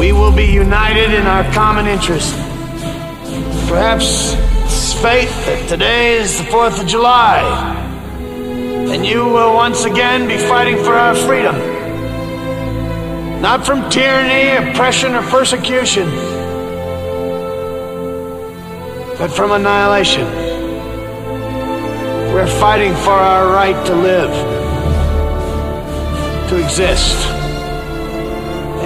We will be united in our common interest. Perhaps it's fate that today is the 4th of July, and you will once again be fighting for our freedom. Not from tyranny, oppression, or persecution, but from annihilation. We're fighting for our right to live, to exist.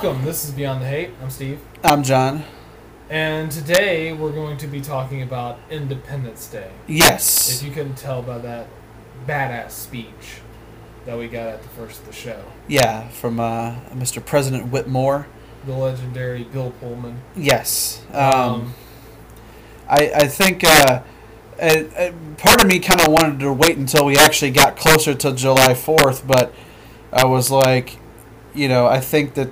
Welcome. This is Beyond the Hate. I'm Steve, I'm John. and today we're going to be talking about Independence Day. Yes. If you couldn't tell by that badass speech that we got at the first of the show, Yeah, from uh, Mr. President Whitmore. the legendary Bill Pullman. Yes. Um, I I think uh, part of me kind of wanted to wait until we actually got closer to July Fourth, but I was like, you know, I think that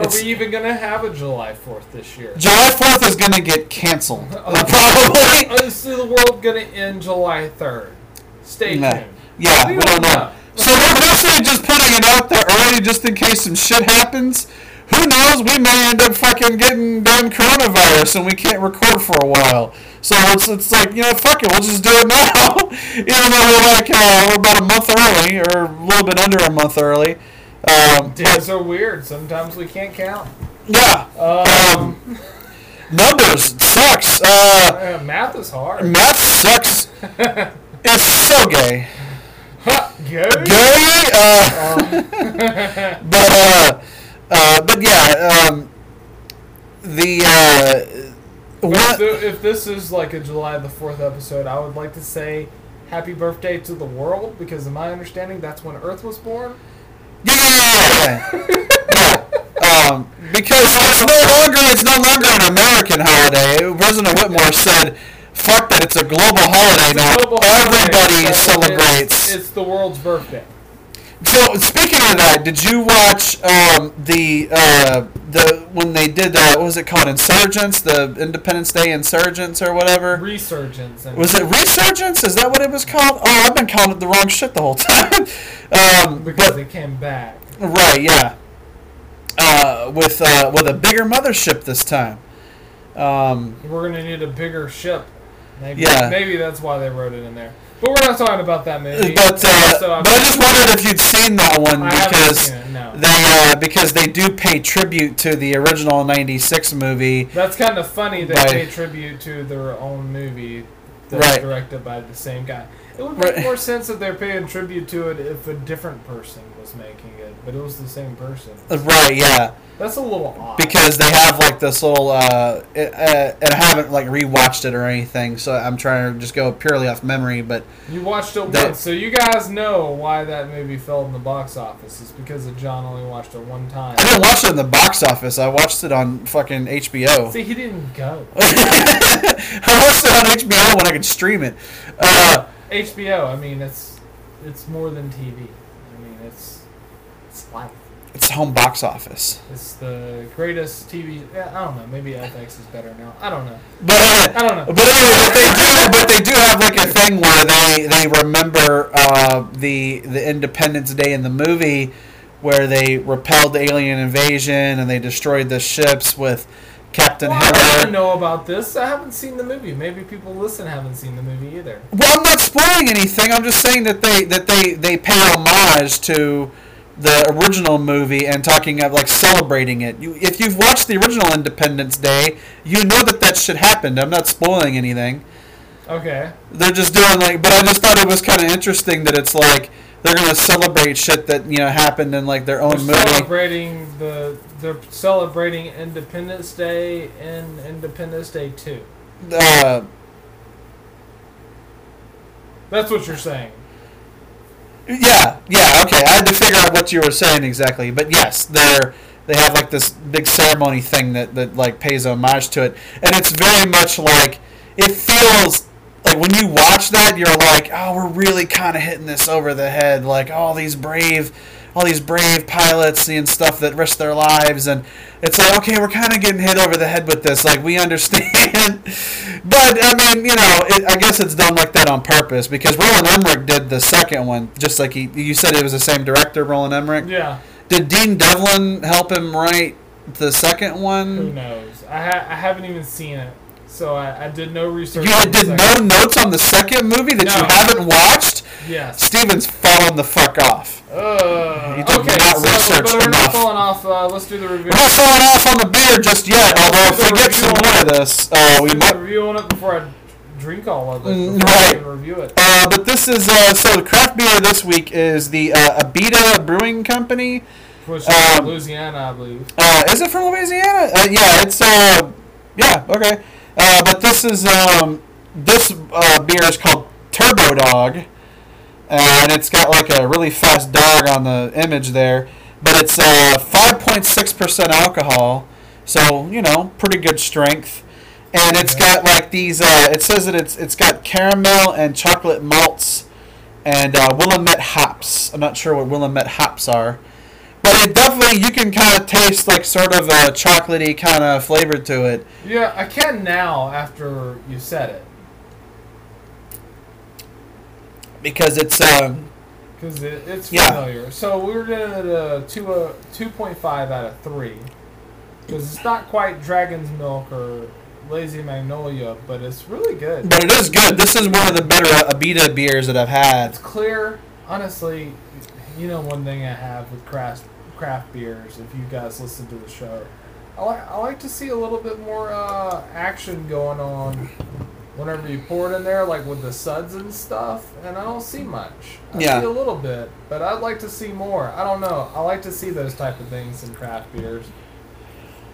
Are it's- we even gonna have a July Fourth this year? July Fourth is going to get canceled. Uh, Probably. Is the world gonna end July third? Stay Nah. tuned. Yeah, We we don't don't know. know. So we're basically just putting it out there early, just in case some shit happens. Who knows? We may end up fucking getting done coronavirus and we can't record for a while. So it's, it's like you know, fuck it, we'll just do it now. Even though we're like uh, we're about a month early, or a little bit under a month early. Um, Days are weird. Sometimes we can't count. yeah, Um, numbers sucks. Uh, uh, math is hard. math sucks. it's so gay. Good. gay. Uh, but uh, uh, but yeah, um, the uh, what? so if this is like a July the Fourth episode, I would like to say happy birthday to the world because, in my understanding, that's when Earth was born. Yeah, yeah, yeah, yeah. yeah. Um, because it's no longer it's no longer an American holiday. President Whitmore said, "Fuck that! It's a global holiday now. Global Everybody so celebrates." It's, it's the world's birthday. So speaking of that, did you watch um, the uh, the when they did uh, what was it called Insurgents, the Independence Day Insurgents or whatever? Resurgence. And Was it Resurgence? Is that what it was called? Oh, I've been calling it the wrong shit the whole time. um, because but, they came back. right, yeah. Uh, with uh, with a bigger mothership this time. Um, We're gonna need a bigger ship. Maybe, Yeah. maybe that's why they wrote it in there. But we're not talking about that movie. but uh, So but I just wondered if you'd seen that one I because it, no. they uh, because they do pay tribute to the original '96 movie. That's kind of funny. They By- pay tribute to their own movie that's Right. directed by the same guy. It would make Right. more sense if they're paying tribute to it if a different person was making it, but it was the same person. Uh, Right, yeah. That's a little odd. because they have like this little uh, it, uh and I haven't like rewatched it or anything, so I'm trying to just go purely off memory. But you watched it That- once, so you guys know why that movie failed in the box office. It's because of John only watched it one time. I didn't watch it in the box office. I watched it on fucking HBO. See, he didn't go. I watched it on HBO when I could stream it. Uh, HBO. I mean, it's it's more than TV. I mean, it's it's life. it's home box office, It's the greatest TV. I don't know. Maybe FX is better now. I don't know. but uh, I don't know. But anyway, but they do. But they do have like a thing where they they remember uh, the the Independence Day in the movie, where they repelled the alien invasion and they destroyed the ships with Captain Well, I didn't know about this. I haven't seen the movie. Maybe people listen haven't seen the movie either. Well, I'm not spoiling anything. I'm just saying that they that they they pay homage to the original movie and talking of like celebrating it. You, if you've watched the original Independence Day, you know that that shit happened. I'm not spoiling anything. Okay. They're just doing like, but I just thought it was kind of interesting that it's like they're gonna celebrate shit that you know happened in like their own They're movie. celebrating the they're celebrating Independence Day and Independence Day Two. Uh, That's what you're saying. Yeah, yeah, okay. I had to figure out what you were saying exactly, but yes, they're they have like this big ceremony thing that that like pays homage to it, and it's very much like it feels like when you watch that, you're like, oh, we're really kind of hitting this over the head, like all these brave, all these brave pilots and stuff that risk their lives, and it's like, okay, we're kind of getting hit over the head with this, like we understand, but I mean, you know, it, I guess it's done like that on purpose because Roland Emmerich did the second one, just like he, you said, it was the same director, Roland Emmerich. Yeah. Did Dean Devlin help him write the second one? Who knows? I ha- I haven't even seen it, so I, I did no research. You did no notes on the second movie that you haven't watched? Yes. Steven's falling the fuck off. Uh, did okay, not so, research but we're enough. not falling off. Uh, let's do the review. We're not falling off on the beer just yet, although if we get some more of this, uh, we might. review on it before I drink all of it. Mm, right. review it. Uh, but this is uh, so the craft beer this week is the uh, Abita Brewing Company. Which um, Louisiana, I believe. Uh, is it from Louisiana? Uh, yeah, it's uh, yeah, okay. Uh, but this is um, this uh, beer is called Turbo Dog, and it's got like a really fast dog on the image there. But it's uh, five point six percent alcohol, so you know, pretty good strength. And it's got like these. Uh, it says that it's it's got caramel and chocolate malts and uh, Willamette hops. I'm not sure what Willamette hops are. But it definitely you can kind of taste like sort of a chocolatey kind of flavor to it. Yeah, I can now after you said it. because it's um Because it, it's Yeah. familiar. So we were giving it a two, uh, 2.5 out of 3. Because it's not quite Dragon's Milk or Lazy Magnolia, but it's really good. but it is good. This is one of the better uh, Abita beers that I've had. It's clear. Honestly, you know one thing I have with craft craft beers. If you guys listen to the show, I like I like to see a little bit more uh, action going on whenever you pour it in there, like with the suds and stuff. And I don't see much. I Yeah. see a little bit, but I'd like to see more. I don't know. I like to see those type of things in craft beers.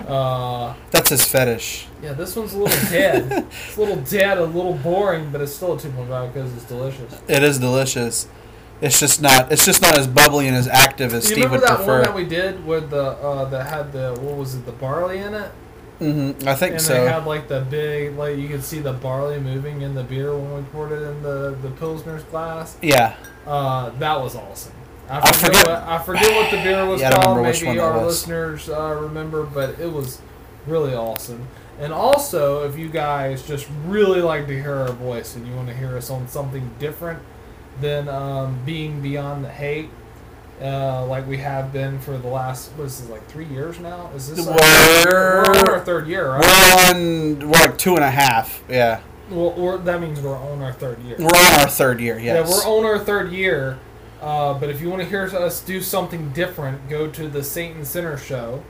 Uh, That's his fetish. yeah, this one's a little dead. it's a little dead, a little boring, but it's still a 2.5 because it's delicious. It is delicious. It's just not. It's just not as bubbly and as active as You Steve remember would that one that we did with the uh, that had the what was it the barley in it, Mm-hmm. I think and so. they had like the big like you could see the barley moving in the beer when we poured it in the the pilsner's glass. yeah. Uh, that was awesome. I I forget, forget- what, I forget what the beer was Yeah, called. remember Maybe our listeners uh, remember, but it was really awesome. And also, if you guys just really like to hear our voice and you want to hear us on something different than um, being beyond the hate, uh, like we have been for the last what is this like three years now? Is this our We're- we're on our third year, right? We're on. We're like two and a half. Yeah. Well, or that means we're on our third year. We're on our third year. Yes. Yeah, we're on our third year. Uh, but if you want to hear us do something different, go to the Satan Center Show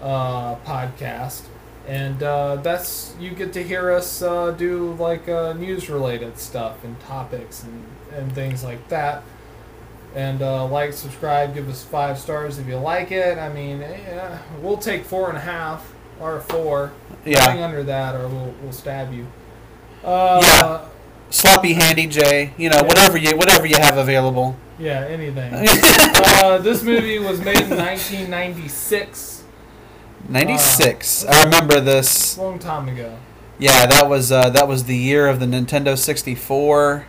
uh, podcast, and uh, that's you get to hear us uh, do like uh, news related stuff and topics and, and things like that. And uh, like, subscribe, give us five stars if you like it. I mean, yeah, we'll take four and a half or four. Yeah. Anything under that, or we'll, we'll stab you. Uh, Yeah. Sloppy Handy J. You know, Yeah. whatever you whatever you have available. Yeah, anything. uh, this movie was made in 1996, Ninety six. I remember this. long time ago. Yeah, that was uh, that was the year of the Nintendo sixty four.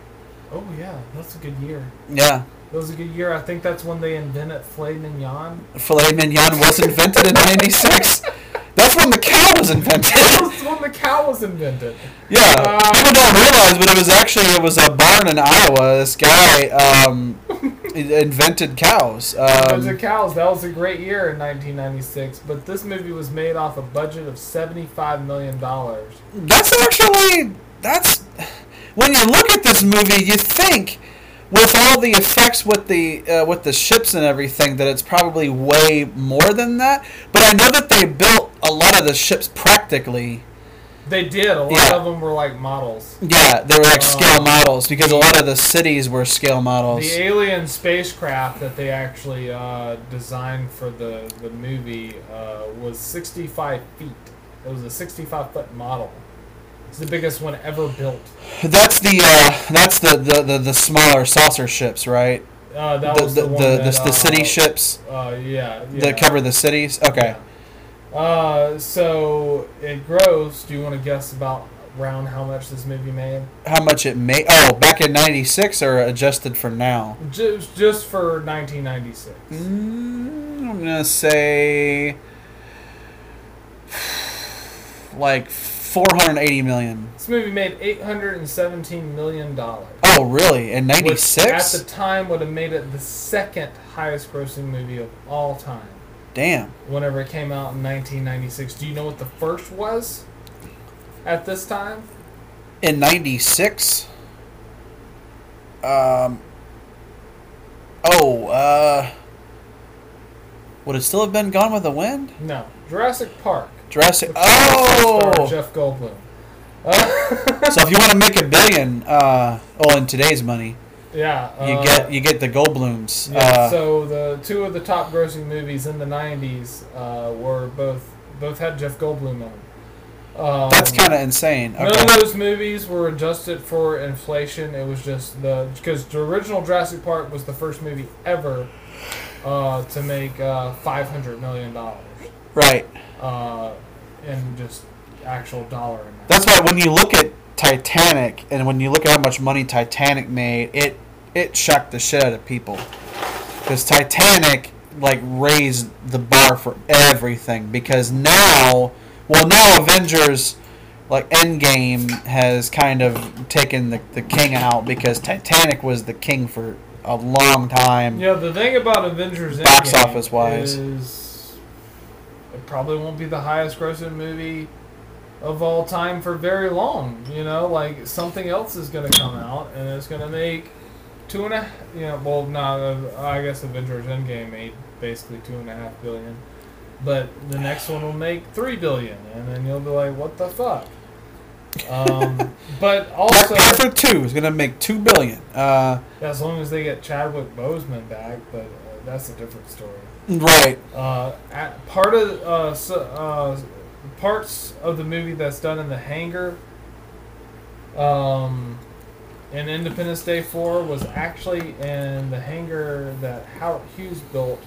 Oh yeah, that's a good year. Yeah. That was a good year. I think that's when they invented filet mignon. Filet mignon was invented in '96. That's when the cow was invented. That was when the cow was invented. yeah, Uh, people don't realize, but it was actually it was a barn in Iowa. This guy, um, invented cows. Um, of cows. That was a great year in 1996, but this movie was made off a budget of 75 million dollars. that's actually that's when you look at this movie, you think with all the effects with the uh, with the ships and everything that it's probably way more than that. But I know that they built a lot of the ships practically. They did. A lot Yeah. of them were like models. Yeah, they were like Uh, scale models because a lot of the cities were scale models. The alien spacecraft that they actually uh, designed for the the movie uh, was 65 feet. It was a 65 foot model. It's the biggest one ever built. That's the uh, that's the, the, the, the smaller saucer ships, right? Uh, that The was the, the, the, that, the city uh, ships Uh, yeah, yeah. that cover the cities. Okay. Yeah. Uh, so it grows. Do you want to guess about around how much this movie made? How much it made? Oh, back in '96 or adjusted for now? Just just for 1996. Mm, I'm gonna say like 480 million. This movie made 817 million dollars. Oh, really? In '96? at the time would have made it the second highest grossing movie of all time. Damn. Whenever it came out in 1996, do you know what the first was? At this time, In '96. Um. Oh, uh. Would it still have been Gone with the Wind? no, Jurassic Park. Jurassic. which also starred Oh. Jeff Goldblum. Uh, So if you want to make a billion, uh, well, in today's money, yeah, you uh, get you get the Goldblums. Yeah, uh, so the two of the top grossing movies in the '90s uh, were both both had Jeff Goldblum in. them. Um, that's kind of insane. None of those movies were adjusted for inflation. It was just the because the original Jurassic Park was the first movie ever uh, to make uh, five hundred million dollars Right. uh, in just actual dollar amount. That's why when you look at Titanic and when you look at how much money Titanic made, it it shocked the shit out of people. Because Titanic like raised the bar for everything. Because now, well, now Avengers like Endgame has kind of taken the, the king out because Titanic was the king for a long time. Yeah, the thing about Avengers Box Endgame office-wise. is it probably won't be the highest grossing movie of all time for very long. You know, like something else is going to come out and it's going to make two and a you know, well, not uh, I guess Avengers Endgame made basically two and a half billion, but the next one will make three billion, and then you'll be like, what the fuck. Um, but Black also, Panther Two is gonna make two billion. Uh, as long as they get Chadwick Boseman back, but uh, that's a different story. Right. Uh, at, part of uh, so, uh, parts of the movie that's done in the hangar, um, in Independence Day four was actually in the hangar that Howard Hughes built.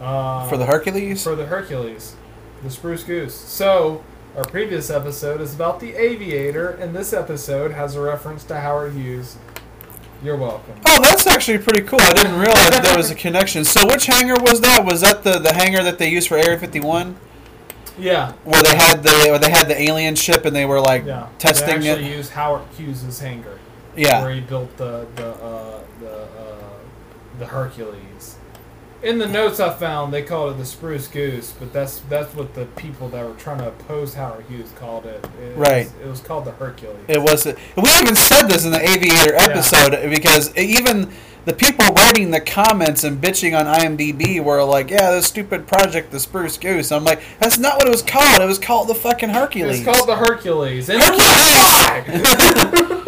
Uh, For the Hercules. for the Hercules, the Spruce Goose. So our previous episode is about the Aviator, and this episode has a reference to Howard Hughes. You're welcome. Oh, that's actually pretty cool. I didn't realize there was a connection. So, which hangar was that? Was that the, the hangar that they used for Area 51, Yeah. where they had the where they had the alien ship and they were like Yeah, testing they actually it? used Howard Hughes' hangar, Yeah. where he built the the uh, the uh, the Hercules. In the notes I found, they called it the Spruce Goose, but that's that's what the people that were trying to oppose Howard Hughes called it. It Right. Was, it was called the Hercules. it was. We even said this in the Aviator episode because even the people writing the comments and bitching on IMDb were like, "Yeah, this stupid project, the Spruce Goose." I'm like, "That's not what it was called. It was called the fucking Hercules." It's called the Hercules. And Hercules!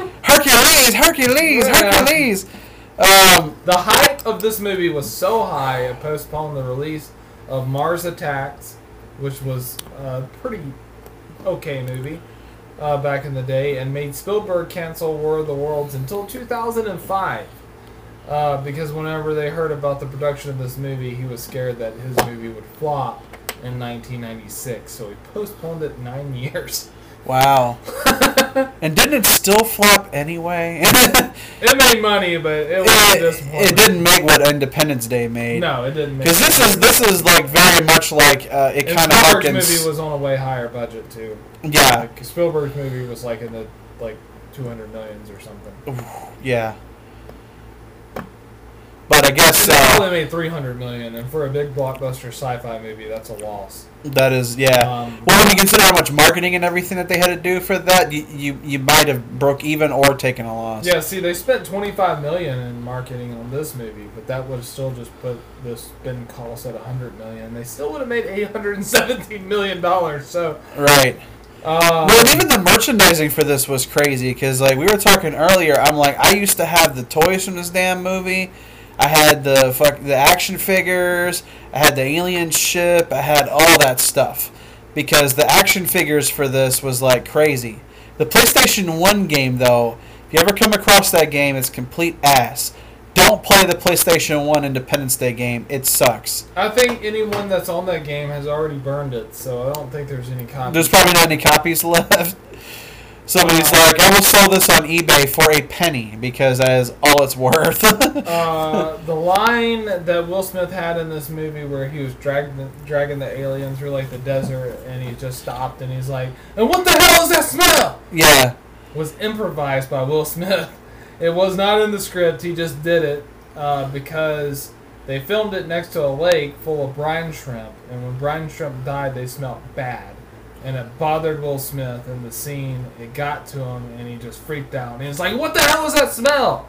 Hercules, Hercules, Yeah. Hercules. Um, The hype of this movie was so high it postponed the release of Mars Attacks, which was a pretty okay movie uh, back in the day, and made Spielberg cancel War of the Worlds until 2005. Uh, because whenever they heard about the production of this movie, he was scared that his movie would flop in 1996, so he postponed it nine years. Wow. and didn't it still flop anyway? It made money, but it was it, it didn't make what Independence Day made. No, it didn't. Because this is this is like very much like uh, it kind of Spielberg's harkens. movie was on a way higher budget too. yeah, Like, Spielberg's movie was like in the like two hundred millions or something. yeah. but I guess They uh, only made three hundred million, and for a big blockbuster sci-fi movie, that's a loss. That is yeah. Um, well, when you consider how much marketing and everything that they had to do for that, you you, you might have broke even or taken a loss. Yeah, see, they spent twenty five million in marketing on this movie, but that would have still just put this spin cost at hundred million. They still would have made eight hundred and seventeen million dollars. So, Right. uh, Well, even the merchandising for this was crazy because, like, we were talking earlier. I'm like, I used to have the toys from this damn movie. I had the fuck the action figures. I had the alien ship. I had all that stuff because the action figures for this was like crazy. The PlayStation One game, though, if you ever come across that game, it's complete ass. Don't play the PlayStation One Independence Day game. It sucks. I think anyone that's on that game has already burned it, so I don't think there's any copies. There's probably not any copies left. Somebody's like, I will sell this on eBay for a penny because that is all it's worth. uh, the line that Will Smith had in this movie where he was dragging dragging the alien through like the desert and he just stopped and he's like, "And what the hell is that smell?" yeah, was improvised by Will Smith. It was not in the script. He just did it uh, because they filmed it next to a lake full of brine shrimp, and when brine shrimp died, they smelled bad, and it bothered Will Smith in the scene. It got to him, and he just freaked out. And he was like, "What the hell is that smell?"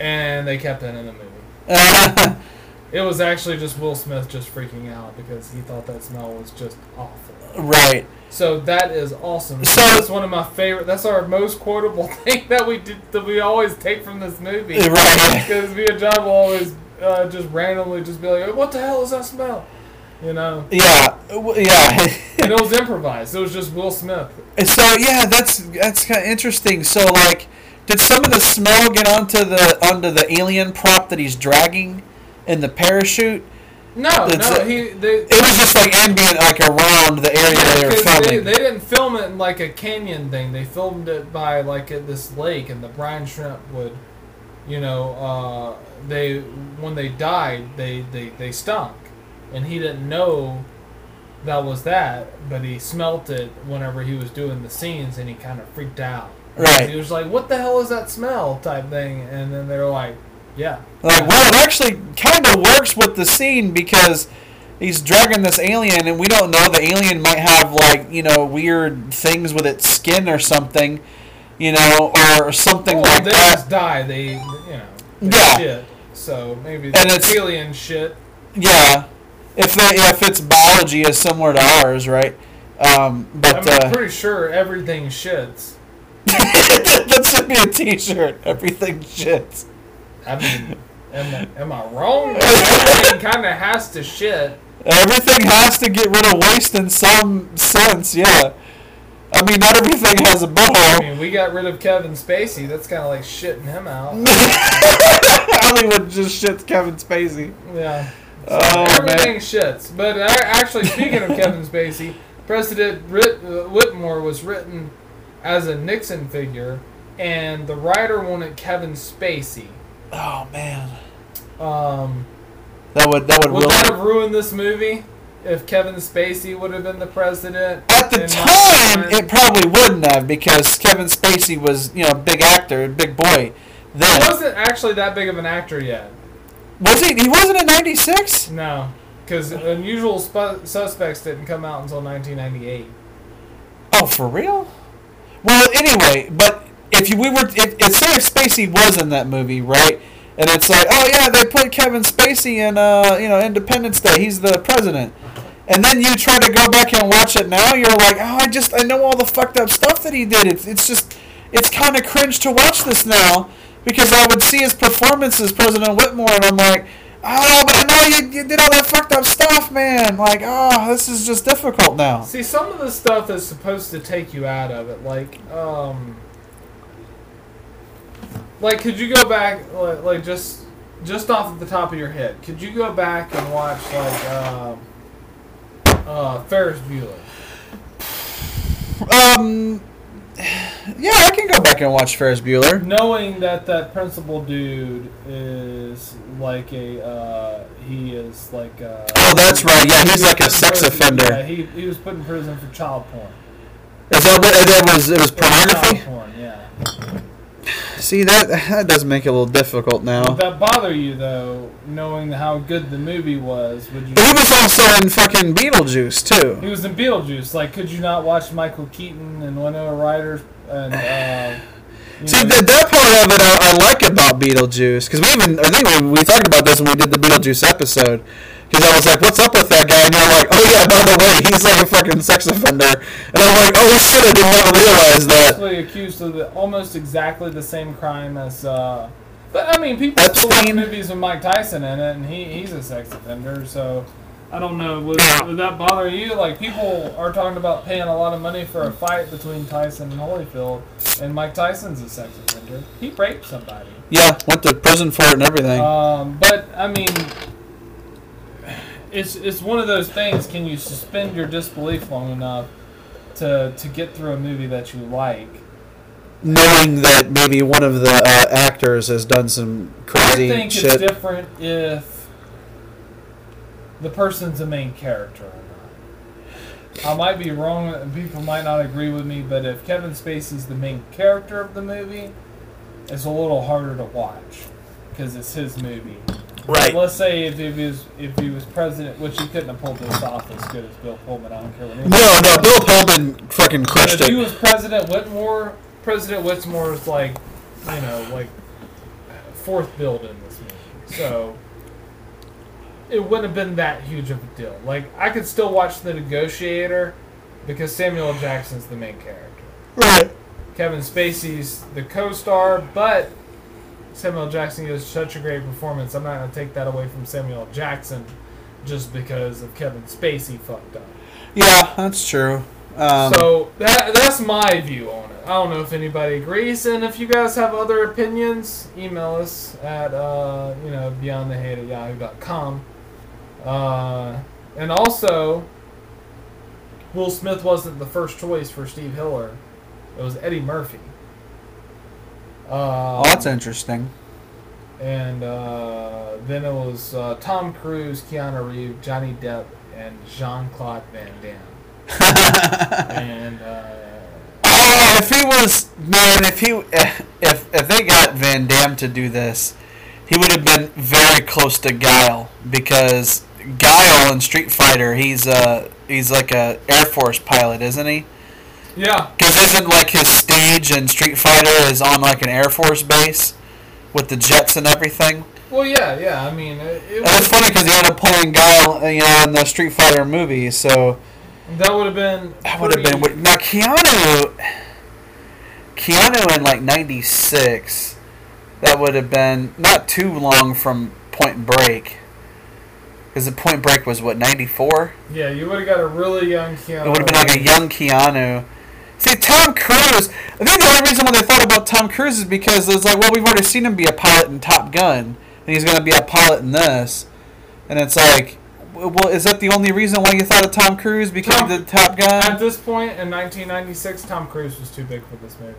And they kept that in the movie. It was actually just Will Smith just freaking out because he thought that smell was just awful. right. So that is awesome. So- that's one of my favorite. That's our most quotable thing that we did, that we always take from this movie. Right. Because me and John will always uh, just randomly just be like, "What the hell is that smell?" You know. Yeah, yeah. And it was improvised. It was just Will Smith. And so yeah, that's that's kind of interesting. So like, did some of the smell get onto the onto the alien prop that he's dragging in the parachute? No, It's no, a- he they. It was just like ambient, like around the area they were because they, filming. they didn't film it in like a canyon thing. They filmed it by like at this lake, and the brine shrimp would, you know, uh, they when they died, they, they they stunk, and he didn't know that was that, but he smelt it whenever he was doing the scenes, and he kind of freaked out. Right. He was like, "What the hell is that smell?" type thing, and then they were like, "Yeah." Like, well, it actually kind of works with the scene because he's dragging this alien, and we don't know the alien might have like you know weird things with its skin or something, you know, or something Well, like they that. just die. They, you know, they Yeah. shit. So maybe And it's- alien shit. Yeah, if they if its biology is similar to ours, right? Um, but I'm uh, pretty sure everything shits. that should be a T-shirt. Everything shits. I mean, am, I- am I wrong? Everything kind of has to shit. Everything has to get rid of waste in some sense. Yeah. I mean, not everything has a butthole. I mean, we got rid of Kevin Spacey. That's kind of like shitting him out. Hollywood just shits Kevin Spacey. Yeah. Oh Everything man. shits. But actually, speaking of Kevin Spacey, President uh, Whitmore was written as a Nixon figure, and the writer wanted Kevin Spacey. Oh man. Um, That would that would would really. that have ruined this movie if Kevin Spacey would have been the president? At the time, it probably wouldn't have because Kevin Spacey was, you know, a big actor, a big boy. Then He wasn't actually that big of an actor yet. Was he? He wasn't in '96. No, because Unusual Spu- Suspects didn't come out until 1998. Oh, for real? Well, anyway, but if you, we were, if, if Spacey was in that movie, right? And it's like, oh yeah, they put Kevin Spacey in, uh, you know, Independence Day. He's the president. And then you try to go back and watch it now. You're like, oh, I just, I know all the fucked up stuff that he did. It's, it's just, it's kind of cringe to watch this now because I would see his performances, President Whitmore, and I'm like, oh, but I know you, you did all that fucked up stuff, man. Like, oh, this is just difficult now. See, some of the stuff is supposed to take you out of it. Like, um, like could you go back, like, like just, just off the top of your head, could you go back and watch like, uh, uh, Ferris Bueller? Um, yeah, I can go back and watch Ferris Bueller. Knowing that that principal dude is like a, uh, he is like, uh, Oh, that's right. Yeah, he's like a sex prison- offender. Yeah, he, he was put in prison for child porn. Is that what that was? It was Child pornography. porn, yeah. See that that does make it a little difficult now. Would that bother you though, knowing how good the movie was? Would you? But he was also in fucking Beetlejuice too. He was in Beetlejuice. Like, could you not watch Michael Keaton and Winona Ryder and? Uh, See know, that, that part of it I, I like about Beetlejuice because we even I think we, we talked about this when we did the Beetlejuice episode because I was like, "What's up with that guy?" And you're like, "Oh yeah, by the way, he's like a fucking sex offender," and I'm like, "Oh shit, I did not realize that." actually accused of the, almost exactly the same crime as. Uh, but I mean, people still watch movies with Mike Tyson in it, and he, he's a sex offender. So I don't know. Would, would that bother you? Like people are talking about paying a lot of money for a fight between Tyson and Holyfield, and Mike Tyson's a sex offender. He raped somebody. Yeah, went to prison for it and everything. Um, but I mean, it's it's one of those things. Can you suspend your disbelief long enough to to get through a movie that you like? Knowing that maybe one of the uh, actors has done some crazy I think shit. it's different if the person's a main character or not. I might be wrong, and people might not agree with me, but if Kevin Spacey's the main character of the movie, it's a little harder to watch because it's his movie. Right. Let's say if he was if he was president, which he couldn't have pulled this off as good as Bill Pullman. I don't care what. No, no. Bill Pullman fucking But crushed if he it. was President Whitmore, President Whitmore is like, you know, like fourth billed in this movie. So it wouldn't have been that huge of a deal. Like I could still watch The Negotiator because Samuel Jackson's the main character. Right. Kevin Spacey's the co-star, but Samuel Jackson gives such a great performance. I'm not gonna take that away from Samuel Jackson just because of Kevin Spacey fucked up. Yeah, that's true. Um, so that that's my view on it. I don't know if anybody agrees, and if you guys have other opinions, email us at uh, you know beyondthehate at yahoo.com. Uh, and also, Will Smith wasn't the first choice for Steve Hiller. It was Eddie Murphy. Uh, oh, that's interesting. and uh, then it was uh, Tom Cruise, Keanu Reeves, Johnny Depp, and Jean Claude Van Damme. and uh, Oh, if he was man, if he if if they got Van Damme to do this, he would have been very close to Guile because Guile in Street Fighter, he's uh he's like a Air Force pilot, isn't he? Yeah, Because isn't like his stage in Street Fighter is on like an Air Force base with the jets and everything. well, yeah, yeah. I mean, it, it And it's was, funny because he ended up playing Guile, uh, you know, in the Street Fighter movie. So that would have been that would have been now Keanu. Keanu in like '96, that would have been not too long from Point Break. Because the Point Break was what '94. Yeah, you would have got a really young Keanu. It would have been like a young Keanu. See, Tom Cruise. I think the only reason why they thought about Tom Cruise is because it's like, well, we've already seen him be a pilot in Top Gun, and he's going to be a pilot in this, and it's like, well, is that the only reason why you thought of Tom Cruise because Tom- he did Top Gun? At this point in 1996, Tom Cruise was too big for this movie.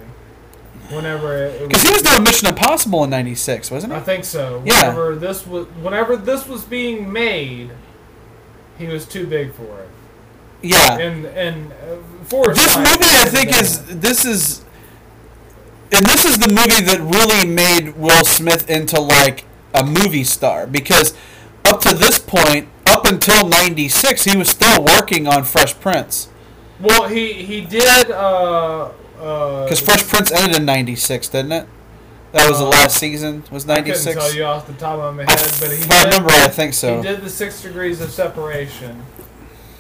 Whenever Because he was doing Mission Impossible in '96, wasn't he? I think so. Yeah. Whenever this was, whenever this was being made, he was too big for it. Yeah. And and uh, This movie, I think, is this is, and this is the movie that really made Will Smith into like a movie star because up to this point, up until '96, he was still working on Fresh Prince Well, he he did. Uh, uh, because Fresh Prince ended in '96, didn't it? That was the Uh, last season. Was I couldn't tell you off the top of my head, but he if I did, remember, I think so. he did the six degrees of separation.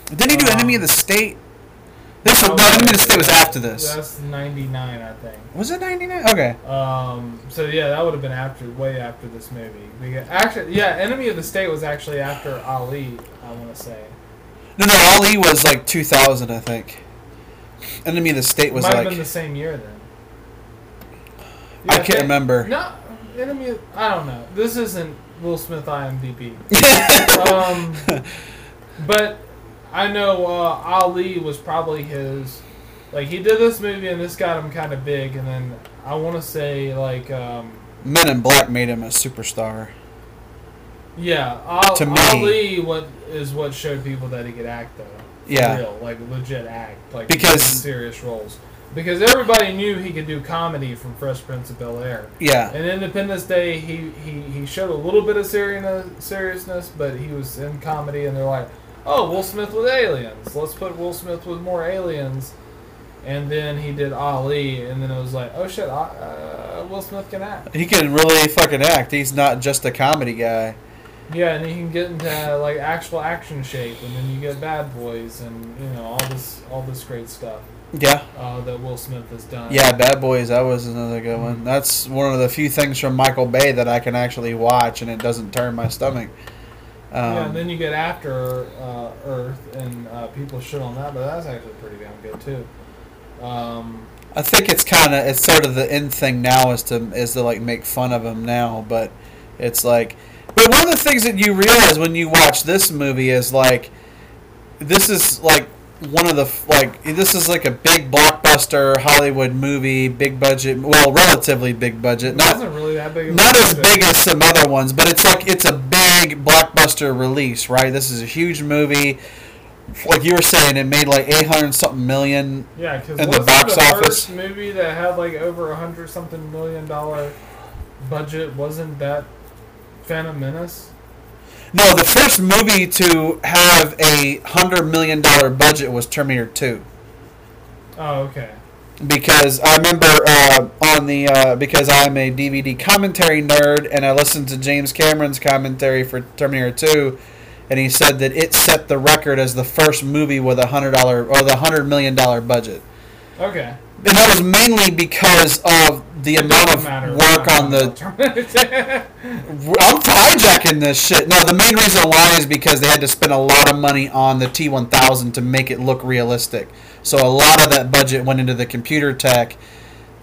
Didn't he do Uh, Enemy of the State? This was, no, Enemy of the State was after this. That's '99, I think. Was it '99? Okay. Um, so yeah, that would have been after, way after this movie. Because actually, yeah, Enemy of the State was actually after Ali. I want to say. No, no, Ali was like 2000, I think. Enemy of the State was Might have like. been the same year then. I Yeah, can't think- remember. No, Enemy. Of, I don't know. This isn't Will Smith IMDb. um, but I know uh, Ali was probably his. Like he did this movie and this got him kind of big, and then I want to say like um, Men in Black made him a superstar. yeah, Al- To me- Ali what is what showed people that he could act though. For Yeah. real, like legit act, like Because- serious roles. because everybody knew he could do comedy from Fresh Prince of Bel Air. Yeah. And Independence Day, he, he, he showed a little bit of seriousness, but he was in comedy, and they're like, "Oh, Will Smith with aliens. Let's put Will Smith with more aliens." And then he did Ali, and then it was like, "Oh shit, uh, Will Smith can act." He can really fucking act. He's not just a comedy guy. Yeah, and he can get into like actual action shape, and then you get Bad Boys, and you know all this all this great stuff Yeah. uh, that Will Smith has done. Yeah, Bad Boys. That was another good one. That's one of the few things from Michael Bay that I can actually watch and it doesn't turn my stomach. Um, yeah, and then you get After uh, Earth, and uh, people shit on that, but that's actually pretty damn good too. Um, I think it's kind of it's sort of the end thing now is to is to like make fun of him now, but it's like, but one of the things that you realize when you watch this movie is like, this is like one of the like this is like a big blockbuster Hollywood movie, big budget, well, relatively big budget, not really that big. Not as big as some other ones, but it's like it's a big blockbuster release, right? This is a huge movie. Like you were saying, it made like eight hundred something million. Yeah, because in the box the office. first movie that had like over a hundred something million dollar budget wasn't that Phantom Menace? No, the first movie to have a hundred million dollar budget was Terminator Two, Oh, okay. because I remember uh, on the uh, because I'm a DVD commentary nerd and I listened to James Cameron's commentary for Terminator Two, and he said that it set the record as the first movie with a hundred dollar or the hundred million dollar budget. Okay. And that was mainly because of the amount of work on the. I'm hijacking this shit. No, the main reason why is because they had to spend a lot of money on the T1000 to make it look realistic. So a lot of that budget went into the computer tech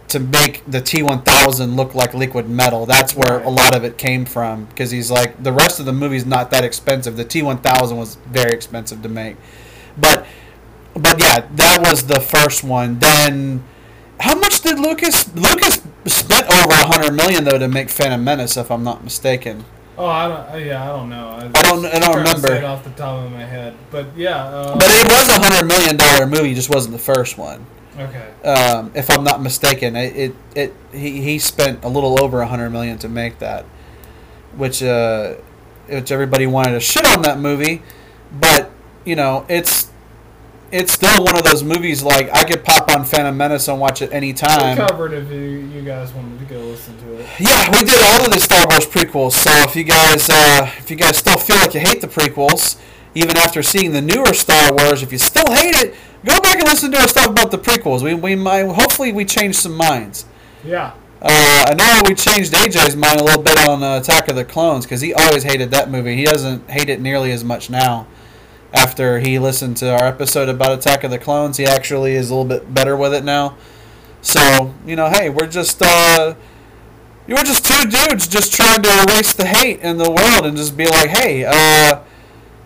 to make the T1000 look like liquid metal. That's where a lot of it came from. Because he's like, the rest of the movie's not that expensive. The T1000 was very expensive to make. But, but yeah, that was the first one. Then, how much did Lucas Lucas spent over a hundred million though to make Phantom Menace, if I'm not mistaken? oh, I don't. uh, Yeah, I don't know. I, I don't- I don't remember. it off the top of my head, but yeah. Uh, But it was a hundred million dollar movie, just wasn't the first one. okay. Um, if I'm not mistaken, it, it, it he, he spent a little over a hundred million to make that, which uh, which everybody wanted to shit on that movie, but you know it's it's still one of those movies like I could pop on Phantom Menace and watch it We anytime. covered if you, you guys wanted to go listen to it. Yeah, we did all of the Star Wars prequels. So if you guys, uh, if you guys still feel like you hate the prequels, even after seeing the newer Star Wars, if you still hate it, go back and listen to our stuff about the prequels. We, we might, hopefully, we changed some minds. Yeah. Uh, I know we changed AJ's mind a little bit on uh, Attack of the Clones because he always hated that movie. He doesn't hate it nearly as much now. After he listened to our episode about Attack of the Clones, he actually is a little bit better with it now. So you know, hey, we're just uh, you were just two dudes just trying to erase the hate in the world and just be like, hey, uh,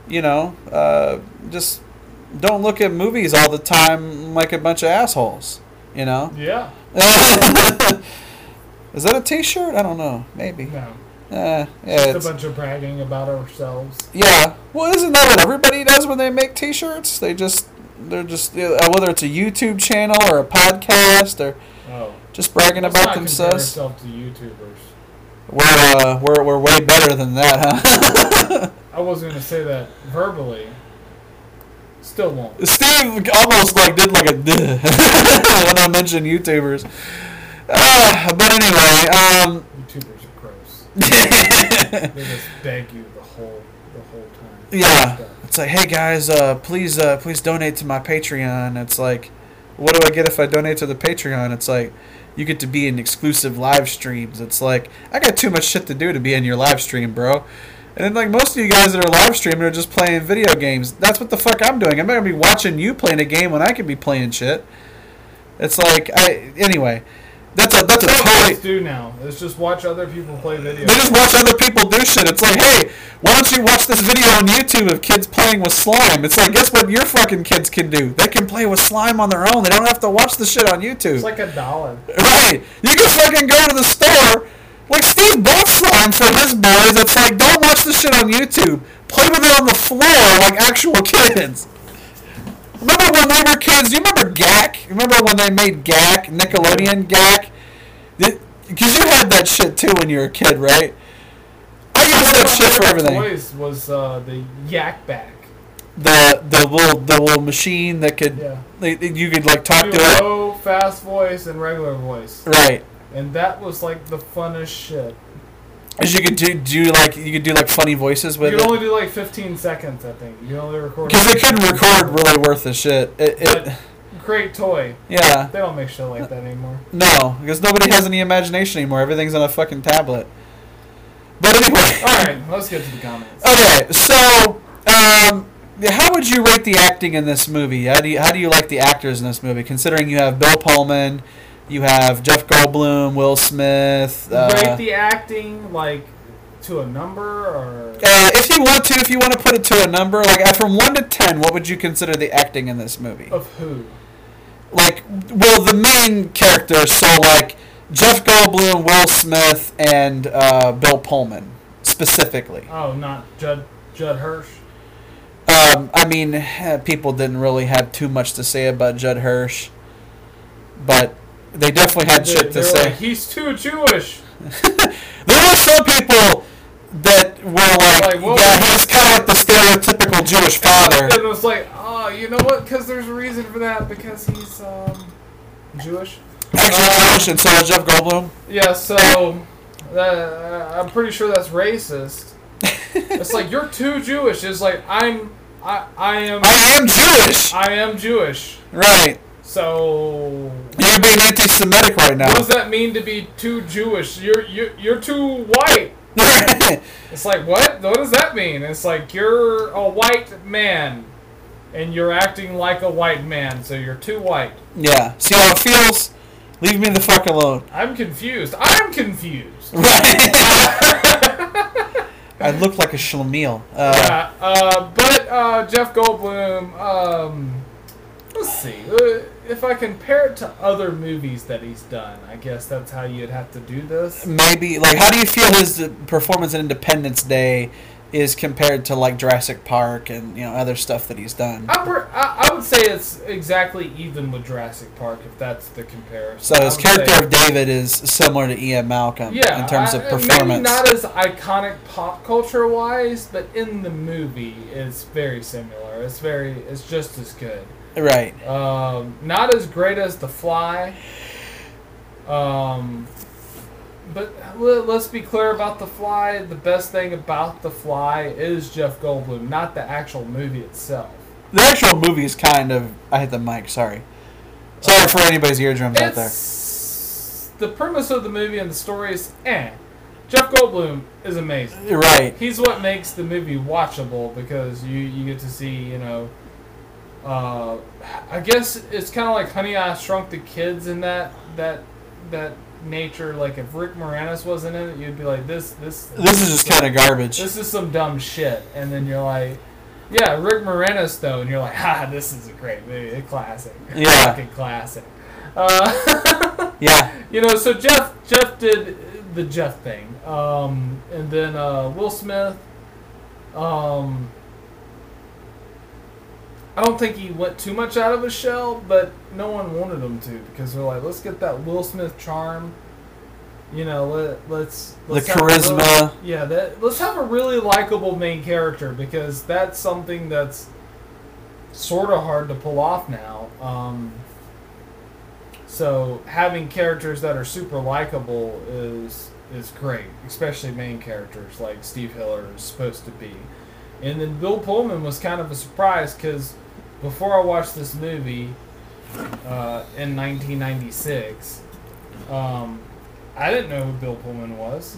you know, uh, just don't look at movies all the time like a bunch of assholes. You know. Yeah. Is that a T-shirt? I don't know. Maybe. No. Uh, yeah, Just it's, a bunch of bragging about ourselves. yeah. Well, isn't that what everybody does when they make T-shirts? They just they're just uh, whether it's a YouTube channel or a podcast or Oh. just bragging Let's about themselves. to YouTubers. We're uh, we're we're way better than that, huh? I was going to say that verbally. Still won't. Steve almost like did like a when I mentioned YouTubers. Uh, but anyway, um, YouTubers. They just beg you the whole the whole time. Yeah. It's like, hey guys, uh, please, uh, please donate to my Patreon. It's like, what do I get if I donate to the Patreon? It's like, you get to be in exclusive live streams. It's like, I got too much shit to do to be in your live stream, bro. And then, like, most of you guys that are live streaming are just playing video games. That's what the fuck I'm doing. I'm not gonna be watching you playing a game when I could be playing shit. It's like, I anyway. That's a that's a That's what totally. kids do now. Is just watch other people play video. They just watch other people do shit. It's like, hey, why don't you watch this video on YouTube of kids playing with slime? It's like, guess what your fucking kids can do? They can play with slime on their own. They don't have to watch the shit on YouTube. It's like a dollar. right. You can fucking go to the store. Like Steve bought slime for his boys. It's like, don't watch the shit on YouTube. Play with it on the floor like actual kids. Remember when we were kids? You remember Gak? Remember when they made Gak, Nickelodeon Gak? Because you had that shit too when you were a kid, right? I used that shit for everything. Toys was uh, the Yak Bak. The the little the little machine that could Yeah. like, you could like talk to it. low, fast voice, and regular voice. Right. And that was like the funnest shit. As you could do do like you could do like funny voices with You it. could only do like 15 seconds, I think. You only record. Because they couldn't record really worth the shit. It, it, great toy. yeah. They don't make shit like that anymore. No, because nobody has any imagination anymore. Everything's on a fucking tablet. But anyway. All right, let's get to the comments. Okay, so um, how would you rate the acting in this movie? How do you how do you like the actors in this movie? Considering you have Bill Pullman, you have Jeff Goldblum, Will Smith. Uh, Rate the acting like to a number or uh, if you want to, if you want to put it to a number, like uh, from one to ten, what would you consider the acting in this movie? of who? Like, well, the main characters. So, like Jeff Goldblum, Will Smith, and uh, Bill Pullman specifically. Oh, not Judd Judd Hirsch. Um, I mean, eh, people didn't really have too much to say about Judd Hirsch, but they definitely had shit to say. like, He's too Jewish. there were some people that were like, Like, yeah, he's kind of like the stereotypical Jewish father. And it was like, oh, you know what? Because there's a reason for that. Because he's um, Jewish. Actually, Jewish, and so is Jeff Goldblum. Yeah. So uh, I'm pretty sure that's racist. it's like you're too Jewish. It's like I'm. I, I am. I am Jewish, I am Jewish. right? So You're being anti-Semitic right now. what does that mean to be too Jewish? You're you're, you're too white. It's like what? What does that mean? It's like you're a white man, and you're acting like a white man, so you're too white. yeah. See how it feels? Leave me the fuck alone. I'm confused. I'm confused. I look like a schlemiel. Uh, Yeah, uh, but uh, Jeff Goldblum. Um, let's see. If I compare it to other movies that he's done, I guess that's how you'd have to do this. maybe like how do you feel his performance in Independence Day is compared to like Jurassic Park and you know other stuff that he's done? I, per- I, I would say it's exactly even with Jurassic Park, if that's the comparison. So his character say- of David is similar to Ian Malcolm yeah, in terms of performance. Maybe not as iconic pop culture wise, but in the movie, it's very similar. It's very, it's just as good. Right. Um, not as great as The Fly. Um, but let, let's be clear about The Fly. The best thing about The Fly is Jeff Goldblum, not the actual movie itself. The actual movie is kind of. I hit the mic. Sorry. Sorry for anybody's eardrums out there. The premise of the movie and the story is eh. Jeff Goldblum is amazing. You're right. He's what makes the movie watchable because you you get to see you know. Uh, I guess it's kind of like Honey I Shrunk the Kids in that that that nature. Like if Rick Moranis wasn't in it, you'd be like this this This is just kind of garbage. this is some dumb shit, and then you're like. Yeah, Rick Moranis though, and you're like, ha, this is a great movie, a classic, Yeah. fucking classic. Uh, Yeah. you know, so Jeff Jeff did the Jeff thing, um, and then uh, Will Smith. Um, I don't think he went too much out of his shell, but no one wanted him to because they're like, let's get that Will Smith charm. You know, let, let's, let's The have a really- charisma. yeah, that let's have a really likable main character because that's something that's sort of hard to pull off now. Um, so having characters that are super likable is is great, especially main characters like Steve Hiller is supposed to be. And then Bill Pullman was kind of a surprise because before I watched this movie uh, in 1996, um, I didn't know who Bill Pullman was.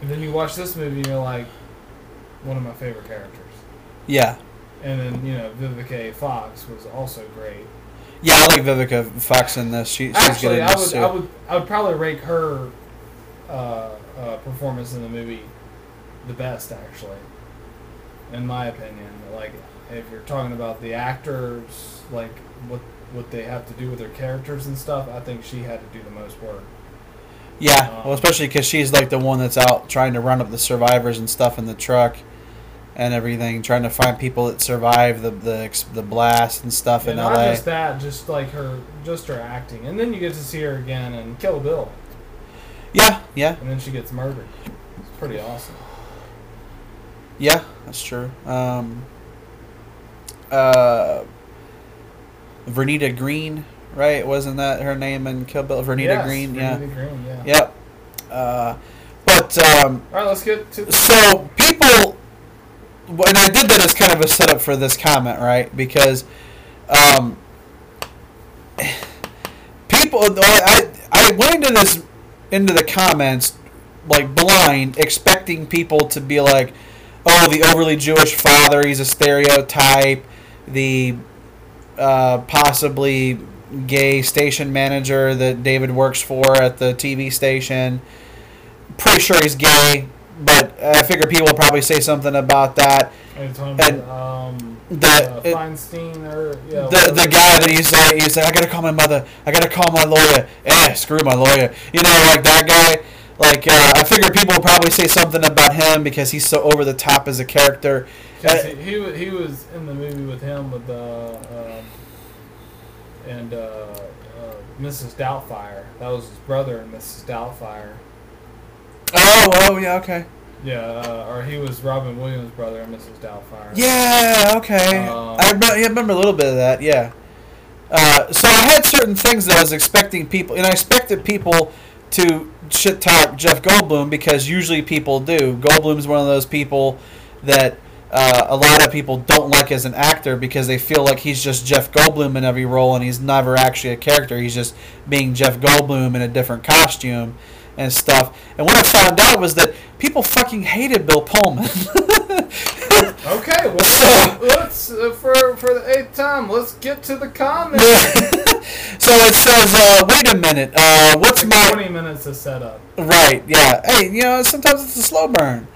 And then you watch this movie and you're like, one of my favorite characters. Yeah. And then, you know, Vivica Fox was also great. Yeah, I like Vivica Fox in this. She, she's Actually, good in I would, too. I would, I would probably rank her uh, uh, performance in the movie the best, actually, in my opinion. Like, if you're talking about the actors, like what what they have to do with their characters and stuff, I think she had to do the most work. Yeah, Um, well, especially because she's like the one that's out trying to run up the survivors and stuff in the truck, and everything, trying to find people that survive the the, the blast and stuff And in not LA. just that, just like her, just her acting, and then you get to see her again in Kill Bill, Yeah, yeah, and then she gets murdered. It's pretty awesome. yeah. That's true. Um, uh, Vernita Green, right? Wasn't that her name in Kill Bill? Vernita Yes, Green. Yeah. Green, yeah. Yep. Uh, but um, All right, let's get to. so people, and I did that as kind of a setup for this comment, right? Because um, people, I I went into this into the comments like blind, expecting people to be like, "Oh, the overly Jewish father, he's a stereotype." The uh, possibly gay station manager that David works for at the TV station. Pretty sure he's gay, but I figure people will probably say something about that. And um, the- uh, Feinstein or yeah, The, the guy that he's like, he's like, I gotta call my mother, I gotta call my lawyer. Eh, screw my lawyer. You know, like that guy. Like, uh, I figure people will probably say something about him because he's so over the top as a character. Uh, he, he he was in the movie with him with uh, um, and uh, uh, Mrs. Doubtfire. That was his brother and Mrs. Doubtfire. oh, oh, yeah, okay. Yeah, uh, or he was Robin Williams' brother and Mrs. Doubtfire. Yeah, okay. Um, I, remember, yeah, I remember a little bit of that, yeah. Uh, so I had certain things that I was expecting people, and I expected people to shit talk Jeff Goldblum because usually people do. Goldblum's one of those people that uh, a lot of people don't like as an actor because they feel like he's just Jeff Goldblum in every role and he's never actually a character. He's just being Jeff Goldblum in a different costume and stuff. And what I found out was that people fucking hated Bill Pullman. Okay, well, So- let's uh, for for the eighth time. Let's get to the comments. so it says, uh, wait a minute, uh, what's Like my Twenty minutes to set up. right? Yeah, hey, you know, sometimes it's a slow burn,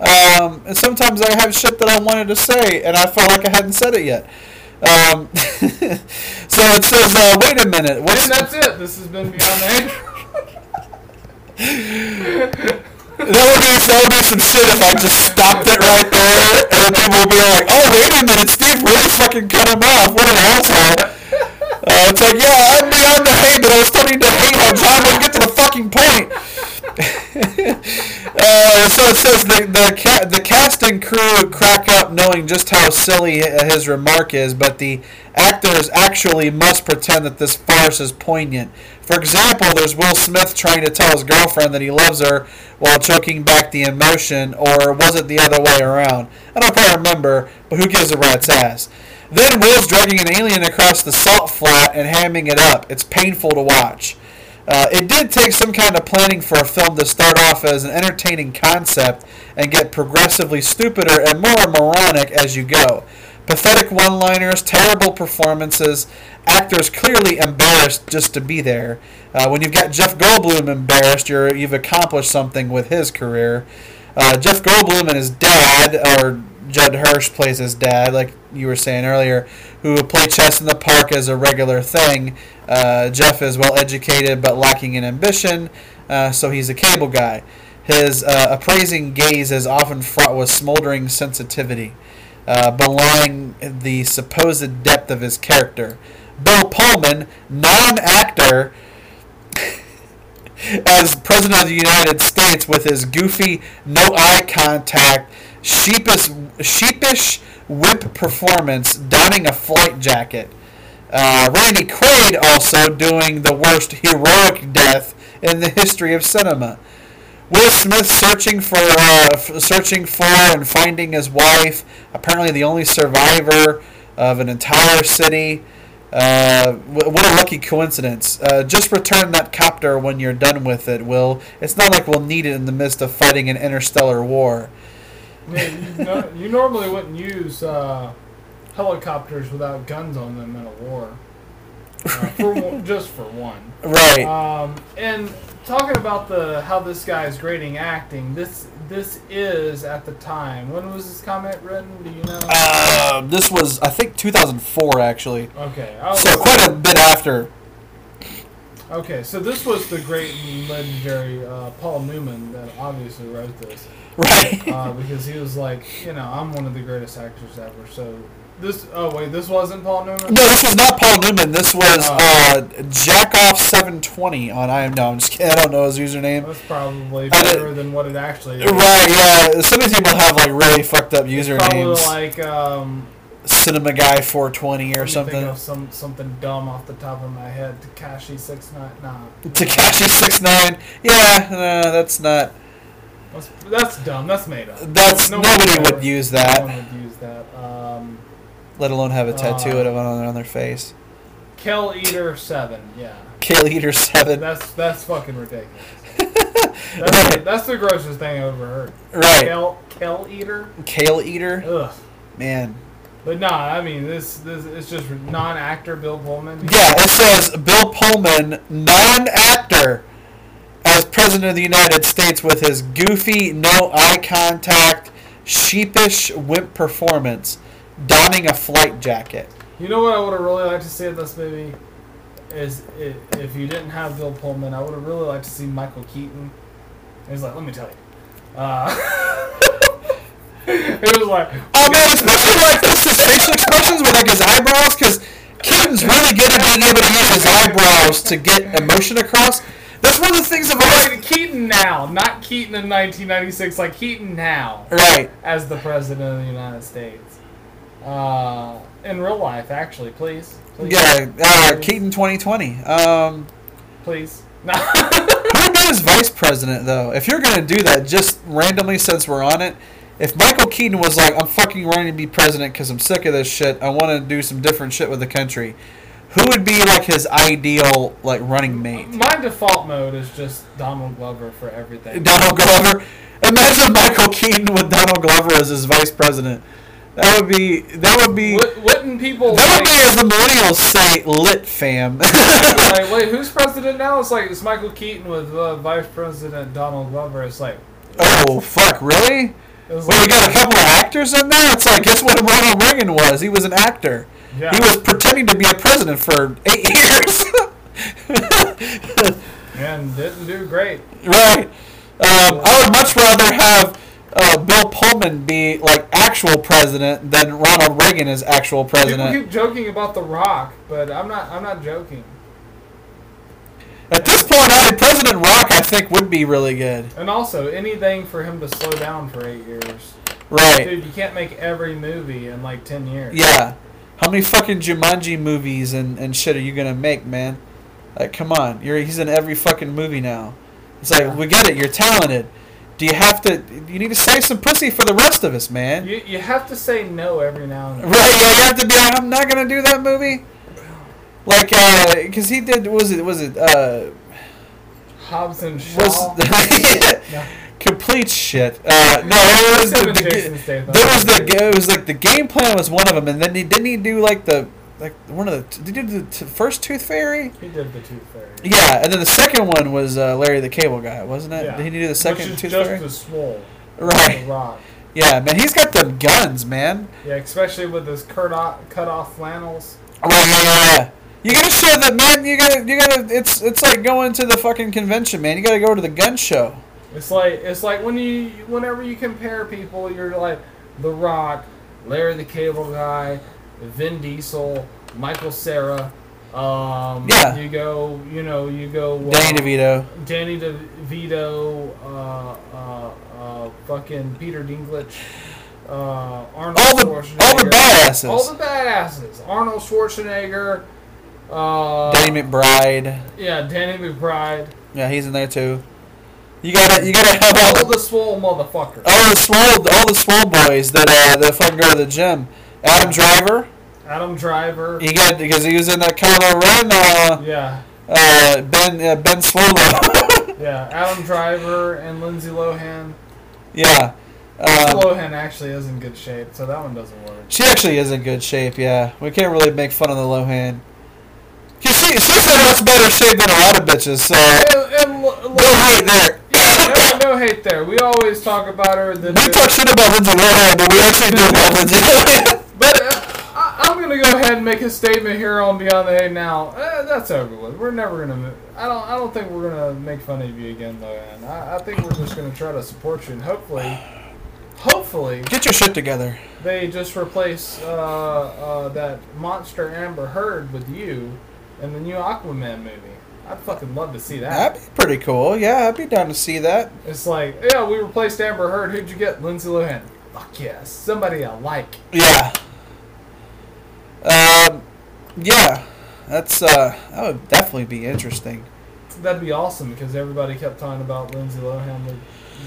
um, and sometimes I have shit that I wanted to say, and I felt like I hadn't said it yet. Um, so it says, uh, wait a minute, what's And that's it. This has been Beyond the Angel. That would be that would be some shit if I just stopped it right there, and then people would be like, oh wait a minute, Steve really fucking cut him off. What an asshole. Uh, it's like, yeah, I'm beyond the hate, but I was starting to hate how John wouldn't get to the fucking point. uh, so it says the the, ca- the cast and crew crack up knowing just how silly his remark is, but the actors actually must pretend that this farce is poignant. For example, there's Will Smith trying to tell his girlfriend that he loves her while choking back the emotion, or was it the other way around? I don't quite remember, but who gives a rat's ass? Then Will's dragging an alien across the salt flat and hamming it up. It's painful to watch. Uh, it did take some kind of planning for a film to start off as an entertaining concept and get progressively stupider and more moronic as you go. Pathetic one liners, terrible performances, actors clearly embarrassed just to be there. Uh, when you've got Jeff Goldblum embarrassed, you're, you've accomplished something with his career. Uh, Jeff Goldblum and his dad, or Judd Hirsch plays his dad, like you were saying earlier, who play chess in the park as a regular thing. Uh, Jeff is well educated but lacking in ambition, uh, so he's a cable guy. His uh, appraising gaze is often fraught with smoldering sensitivity, uh, belying the supposed depth of his character. Bill Pullman, non actor, as President of the United States with his goofy, no eye contact, sheepish, sheepish whip performance, donning a flight jacket. Uh, Randy Quaid also doing the worst heroic death in the history of cinema. Will Smith searching for uh, f- searching for and finding his wife, apparently the only survivor of an entire city. Uh, wh- what a lucky coincidence. Uh, just return that copter when you're done with it, Will. It's not like we'll need it in the midst of fighting an interstellar war. You, no, you normally wouldn't use uh, helicopters without guns on them in a war. Uh, for just for one. Right. Um, and talking about the how this guy is grading acting, this this is at the time. When was this comment written? Do you know? Uh, this was, I think, 2004, actually. okay. So quite a bit after. Okay, so this was the great and legendary uh, Paul Newman that obviously wrote this. Right. uh, because he was like, you know, I'm one of the greatest actors ever. So this, oh wait, this wasn't Paul Newman. No, this was not Paul Newman. This was Oh. uh, Jackoff720 on I am no, I'm just kidding. I don't know his username. That's probably better than what it actually is. Right, yeah. Some of these people have like really fucked up Probably usernames. like um, Cinema Guy 420 or something. Think of some something dumb off the top of my head. Takashi six nine. Nah. Takashi 69. Yeah, no, that's not. That's, that's dumb. That's made up. That's No nobody would would use No that, one would use that. Um, let alone have a tattoo Uh, of it on, on their face. Kel Eater seven. Yeah. Kill Eater 7. That's that's fucking ridiculous. That's, the, that's the grossest thing I've ever heard. Right. Kel Kel Eater. Kale Eater. Ugh. Man. But nah, I mean this this it's just non-actor Bill Pullman. Yeah, it says Bill Pullman, non-actor, as president of the United States with his goofy, no eye contact, sheepish wimp performance, donning a flight jacket. You know what I would have really liked to see in this movie is i if you didn't have Bill Pullman, I would have really liked to see Michael Keaton. He's like, let me tell you. Uh, it was like, Oh man, especially like this, his facial expressions with like his eyebrows, because Keaton's really good at being able to use his eyebrows to get emotion across. That's one of the things always like Keaton now, not Keaton in 1996, like Keaton now right. as the president of the United States. Uh, in real life, actually, please. please Yeah, uh, Keaton 2020. Um, Please. who his vice president though? If you're gonna do that, just randomly since we're on it, if Michael Keaton was like, "I'm fucking running to be president because I'm sick of this shit. I want to do some different shit with the country," who would be like his ideal like running mate? My default mode is just Donald Glover for everything. Donald Glover. Imagine Michael Keaton with Donald Glover as his vice president. That would be. That would be. Wou- Wouldn't people That would be, as the millennials say, lit fam. like, wait, who's president now? It's like it's Michael Keaton with uh, Vice President Donald Glover. It's like, oh fuck, really? Well, like we got a couple of actors in there. It's like, guess what Ronald Reagan was? He was an actor. yeah. He was pretending to be a president for eight years. and didn't do great. right. Um, I would much rather have uh, Bill Pullman be like actual president than Ronald Reagan is actual People president. keep joking about The Rock, but I'm not. I'm not joking. At this point, I mean, President Rock, I think, would be really good. And also, anything for him to slow down for eight years. Right. Dude, you can't make every movie in like ten years. Yeah. How many fucking Jumanji movies and, and shit are you gonna make, man? Like, come on. You're he's in every fucking movie now. It's like, we get it, you're talented. Do you have to you need to save some pussy for the rest of us, man? You, you have to say no every now and then. Right, yeah, you have to be like, I'm not gonna do that movie. Like, uh, cause he did, was it, was it, uh, Hobbs and Shaw. was, No. complete shit. Uh, no, it was the, the, was the, it was like the game plan was one of them, and then he didn't he do like the, like one of the, did he do the t- first Tooth Fairy? He did the Tooth Fairy. Yeah, and then the second one was uh, Larry the Cable Guy, wasn't it? Yeah. Did he do the second Which is Tooth just Fairy? as swole. Right. The Rock. Yeah, man, he's got them guns, man. Yeah, especially with his cut off, cut off flannels. Yeah, yeah, yeah. You gotta show that, man. You gotta, you gotta. It's, it's like going to the fucking convention, man. You gotta go to the gun show. It's like it's like when you whenever you compare people, you're like The Rock, Larry the Cable Guy, Vin Diesel, Michael Cera. Um, Yeah. You go, you know, you go. uh, Danny DeVito. Danny DeVito, uh, uh, uh, fucking Peter Dinklage, uh, Arnold All the- Schwarzenegger. all the badasses. All the badasses. Arnold Schwarzenegger. Uh, Danny McBride. Yeah, Danny McBride. Yeah, he's in there too. You gotta, you gotta have all All the, the swole motherfuckers. all the swole, all the swole boys that uh, that fucking go to the gym. Adam Driver. Adam Driver. You got because he was in that Kylo Ren. Uh, Yeah, uh, Ben uh, Ben Swolo. yeah. Adam Driver and Lindsay Lohan. yeah. Um, Lohan actually is in good shape, so that one doesn't work. she actually is in good shape. Yeah, we can't really make fun of the Lohan. Cause she, she's in much better shape than a lot of bitches. So And, and lo- no hate there. yeah, no, no hate there. We always talk about her. We talk shit about Lindsay Lohan, but we actually do love Lindsay Lohan. uh, I'm gonna go ahead and make a statement here on Beyond the Hate now. Eh, that's over with. We're never gonna. I don't. I don't think we're gonna make fun of you again, though. And I, I think we're just gonna try to support you, and hopefully, hopefully, Get your shit together. they just replace uh, uh, that monster Amber Heard with you in the new Aquaman movie. I'd fucking love to see that. That'd be pretty cool. Yeah, I'd be down to see that. It's like, yeah, we replaced Amber Heard. Who'd you get? Lindsay Lohan. Fuck yes, somebody I like. Yeah. Yeah. That's uh, that would definitely be interesting. That'd be awesome because everybody kept talking about Lindsay Lohan would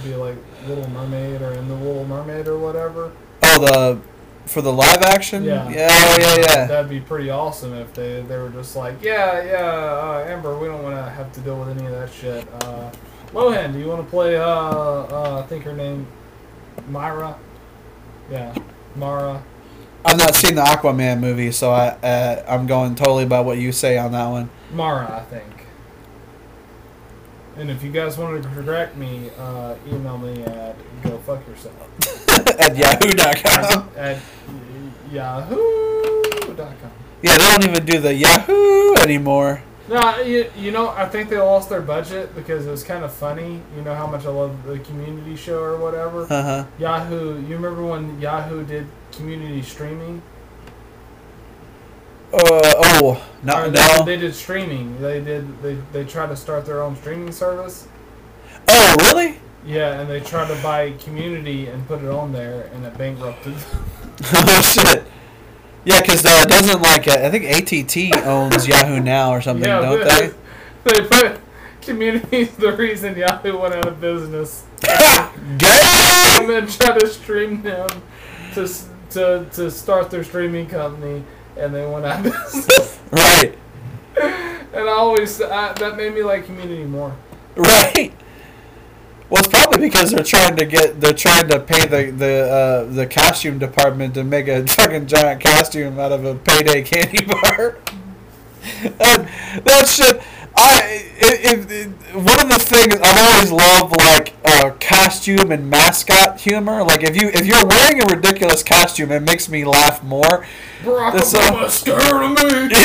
be like Little Mermaid or in the Little Mermaid or whatever. Oh, the for the live action. Yeah. Yeah. Oh, yeah. Yeah. That'd be pretty awesome if they they were just like, yeah, yeah, uh, Amber, we don't want to have to deal with any of that shit. Uh, Lohan, do you want to play? Uh, uh, I think her name, Myra. Yeah, Mara. I've not seen the Aquaman movie, so I uh, I'm going totally by what you say on that one. Mara, I think. And if you guys wanted to correct me, uh, email me at go fuck yourself At Yahoo.com. at yahoo.com. Yeah, they don't even do the Yahoo anymore. No, you, you know, I think they lost their budget because it was kind of funny. You know how much I love the community show or whatever. Uh huh. Yahoo, you remember when Yahoo did community streaming? Uh oh. No. Or they, No. they did streaming. They did. They they tried to start their own streaming service. Oh really? Yeah, and they tried to buy community and put it on there, and it bankrupted. oh shit. Yeah, because uh, doesn't like uh, I think ATT owns Yahoo now or something, yeah, don't they? they put community the reason Yahoo went out of business. And then try to stream them to to to start their streaming company, and they went out of business. Right. and I always I, that made me like community more. Right. Well, it's probably because they're trying to get they're trying to pay the the uh, the costume department to make a fucking giant costume out of a payday candy bar. that, that shit. I it, it, it, one of the things I've always loved like uh, costume and mascot humor. Like if you if you're wearing a ridiculous costume, it makes me laugh more. Barack That's Obama scared of me.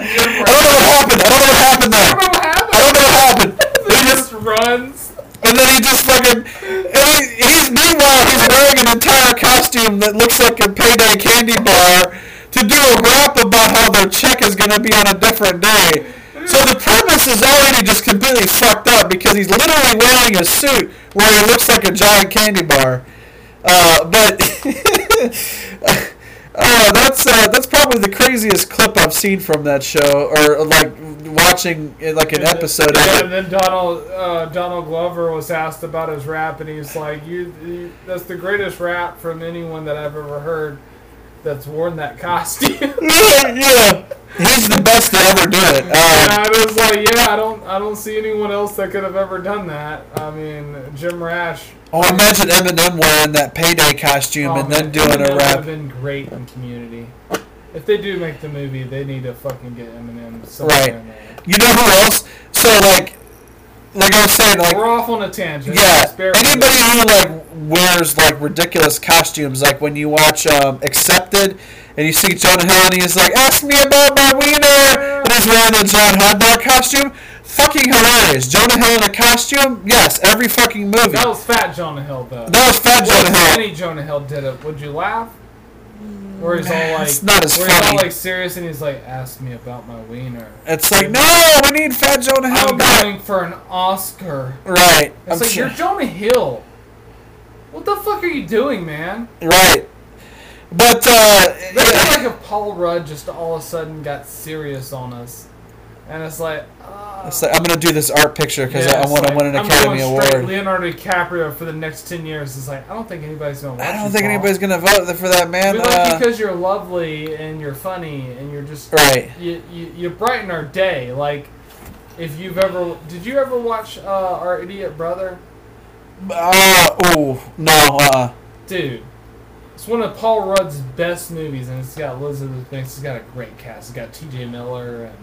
I don't know what happened. I don't know what happened there. I don't know what happened. I don't know what happened. He just runs. And then he just fucking. And he, he's meanwhile he's wearing an entire costume that looks like a payday candy bar to do a rap about how their check is going to be on a different day. So the premise is already just completely fucked up because he's literally wearing a suit where he looks like a giant candy bar. Uh, but uh, that's uh, that's probably the craziest clip I've seen from that show, or like watching like an episode Yeah, of and then Donald uh, Donald Glover was asked about his rap, and he's like, "You, you that's the greatest rap from anyone that I've ever heard that's worn that costume." yeah, he's the best to ever do it. And Uh, I was like, "Yeah, I don't, I don't see anyone else that could have ever done that." I mean, Jim Rash. Oh, imagine Eminem wearing that payday costume oh, and then man, doing Eminem a would have rap. been great in Community. If they do make the movie, they need to fucking get Eminem somewhere Right. You know who else? So like, like I was saying, like We're off on a tangent. Yeah, Just bear with anybody who like wears like ridiculous costumes, like when you watch um, Accepted and you see Jonah Hill and he's like, "Ask me about my wiener," and he's wearing a giant hot dog costume. Fucking hilarious! Jonah Hill in a costume? Yes, every fucking movie. That was Fat Jonah Hill, though. That was Fat Jonah Hill. any Jonah Hill did it? Would you laugh? Or he's all like, It's not as where he's all like serious and he's like, "Ask me about my wiener." It's like, no, we need Fat Jonah Hill I'm back. going for an Oscar. Right. I'm It's like sure- you're Jonah Hill. What the fuck are you doing, man? right. But uh, That's yeah. like if Paul Rudd just all of a sudden got serious on us, and it's like, uh, It's like, I'm gonna do this art picture because yeah, I it's want to like, win an I'm Academy Award. Leonardo DiCaprio for the next ten years. is like I don't think anybody's gonna. Watch I don't think Paul. anybody's gonna vote for that man. We Uh, because you're lovely and you're funny and you're just right. you, you, you brighten our day. Like if you've ever did you ever watch uh, our idiot brother, Uh, oh no. Uh, dude? It's one of Paul Rudd's best movies, and it's got Elizabeth Banks. It's got a great cast. It's got T.J. Miller and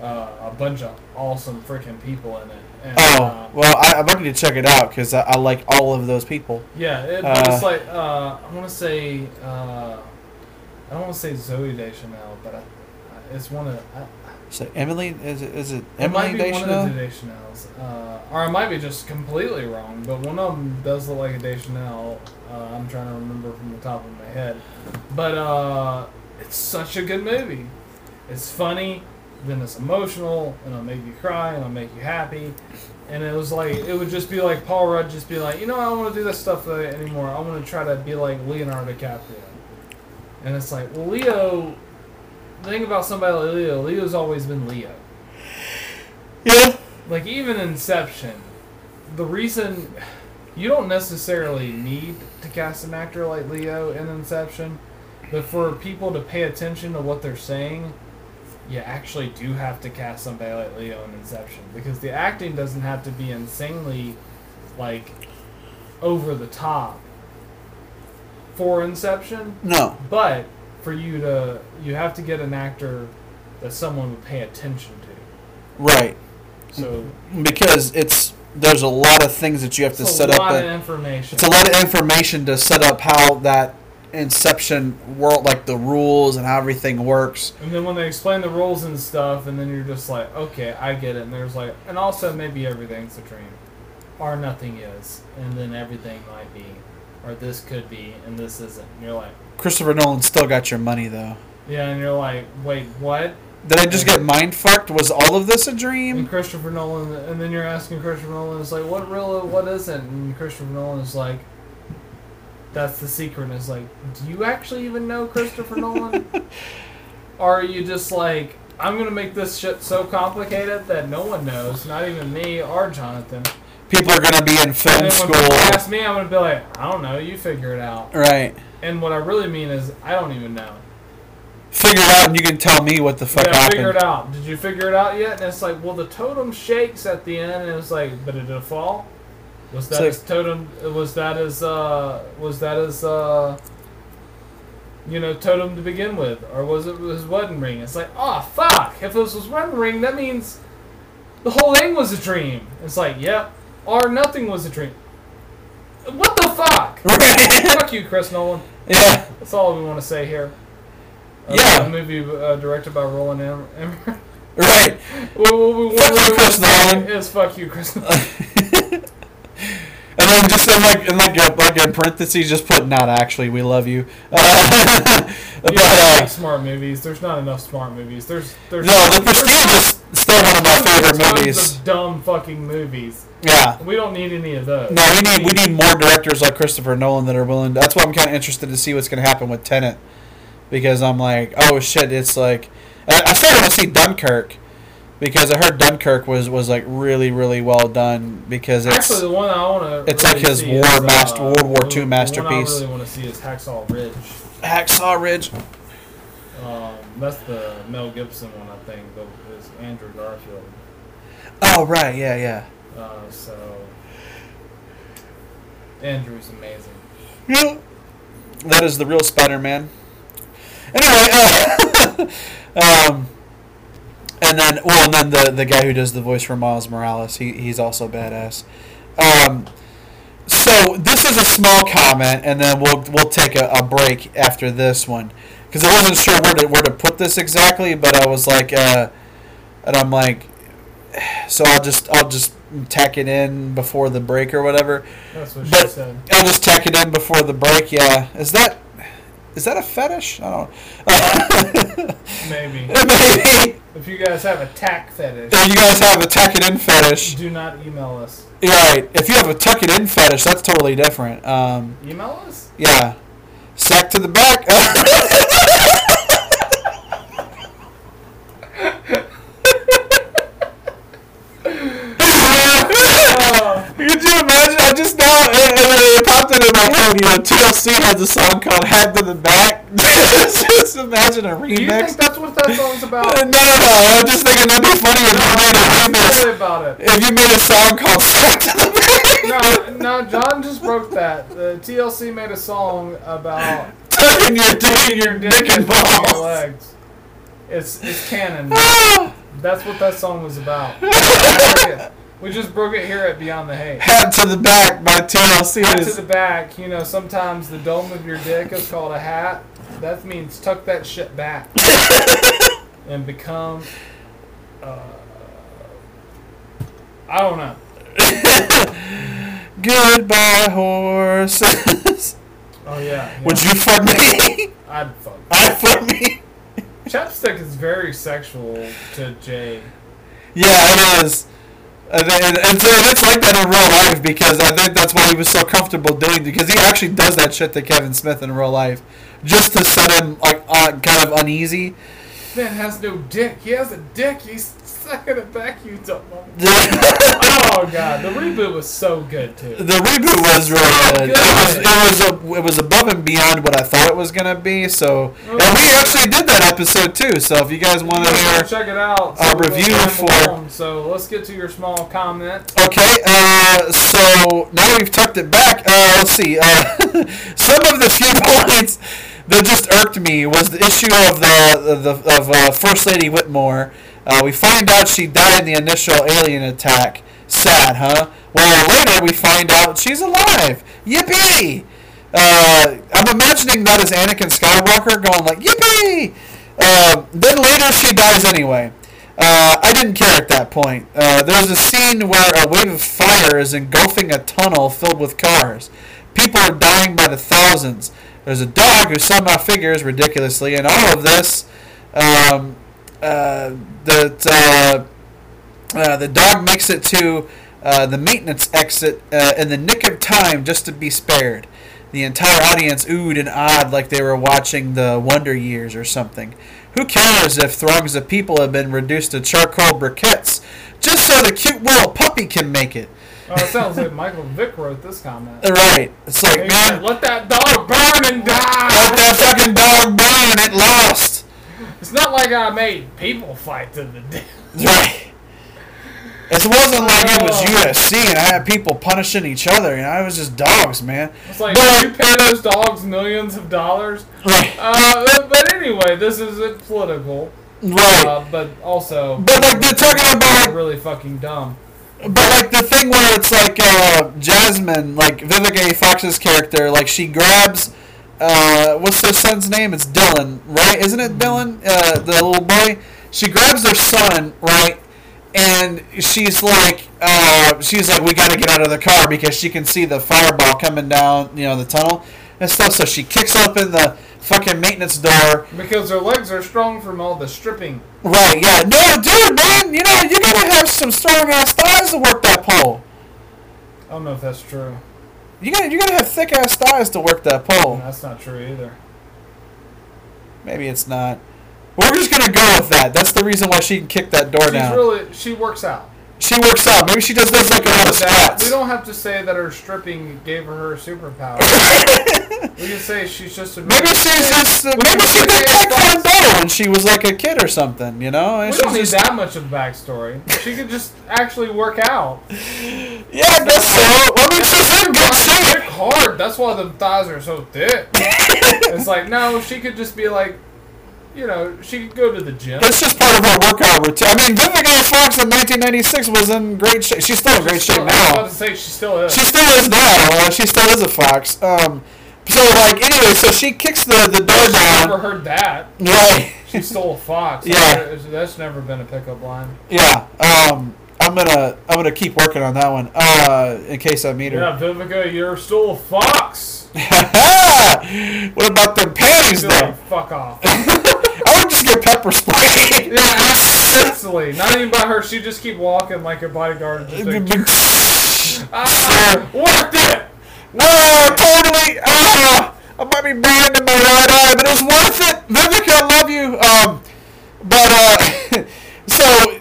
uh, a bunch of awesome freaking people in it. And, oh uh, well, I, I'm going to check it out because I, I like all of those people. yeah, it, Uh, it's like uh, I want to say uh, I don't want to say Zooey Deschanel, but I, it's one of. I, So Emily is it is it it might Emily be one of the Deschanels, uh, or I might be just completely wrong. But one of them does look like a Deschanel. Uh, I'm trying to remember from the top of my head, but uh, it's such a good movie. It's funny, then it's emotional, and it'll make you cry, and it'll make you happy. And it was like it would just be like Paul Rudd just be like, you know, I don't want to do this stuff uh, anymore. I want to try to be like Leonardo DiCaprio. And it's like, well, Leo. The thing about somebody like Leo, Leo's always been Leo Yeah. like even Inception, the reason you don't necessarily need to cast an actor like Leo in Inception, but for people to pay attention to what they're saying, you actually do have to cast somebody like Leo in Inception because the acting doesn't have to be insanely like over the top for Inception, No. but for you to you have to get an actor that someone would pay attention to. Right. So Because it's there's a lot of things that you have to It's a set up. lot of information. it's a lot of information to set up how that Inception world, like the rules and how everything works. and then when they explain the rules and stuff, and then you're just like, okay, I get it. And there's like, and also maybe everything's a dream, or nothing is, and then everything might be, or this could be, and this isn't. And you're like, Christopher Nolan still got your money though. yeah, and you're like, wait, what? Did I just get mind fucked? Was all of this a dream? And? Christopher Nolan, and then you're asking Christopher Nolan, it's like, what real, what isn't? And Christopher Nolan is like, that's the secret. Is like, do you actually even know Christopher Nolan? or are you just like, I'm gonna make this shit so complicated that no one knows, not even me or Jonathan. People are gonna be in And film then when school, people ask me, I'm gonna be like, I don't know, you figure it out. right? And what I really mean is, I don't even know. Figure it out, and you can tell me what the fuck yeah, happened. figure it out. Did you figure it out yet? And it's like, well, the totem shakes at the end, and it's like, but it did it fall? Was that It's his totem? Was that his? Uh, was that his? Uh, you know, totem to begin with, or was it his wedding ring? It's like, oh fuck! If this was wedding ring, that means the whole thing was a dream. It's like, yep, or nothing was a dream. What the fuck? fuck you, Chris Nolan. Yeah, That's all we want to say here. Uh, Yeah. A movie uh, directed by Roland Emmerich. right. What, what, what, Fuck you, Chris Nolan. Is fuck you, Chris Nolan. And just in like in like a, like in parentheses, just put not actually. We love you. Uh, but uh, like smart movies. There's not enough smart movies. There's there's no, The Prestige is still one of my favorite movies. Of dumb fucking movies. Yeah. We don't need any of those. No, we need we need more directors like Christopher Nolan that are willing. That's why I'm kind of interested to see what's going to happen with Tenet, because I'm like, oh shit, it's like I, I still want to see Dunkirk, because I heard Dunkirk was was like really really well done because it's Actually, the one I want to. it's like his war master- World War II masterpiece. The one I really want to see is Hacksaw Ridge. Hacksaw Ridge. Um, that's the Mel Gibson one, I think. The, is Andrew Garfield. Oh right, yeah, yeah. Uh, so Andrew's amazing. Yeah. That is the real Spider Man. Anyway, uh, um, and then well, and then the the guy who does the voice for Miles Morales, he he's also badass. Um, so this is a small comment, and then we'll we'll take a, a break after this one because I wasn't sure where to where to put this exactly, but I was like, uh, and I'm like, so I'll just I'll just tack it in before the break or whatever. That's what she But- said. I'll just tack it in before the break. Yeah, is that is that a fetish? I don't. Maybe. Maybe If you guys have a tack fetish, if you guys have a tuck it in fetish, do not email us. you're right. If you have a tuck it in fetish, that's totally different. Um, Email us? yeah, sack to the back. Oh, Could you imagine? I just now it, popped into my head. You know, TLC has a song called "Head to the Back." just imagine a remix. do you think that's what that song's about? no, no. no. I'm just thinking that'd be funny if you made a remix. About it. If you made a song called "Sack to the Back," No, no, John just broke that. Uh, the TLC made a song about tucking your dick in your dick and and your balls. legs. It's it's canon. That's what that song was about. We just broke it here at Beyond the Hate. Head to the back by TLC. Hat to the back, you know, sometimes the dome of your dick is called a hat. that means tuck that shit back and become. Uh, I don't know. Goodbye, horses. Oh yeah. yeah. Would you fuck me? I'd fuck. I'd fuck me. Chapstick is very sexual to Jay. Yeah, it is. And, and, and so it's like that in real life because I think that's why he was so comfortable doing because he actually does that shit to Kevin Smith in real life just to set him like uh, kind of uneasy. Man has no dick. He has a dick. He's sucking it back, you dumb motherfucker. Oh god, the reboot was so good too. The reboot was really good. It was, it was a, it was above and beyond what I thought it was gonna be. So, and we actually did that episode too. So if you guys want to hear, check it out. our review for- Along. So let's get to your small comment. Okay, uh, so now we've tucked it back. Uh, let's see. Uh, some of the few points that just irked me was the issue of the, the of uh, First Lady Whitmore. Uh, we find out she died in the initial alien attack. Sad, huh? Well, later we find out she's alive. Yippee! Uh, I'm imagining that as Anakin Skywalker going like yippee. Uh, then later she dies anyway. Uh, I didn't care at that point. Uh, there's a scene where a wave of fire is engulfing a tunnel filled with cars. People are dying by the thousands. There's a dog who somehow figures ridiculously in all of this um, uh, that uh, uh, the dog makes it to uh, the maintenance exit uh, in the nick of time just to be spared. The entire audience oohed and awed like they were watching the Wonder Years or something. Who cares if throngs of people have been reduced to charcoal briquettes just so the cute little puppy can make it? Oh, it sounds like Michael Vick wrote this comment. Right. It's like, He man, Let that dog burn and die. let that fucking dog burn. It lost. It's not like I made people fight to the death. Right. It wasn't like it was Oh. UFC and I had people punishing each other. You know, it was just dogs, man. It's like But- you pay those dogs millions of dollars. Right. Uh, but anyway, this isn't political. Right. Uh, but also, But, like, they're talking about- really fucking dumb. But like the thing where it's like uh, Jasmine, like Vivica. Fox's character, like she grabs, uh, what's their son's name? It's Dylan, right? Isn't it Dylan, uh, the little boy? She grabs their son, right? And she's like, uh, she's like, we got to get out of the car because she can see the fireball coming down, you know, the tunnel and stuff. So she kicks open the fucking maintenance door. Because her legs are strong from all the stripping. Right? Yeah. No, dude, man, you know you gotta have some strong ass thighs to work that pole. I don't know if that's true. You gotta you gotta have thick ass thighs to work that pole. That's not true either. Maybe it's not. We're just gonna go with that. That's the reason why she can kick that door She's down. really she works out. she works out. Maybe she just does like a lot of squats. we don't have to say that her stripping gave her her superpower. we can say she's just a Maybe she's just. We Maybe she did taekwondo when she was like a kid or something. You know, and We don't need that much of a backstory. She could just actually work out. Yeah, I guess so. I mean, she's in good Work shape. hard. That's why the thighs are so thick. it's like no, she could just be like, you know, she could go to the gym. That's just part of her workout routine. I mean, Vivica A. Fox in 1996 was in great shape. She's still in great shape I was about now. to say she still is. She still is now. Uh, she still is a fox. Um, so like anyway, so she kicks the the door I've never heard that. Right. She stole a fox. Yeah. that's never been a pickup line. Yeah. Um, I'm gonna I'm gonna keep working on that one. Uh, in case I meet her. Yeah, Vivica, you're still a fox. what about the panties though? like, fuck off. I would just get pepper spray. Yeah, seriously. Not even by her. She just keep walking like a bodyguard. And just like, ah, worked it. No, totally. Ah, I might be blind in my right eye, but it was worth it. Vivica, I love you. Um, but uh, so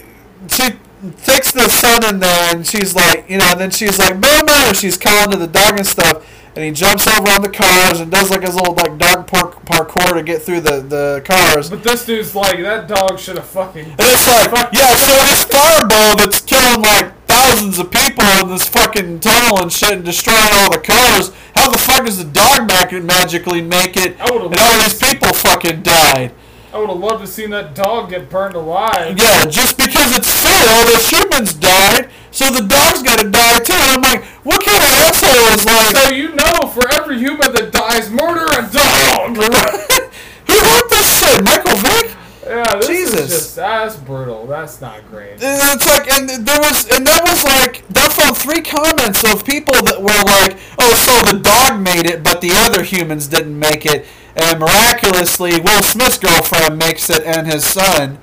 she takes the son in there, and she's like, you know, and then she's like, Boomer. She's calling to the dog and stuff, and he jumps over on the cars and does like his little like dog park parkour to get through the the cars. But this dude's like, that dog should have fucking. And it's like, yeah, so this fireball that's killing like thousands of people in this fucking tunnel and shit and destroying all the cars, how the fuck does the dog mag- magically make it and all these people fucking died? I would have loved to seen that dog get burned alive. Yeah, just because it's fair, the humans died, so the dog's got to die too. And I'm like, what kind of asshole is like? So you know, for every human that dies, murder a dog. Who wrote this shit? Michael Vick? Yeah, Jesus. Just, that's brutal. That's not great. It's like, and there was, and that was like, that found three comments of people that were like, oh, so the dog made it, but the other humans didn't make it and miraculously, Will Smith's girlfriend makes it, and his son,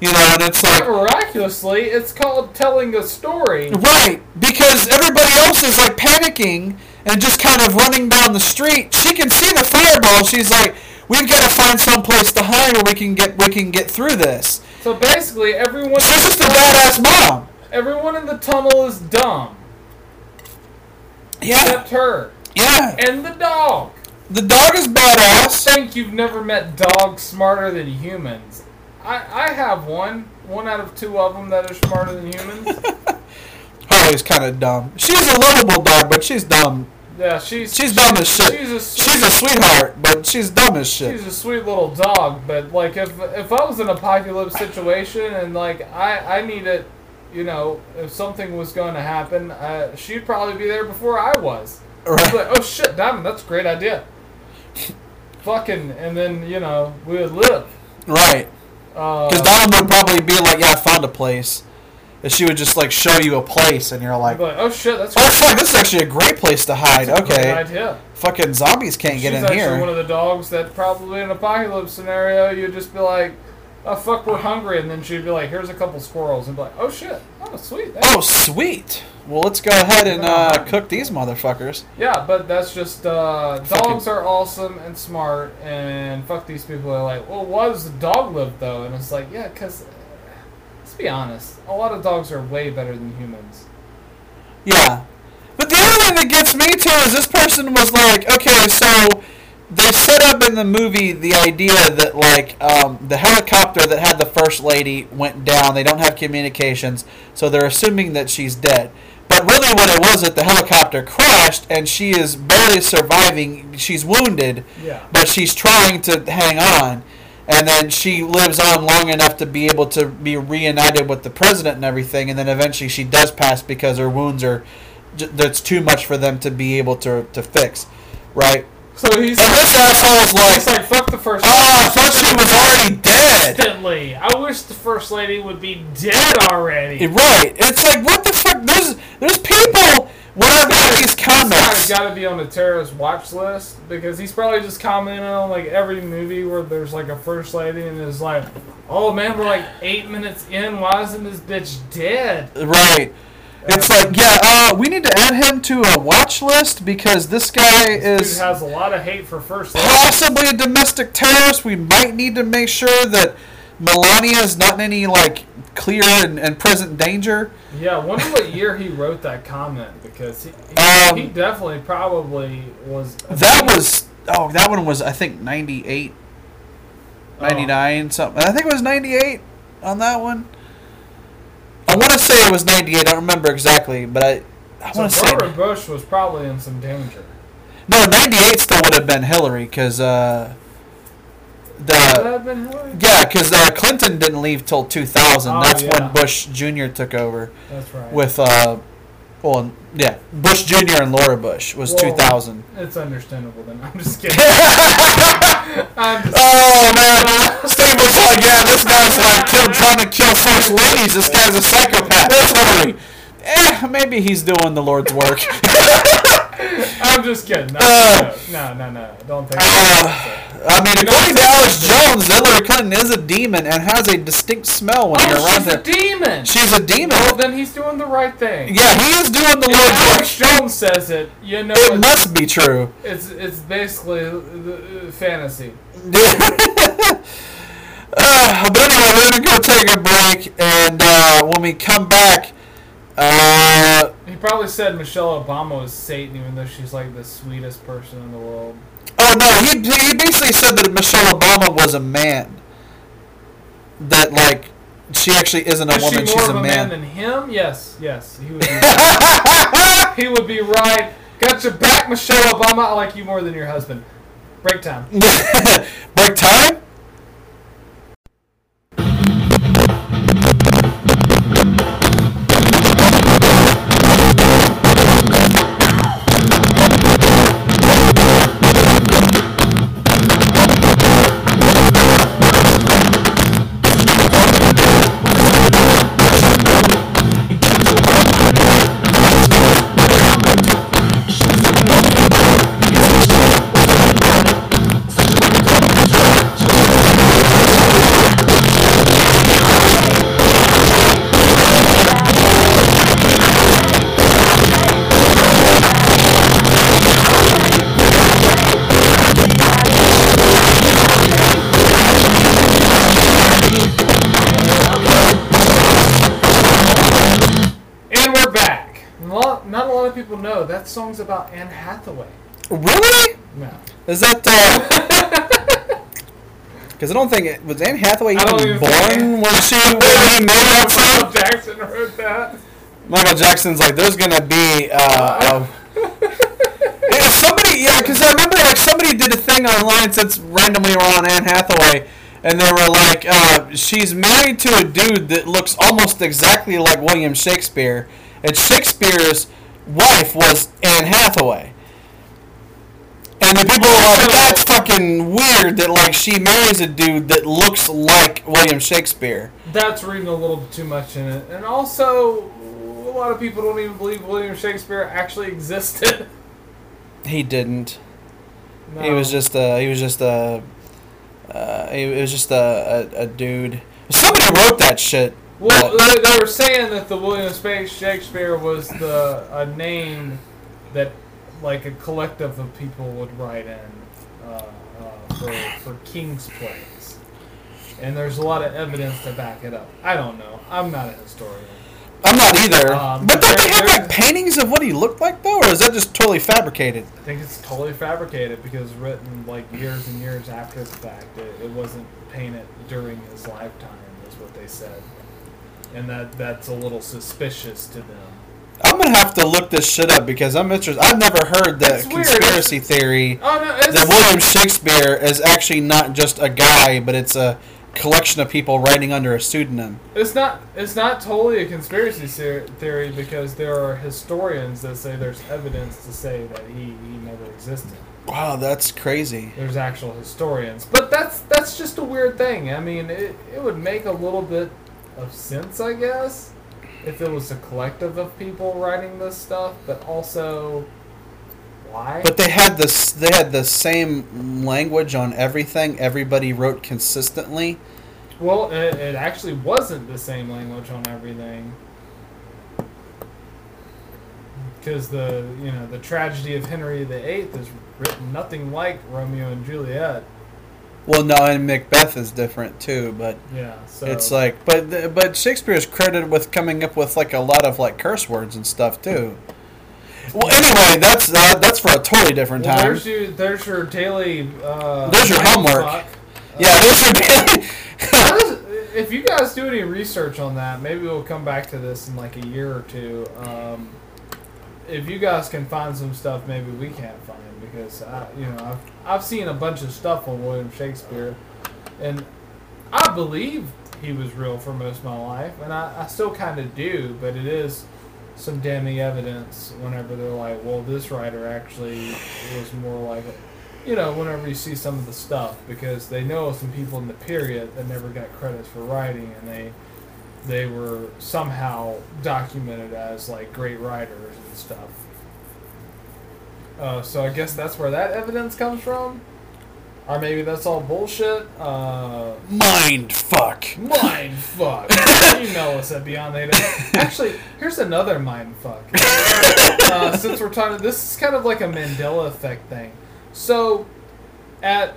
you know, and it's like, Miraculously, it's called telling a story. right, because everybody else is like panicking and just kind of running down the street. She can see the fireball. She's like, we've got to find some place to hide where we can get, we can get through this. So basically, everyone. She's just a badass mom. Everyone in the tunnel is dumb, Yeah, except her yeah. and the dog. The dog is badass. I think you've never met dogs smarter than humans. I, I have one. One out of two of them that are smarter than humans. Harley's kind of dumb. She's a lovable dog, but she's dumb. Yeah, she's She's dumb as shit. She's a, She's a sweetheart, but she's dumb as shit. she's a sweet little dog. But like, if if I was in an apocalypse situation and like I I needed, you know, if something was going to happen, uh, she'd probably be there before I was. Right. like, oh shit, Diamond, that's a great idea. Fucking, and then you know we would live. Right. Uh, Because Donald would probably be like, "Yeah, I found a place," and she would just like show you a place, and you're like, like, oh shit, that's "Oh fuck, this is actually a great place to hide." That's a great Okay. idea. Fucking zombies can't get She's in actually here. one of the dogs that probably in an apocalypse scenario you'd just be like, "Oh fuck, we're hungry," and then she'd be like, "Here's a couple squirrels," and be like, "Oh shit, oh sweet." thanks." Oh sweet. Well, let's go ahead and uh, cook these motherfuckers. Yeah, but that's just uh, dogs are awesome and smart, and fuck these people are like, "Well, why does the dog live though?" And it's like, yeah, because let's be honest, a lot of dogs are way better than humans. Yeah. But the other thing that gets me too is this person was like, okay, so they set up in the movie the idea that like um, the helicopter that had the first lady went down. They don't have communications, so they're assuming that she's dead. But really, what it was that the helicopter crashed and she is barely surviving. She's wounded, Yeah. but she's trying to hang on. And then she lives on long enough to be able to be reunited with the president and everything. And then eventually she does pass because her wounds are that's too much for them to be able to, to fix, right? So he's And this asshole's like, he's like, "Fuck the first." oh, I thought she was already dead. Instantly, I wish the first lady would be dead already. Right? It's like what the fuck? There's there's people when I read these This guy's comments. got to be on the terrorist watch list because he's probably just commenting on like every movie where there's like a first lady and is like, "Oh man, we're like eight minutes in. Why isn't this bitch dead?" Right. It's like yeah, uh, we need to add him to a watch list because this guy Dude is has a lot of hate for first possibly a domestic terrorist. We might need to make sure that Melania is not in any like clear and, and present danger. Yeah, I wonder what year he wrote that comment because he, he, Um, he definitely probably was. That was oh, that one was I think 98, Oh. 99 something. I think it was 98 on that one. I want to say it was 98. I don't remember exactly, but I I want to say Barbara Bush was probably in some danger. no 98 still would have been Hillary because uh Would the been yeah because uh, Clinton didn't leave till 2000. Oh, That's yeah. when Bush Jr. took over That's right. with uh well yeah Bush Jr. and Laura Bush was Whoa. 2000. It's understandable then. I'm just kidding. I'm just Oh man, Steve was like, yeah, this guy's like kill, trying to kill first ladies. This guy's a psychopath. That's Hillary. Eh, maybe he's doing the Lord's work. I'm just kidding. No, Uh, no, no, no. Don't think. Uh, I mean, according to Alex Jones, Hillary Clinton is a demon and has a distinct smell when you're oh, around she's a demon. She's a demon. well, then he's doing the right thing. Yeah, he is doing the If Lord's Alex. Jones says it, you know It must be true. it's it's basically uh, fantasy. uh, but anyway, we're gonna go take a break, and uh, when we come back, uh, He probably said Michelle Obama was Satan, even though she's like the sweetest person in the world. Oh no, he he basically said that Michelle Obama was a man. That like she actually isn't a Is she woman, more she's of a a man man. than him? Yes, yes. He would be right. he would be right. Got your back, Michelle Obama. I like you more than your husband. Break time. Break time? That song's about Anne Hathaway. Really? No. Is that? uh... Because I don't think it was Anne Hathaway even even born when she when he made that Michael. Jackson wrote that. Michael Jackson's like, there's gonna be uh, Yeah, somebody, yeah, because I remember like somebody did a thing online since randomly around Anne Hathaway, and they were like, uh, she's married to a dude that looks almost exactly like William Shakespeare, and Shakespeare's wife was Anne Hathaway. And the people are like, that's fucking weird that like she marries a dude that looks like William Shakespeare. That's reading a little too much in it. And also, a lot of people don't even believe William Shakespeare actually existed. He didn't. No. He was just a. He was just a. Uh, he was just a, a, a dude. Somebody wrote that shit. Well, they, they were saying that the William Shakespeare was the a name that like a collective of people would write in uh, uh, for for king's plays, and there's a lot of evidence to back it up. I don't know. I'm not a historian. I'm not either. Um, but don't they have like paintings of what he looked like though, or is that just totally fabricated? I think it's totally fabricated because written like years and years after the fact. It, it wasn't painted during his lifetime, is what they said, and that that's a little suspicious to them. I'm gonna have to look this shit up because I'm interested. I've never heard the It's weird. conspiracy theory Oh no, that William Shakespeare is actually not just a guy, but it's a collection of people writing under a pseudonym. It's not. It's not totally a conspiracy theory because there are historians that say there's evidence to say that he, he never existed. Wow, that's crazy. There's actual historians, but that's that's just a weird thing. I mean, it it would make a little bit of sense, I guess, if it was a collective of people writing this stuff. But also, why? But they had this. They had the same language on everything. Everybody wrote consistently. well, it, it actually wasn't the same language on everything. Because the you know the tragedy of Henry VIII is written nothing like Romeo and Juliet. Well, no, and Macbeth is different too. But Yeah, so it's like, but but Shakespeare is credited with coming up with like a lot of like curse words and stuff too. Well, anyway, that's uh, that's for a totally different well, time. there's your there's your daily. Uh, There's your homework. yeah, those are. How does- if you guys do any research on that, maybe we'll come back to this in like a year or two. Um, if you guys can find some stuff, maybe we can't find because I, you know I've I've seen a bunch of stuff on William Shakespeare, and I believe he was real for most of my life, and I, I still kind of do, but it is some damning evidence whenever they're like, well, this writer actually was more like, you know, whenever you see some of the stuff, because they know some people in the period that never got credits for writing, and they they were somehow documented as like great writers and stuff. Uh, so I guess that's where that evidence comes from, or maybe that's all bullshit. Uh, Mind fuck. Mind fuck. Email us at Beyond the Actually, here's another mind fuck. Uh, since we're talking, this is kind of like a Mandela effect thing. So, at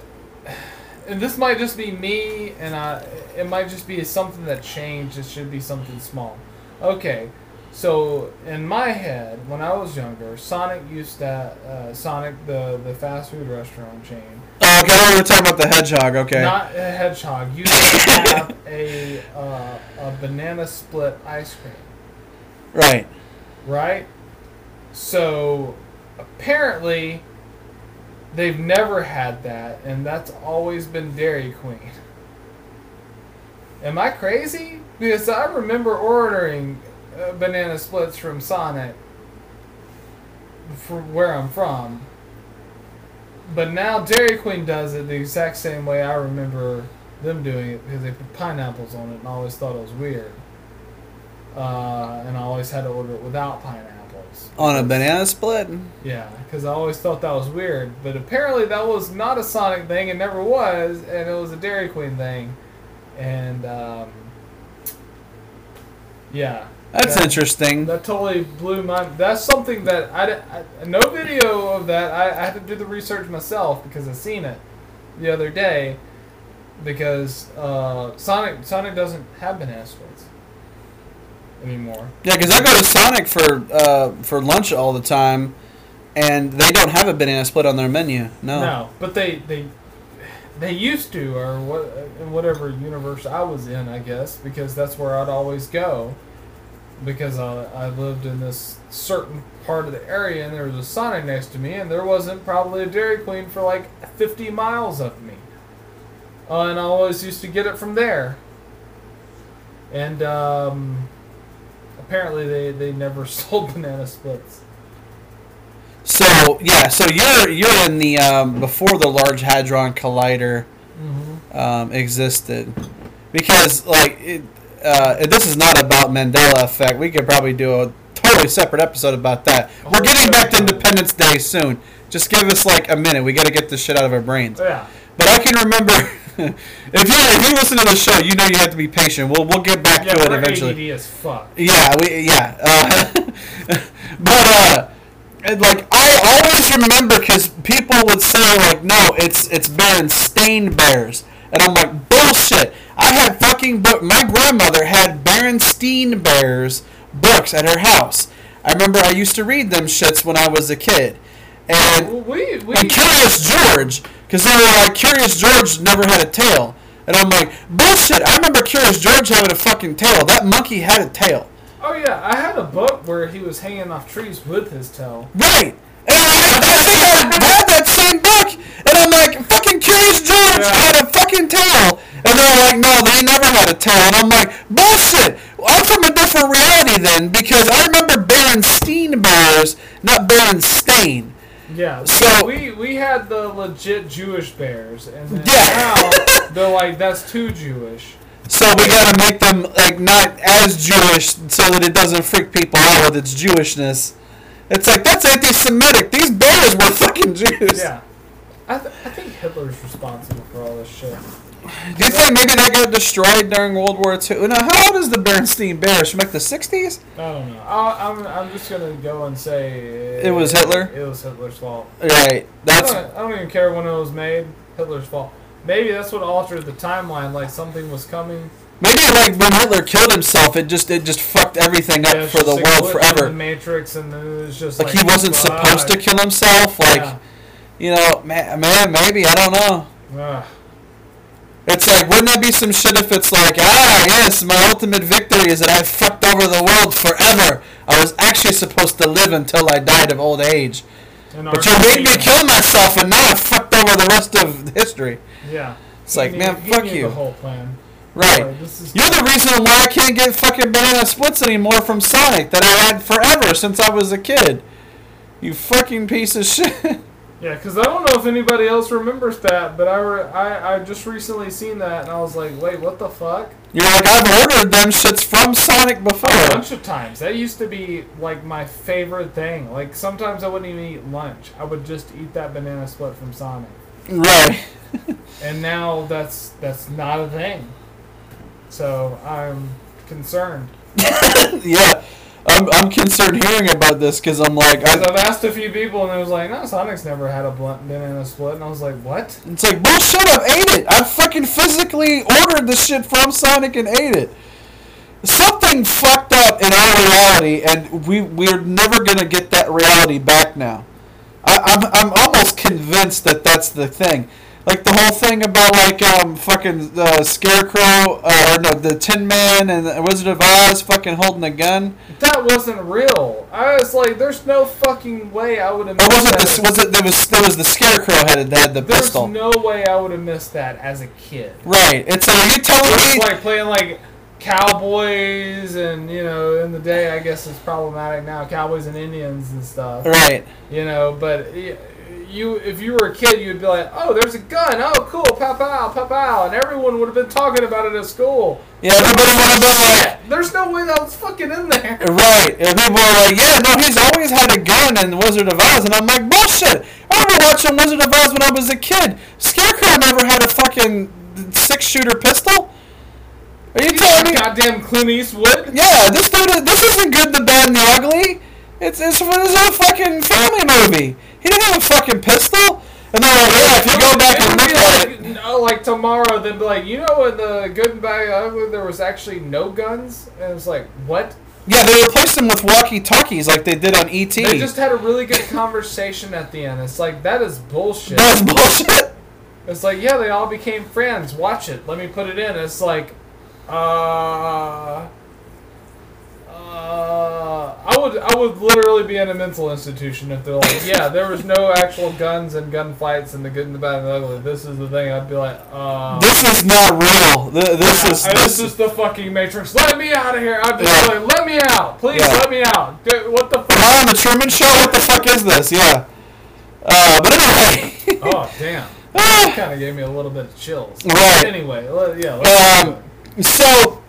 and this might just be me, and I, it might just be something that changed. It should be something small. Okay, so in my head, when I was younger, Sonic used to uh, Sonic the the fast food restaurant chain Oh, okay, we were talking about the hedgehog. Okay. not a hedgehog. You have a uh, a banana split ice cream, right. right? So apparently they've never had that, and that's always been Dairy Queen. Am I crazy? Because I remember ordering uh, banana splits from Sonic from where I'm from. But now Dairy Queen does it the exact same way I remember them doing it because they put pineapples on it and I always thought it was weird. Uh, and I always had to order it without pineapples. On a banana split. Yeah, because I always thought that was weird. But apparently that was not a Sonic thing. It never was. And it was a Dairy Queen thing. And, um, yeah. That's That- interesting. That totally blew my. That's something that I, I no video of that. I, I had to do the research myself because I seen it the other day. Because uh, Sonic Sonic doesn't have banana splits anymore. Yeah, because I go to Sonic for uh, for lunch all the time, and they don't have a banana split on their menu. No. No, but they they they used to, or what in whatever universe I was in, I guess, because that's where I'd always go. Because I, I lived in this certain part of the area, and there was a Sonic next to me, and there wasn't probably a Dairy Queen for like 50 miles of me. Uh, and I always used to get it from there. And um, apparently, they, they never sold banana splits. So yeah, so you're you're in the um, before the Large Hadron Collider Mm-hmm. um, existed, because like it, uh, this is not about Mandela effect. We could probably do a totally separate episode about that. We're getting back to Independence Day soon. Just give us like a minute. We got to get this shit out of our brains. Yeah. But I can remember if you if you listen to the show, you know you have to be patient. We'll we'll get back Yeah, to it eventually. ADD as fuck. Yeah, we yeah. Uh, but uh, and, like I always remember because people would say like, no, it's it's Berenstain Bears, and I'm like bullshit. I had fucking book. My grandmother had Berenstain Bears books at her house. I remember I used to read them shits when I was a kid, and We we and Curious George, because they were like, Curious George never had a tail. And I'm like, bullshit, I remember Curious George having a fucking tail. That monkey had a tail. Oh yeah, I had a book where he was hanging off trees with his tail. Right! And I, I think I had that same book, and I'm like, fucking Curious George Yeah. had a fucking tail. And they're like, no, they never had a tail. And I'm like, bullshit! I'm from a different reality then, because I remember Berenstein Bears, not Berenstain. Yeah. So- we we had the legit Jewish bears, and then Yeah. now they're like that's too Jewish. So we gotta make them like not as Jewish so that it doesn't freak people out with its Jewishness. It's like that's anti-Semitic. These bears were fucking Jews. Yeah. I, th- I think Hitler's responsible for all this shit. Do you think maybe they got destroyed during World War II? Now, how old is the Bernstein Bears? From like the '60s? I don't know. I, I'm I'm just gonna go and say It was Hitler? It was Hitler's fault. Right. I That's don't, I don't even care when it was made. Hitler's fault. Maybe that's what altered the timeline. Like something was coming. Maybe like when Hitler killed himself, it just it just fucked everything up Yeah, for the world in The forever. Matrix, and then it was just Like, like, he wasn't supposed to kill himself. Like Yeah. you know, man, man, maybe I don't know. Ugh. It's like, wouldn't that be some shit if it's like, ah, yes, my ultimate victory is that I fucked over the world forever. I was actually supposed to live until I died of old age. And But you made me kill myself, and now I fucked over the rest of history. Yeah. It's like, He man, he fuck you. The whole plan. Right. You're the reason why I can't get fucking banana splits anymore from Sonic that I had forever since I was a kid. You fucking piece of shit. Yeah, because I don't know if anybody else remembers that, but I, re- I I just recently seen that and I was like, wait, what the fuck? You're like, I've ordered them shits from Sonic before. A bunch of times. That used to be like my favorite thing. Like sometimes I wouldn't even eat lunch. I would just eat that banana split from Sonic. Right. And now that's that's not a thing. So I'm concerned. yeah. I'm, I'm concerned hearing about this because I'm like, Because I, I've asked a few people and it was like, no, Sonic's never had a blunt banana split. And I was like, what? it's like, bullshit, I've ate it. I fucking physically ordered the shit from Sonic and ate it. Something fucked up in our reality, and we, we're never going to get that reality back now. I, I'm, I'm almost convinced that that's the thing. Like the whole thing about like um fucking the Scarecrow uh, or no the Tin Man and the Wizard of Oz fucking holding a gun. That wasn't real. I was like, there's no fucking way I would have Or missed was it that. the, was it there was there was the Scarecrow headed that had the There's pistol? no way I would have missed that as a kid. Right. It's like, are you telling It's me? like playing like cowboys and you know in the day I guess it's problematic now cowboys and Indians and stuff Right. you know but you if you were a kid you'd be like oh there's a gun oh cool pow pow pow pow and everyone would have been talking about it at school Yeah, everybody would have been like, there's no way that was fucking in there right. And people are like, yeah, no, he's always had a gun in Wizard of Oz. And I'm like, bullshit. I remember watching Wizard of Oz when I was a kid. Scarecrow never had a fucking six shooter pistol. Are you telling me? goddamn Clint Eastwood Yeah, this dude, is- this isn't good, the bad, and the ugly. It's it's, it's a fucking family movie. He didn't have a fucking pistol. And they're like, yeah, if you go back and look at it, no, like tomorrow, they'd be like, you know, in the Good and Bad Ugly, there was actually no guns, and it's like, what? Yeah, they replaced them with walkie-talkies like they did on ET. They just had a really good conversation at the end. It's like that is bullshit. That's bullshit. It's like yeah, they all became friends. Watch it. Let me put it in. It's like, uh, uh, I would I would literally be in a mental institution if they're like, yeah, there was no actual guns and gunfights and the good and the bad and the ugly. This is the thing. I'd be like, uh. This is not real. Th- This is I- this this is the fucking Matrix. Let me out of here. I'd be Yeah. like, let me out. Please Yeah. let me out. Dude, what the Am fuck? I on the Truman Show? What the fuck is this? Yeah. Uh, but anyway. Oh, damn. That kind of gave me a little bit of chills. Right. Anyway, let, yeah, let's Um, so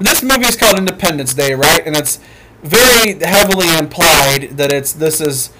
this movie is called Independence Day, right? And it's very heavily implied that it's this is.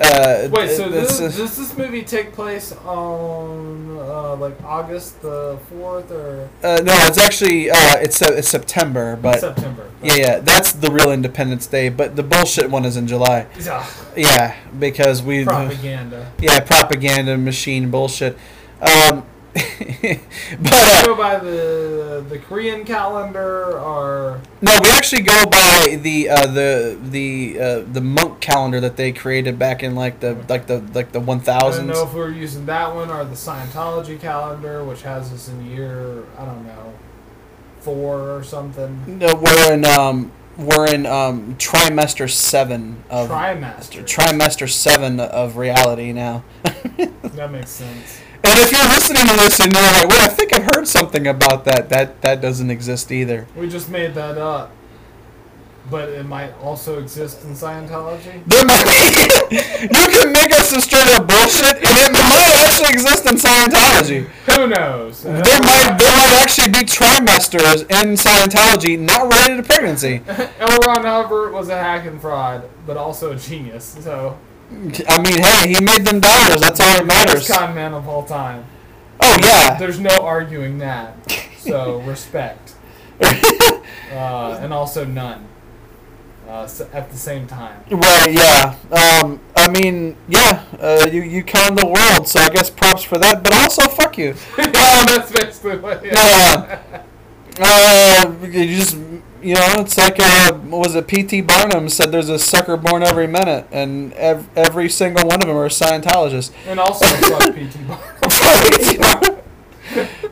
Uh. Wait, so this is- does this movie take place on uh, like August the fourth or uh, no, it's actually uh, it's uh, it's September, but September? yeah, yeah, that's the real Independence Day. But the bullshit one is in July. yeah. Yeah, because we Propaganda. yeah propaganda machine bullshit. Um, but uh, Go by the the Korean calendar or No, we actually go by the uh, the the uh, the monk calendar that they created back in like the like the like the one I don't know if we were using that one or the Scientology calendar, which has us in year I don't know four or something. No, we're in um we're in um trimester seven of Trimester. trimester seven of reality now. that makes sense. And if you're listening to this and you're like, wait, I think I've heard something about that, that that doesn't exist either. We just made that up. But it might also exist in Scientology. There might be, you can make us some straight up bullshit, and it might actually exist in Scientology. Who knows? There might there might actually be trimesters in Scientology not related to pregnancy. L. Ron Hubbard was a hack and fraud, but also a genius. So I mean, hey, he made them dollars. That's all that matters. Best con man of all time. Oh yeah. There's no arguing that. So respect, uh, and also none. Uh, at the same time. Right, yeah. Um, I mean, yeah, uh, you, you con the world, so I guess props for that, but also fuck you. Um, That's basically what. uh, uh, you just, you know, it's like, uh, what was it, P.T. Barnum said there's a sucker born every minute, and ev- every single one of them are Scientologists. And also fuck P.T. Barnum.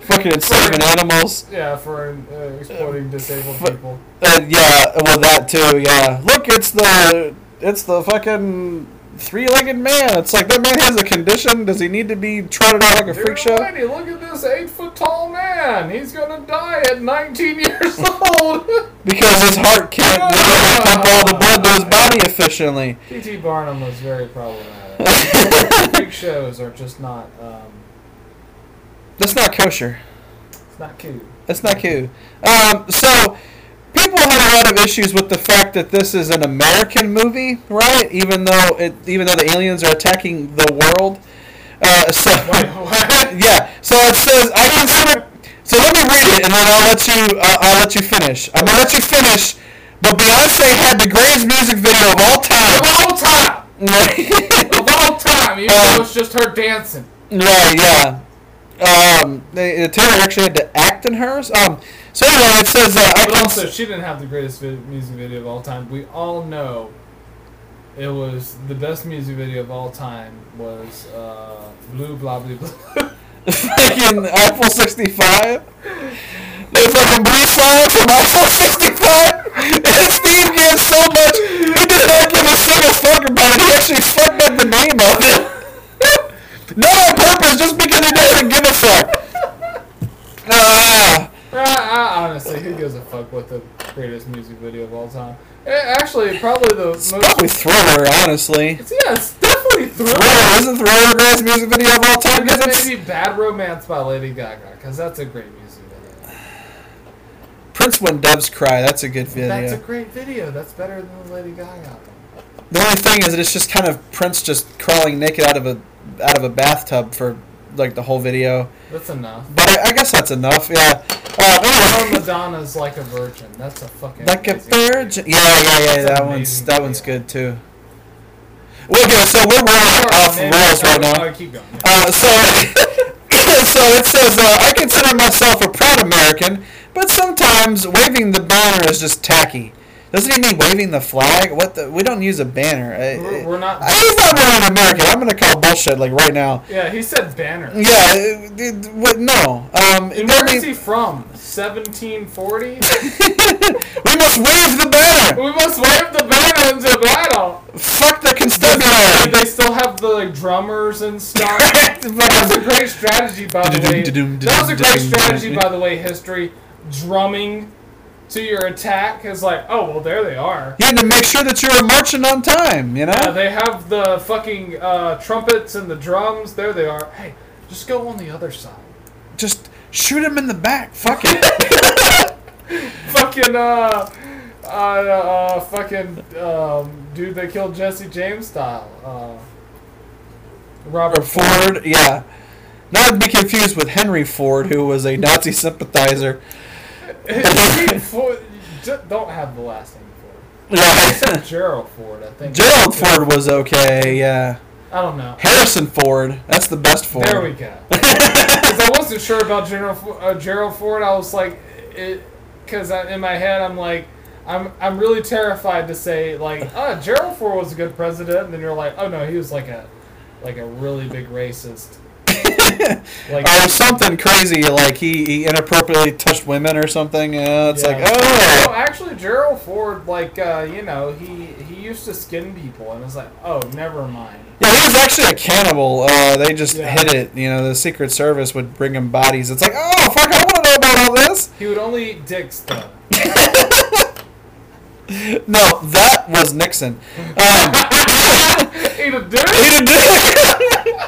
Fucking enslaving animals. Yeah, for uh, exploiting disabled people. Uh, yeah, well, that too, yeah. Look, it's the, it's the fucking three-legged man. It's like, that man has a condition. Does he need to be trotted out like a freak show? Lady, look at this eight foot tall man. He's gonna die at 19 years old. Because his heart can't pump all the blood to his body efficiently. P.T. Barnum was very problematic. Freak shows are just not. Um, That's not kosher. it's not cute. That's not cute. Um, so, people have a lot of issues with the fact that this is an American movie, right? Even though it, even though the aliens are attacking the world. Uh, so, Wait, what? yeah. So it says I consider. So let me read it, and then I'll let you. Uh, I'll let you finish. I'm gonna let you finish. But Beyonce had the greatest music video of all time. Of all time! Of all time! Even Um, though it's just her dancing. Right, yeah. Um, they, Taylor actually had to act in hers. Um, so anyway, it says uh, But also, she didn't have the greatest vi- music video of all time. We all know it was the best music video of all time was uh, Blue Blah Blah Blah. fucking Eiffel 65. The fucking blue song from Eiffel 65. And Steve gave so much. He did not give a single fuck about it. He actually fucked up the name of it. Not on purpose, just because he doesn't give a fuck. Ah. Uh, I, honestly, who gives a fuck what the greatest music video of all time? Actually, probably the most. Probably Thriller, honestly. It's, yeah, it's definitely Thriller. Thriller isn't Thriller the greatest music video of all time? Because it's maybe Bad Romance by Lady Gaga, because that's a great music video. Prince When Doves Cry. That's a good video. That's a great video. That's better than the Lady Gaga. The only thing is that it's just kind of Prince just crawling naked out of a out of a bathtub for like the whole video. That's enough. But I, I guess that's enough. Yeah. Uh, Madonna's Like a Virgin. That's a fucking. like a virgin. Yeah, yeah, yeah. That's That one's that one's video. good too. Well, okay, so we're Sorry, off rails right now. oh, keep going. Uh, so, so it says, uh, I consider myself a proud American, but sometimes waving the banner is just tacky. Doesn't he mean waving the flag? What the? We don't use a banner. We're, we're not. He's not really an American. I'm gonna call bullshit like right now. yeah, he said banner. Yeah, it- it- what- no. Um, And where is he from? 1740? we must wave the banner. we must wave the banner into battle. Fuck the constabulary. they still have the like drummers and stuff. That was a great strategy, by the way. That was a great strategy, by the way. History drumming to your attack is like, oh well, there they are. You had to make sure that you were marching on time. You know. Uh, they have the fucking uh, trumpets and the drums. There they are. Hey, just go on the other side. Just shoot him in the back. Fuck it. fucking uh, uh, uh, fucking um, dude that killed Jesse James style. Uh, Robert Or Ford. Yeah. Not to be confused with Henry Ford, who was a Nazi sympathizer. Ford. Don't have the last name Ford. Yeah. Except Gerald Ford, I think. Gerald Ford was okay. Yeah. I don't know. Harrison Ford. That's the best Ford. There we go. Because I wasn't sure about Gerald, Fo- uh, Gerald Ford. I was like, it, because in my head I'm like, I'm I'm really terrified to say like, oh, Gerald Ford was a good president, and then you're like, oh no, he was like a, like a really big racist. Like, or something crazy like he, he inappropriately touched women or something. Yeah, it's yeah. like No, oh. actually, Gerald Ford, like, uh, you know, he he used to skin people, and it's like, oh, never mind. Yeah, he was actually a cannibal. Uh, they just Yeah. hid it. You know, the Secret Service would bring him bodies. It's like, oh fuck, I want to know about all this. He would only eat dicks though. No, that was Nixon. Um, Eat a dick. he did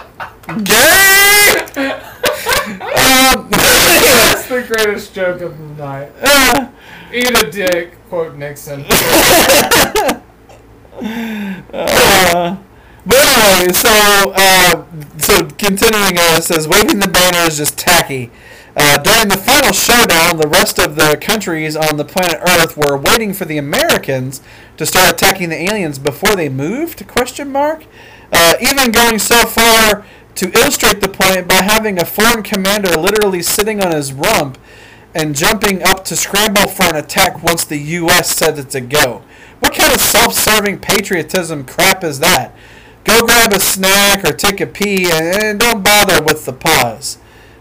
Gay. um, That's the greatest joke of the night. uh, Eat a dick, quote Nixon. Uh, but anyway, so uh, so continuing on, it says waving the banner is just tacky. Uh, during the final showdown, the rest of the countries on the planet Earth were waiting for the Americans to start attacking the aliens before they moved? Question mark. Uh, even going so far to illustrate the point by having a foreign commander literally sitting on his rump and jumping up to scramble for an attack once the U.S. said it to go. What kind of self-serving patriotism crap is that? Go grab a snack or take a pee and, and don't bother with the pause.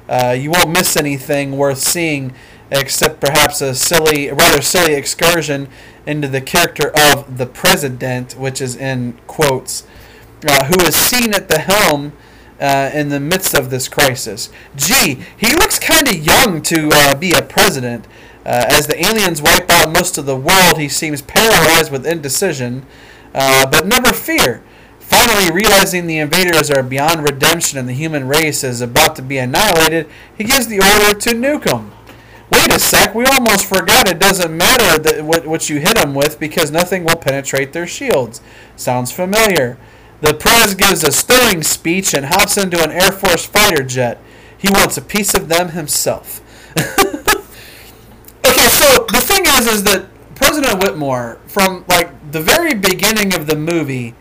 Uh, you won't miss anything worth seeing except perhaps a silly, rather silly excursion into the character of the president, which is in quotes, uh, who is seen at the helm uh, in the midst of this crisis. Gee, he looks kind of young to uh, be a president. Uh, as the aliens wipe out most of the world, he seems paralyzed with indecision. But never fear. Finally, realizing the invaders are beyond redemption and the human race is about to be annihilated, he gives the order to nuke them. Wait a sec, we almost forgot it doesn't matter that what, what you hit them with because nothing will penetrate their shields. Sounds familiar. The Prez gives a stirring speech and hops into an Air Force fighter jet. He wants a piece of them himself. okay, so the thing is, is that President Whitmore, from like the very beginning of the movie,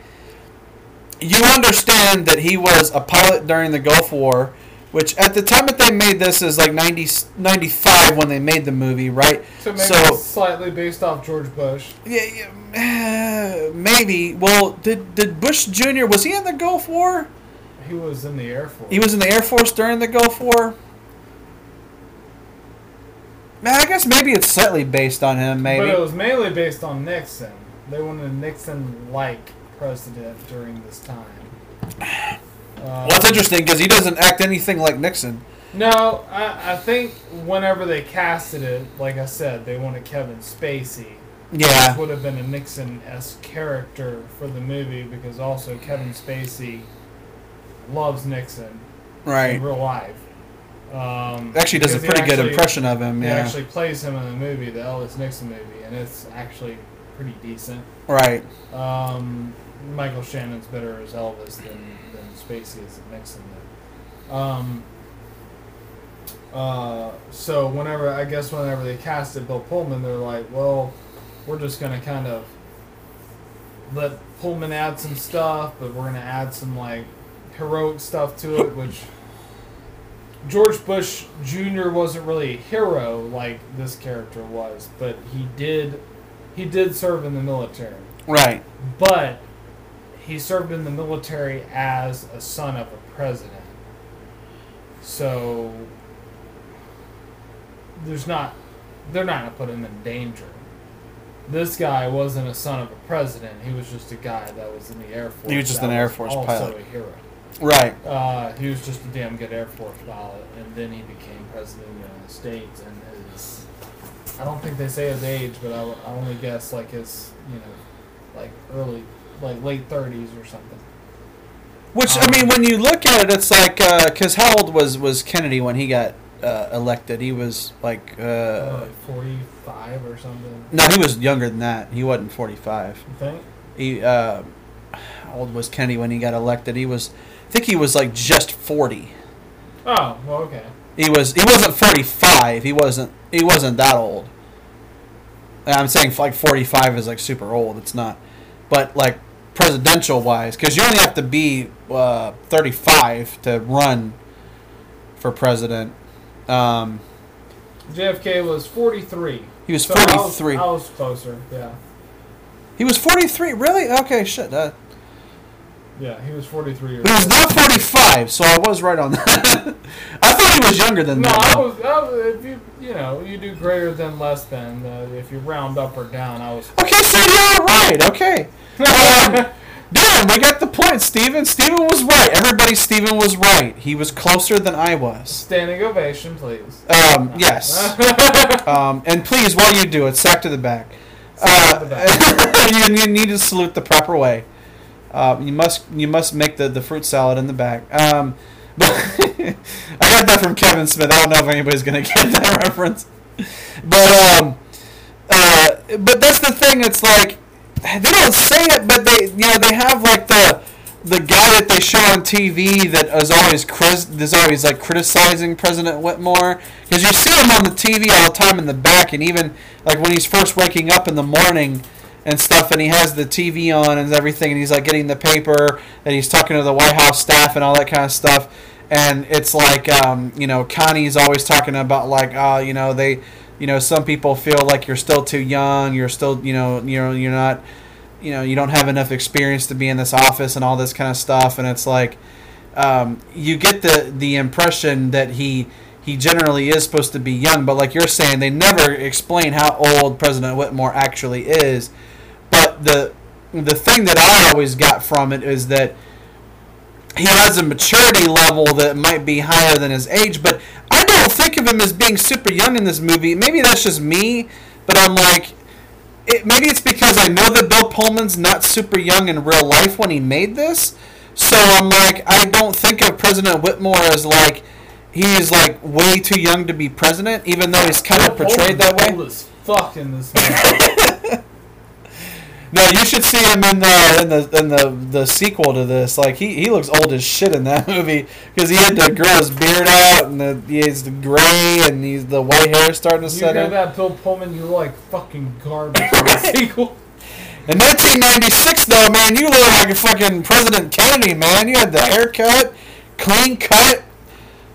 you understand that he was a pilot during the Gulf War, which at the time that they made this is like 90, 95 when they made the movie, right? So maybe So- it's slightly based off George Bush. Yeah, yeah, uh, maybe. Well, did did Bush Jr. was he in the Gulf War? He was in the Air Force. He was in the Air Force during the Gulf War. Man, I guess maybe it's slightly based on him. Maybe. But it was mainly based on Nixon. They wanted a Nixon-like president during this time. Uh, well, it's interesting because he doesn't act anything like Nixon. No, I, I think whenever they casted it, like I said, they wanted Kevin Spacey. Yeah. Which would have been a Nixon-esque character for the movie because also Kevin Spacey loves Nixon Right. in real life. Um, Actually, does a he pretty good impression of him. He Yeah. actually plays him in the movie, the Elvis Nixon movie, and it's actually pretty decent. Right. Um, Michael Shannon's better as Elvis than, than Spacey as Nixon. Though. Um, uh, so whenever I guess whenever they casted Bill Pullman, they're like, well, we're just gonna kind of let Pullman add some stuff, but we're gonna add some like heroic stuff to it, which George Bush Jr. wasn't really a hero like this character was, but he did he did serve in the military, Right. but he served in the military as a son of a president. So there's not they're not gonna put him in danger. This guy wasn't a son of a president. He was just a guy that was in the Air Force. He was just an Air Force also pilot. a hero. Right. Uh, he was just a damn good Air Force pilot, and then he became president of the United States. And his, I don't think they say his age, but I, I only guess like his, you know, like early, like late thirties or something. Which I Um, mean, when you look at it, it's like because how old was was Kennedy when he got uh, elected? He was like Uh, uh, like forty-five or something. no, he was younger than that. He wasn't forty five. You think? He uh, how old was Kennedy when he got elected? He was, I think he was like just forty. Oh, well, okay. He was he wasn't forty five. He wasn't he wasn't that old. I'm saying like forty five is like super old. It's not, but like presidential wise, because you only have to be uh, thirty five to run for president. Um, JFK was forty-three. he was So I was. I was closer. Yeah, He was forty three. Really? Okay, shit. Uh, yeah, he was forty-three. Years he was not forty five, so I was right on that. I thought he was younger than No, that. I was, I was. If you, you know, you do greater than less than. Uh, if you round up or down, I was. Okay, so you're right. Okay. Um, Damn, we got the point, Steven. Steven was right. Everybody, Steven was right. He was closer than I was. Standing ovation, please. Um, yes. Um, and please, while you do it, sack to the back. Sack to the Uh, you, you need to salute the proper way. Uh, you must you must make the, the fruit salad in the back. Um, but I got that from Kevin Smith. I don't know if anybody's gonna get that reference. But um, uh, but that's the thing. It's like they don't say it, but they you know they have like the the guy that they show on TV that is always cris- is always like criticizing President Whitmore because you see him on the TV all the time in the back, and even like when he's first waking up in the morning and stuff, and he has the TV on and everything, and he's like getting the paper, and he's talking to the White House staff and all that kind of stuff, and it's like um, you know Connie's always talking about like uh, you know they you know some people feel like you're still too young, you're still you know you're you're not you know you don't have enough experience to be in this office and all this kind of stuff and it's like um, you get the the impression that he he generally is supposed to be young but like you're saying they never explain how old president whitmore actually is the the thing that i always got from it is that he has a maturity level that might be higher than his age but i don't think of him as being super young in this movie maybe that's just me but i'm like it, maybe it's because I know that Bill Pullman's not super young in real life when he made this. So I'm like, I don't think of President Whitmore as like he's like way too young to be president, even though he's kind of portrayed that Old way. as fuck in this movie. No, you should see him in the in the in the, the sequel to this. Like he, he looks old as shit in that movie because he had to grow his beard out and the, he has the gray and he's the white hair starting to you set in. that, Bill Pullman? You like fucking garbage in the sequel. In 1996, though, man, you look like a fucking President Kennedy, man. You had the haircut, clean cut,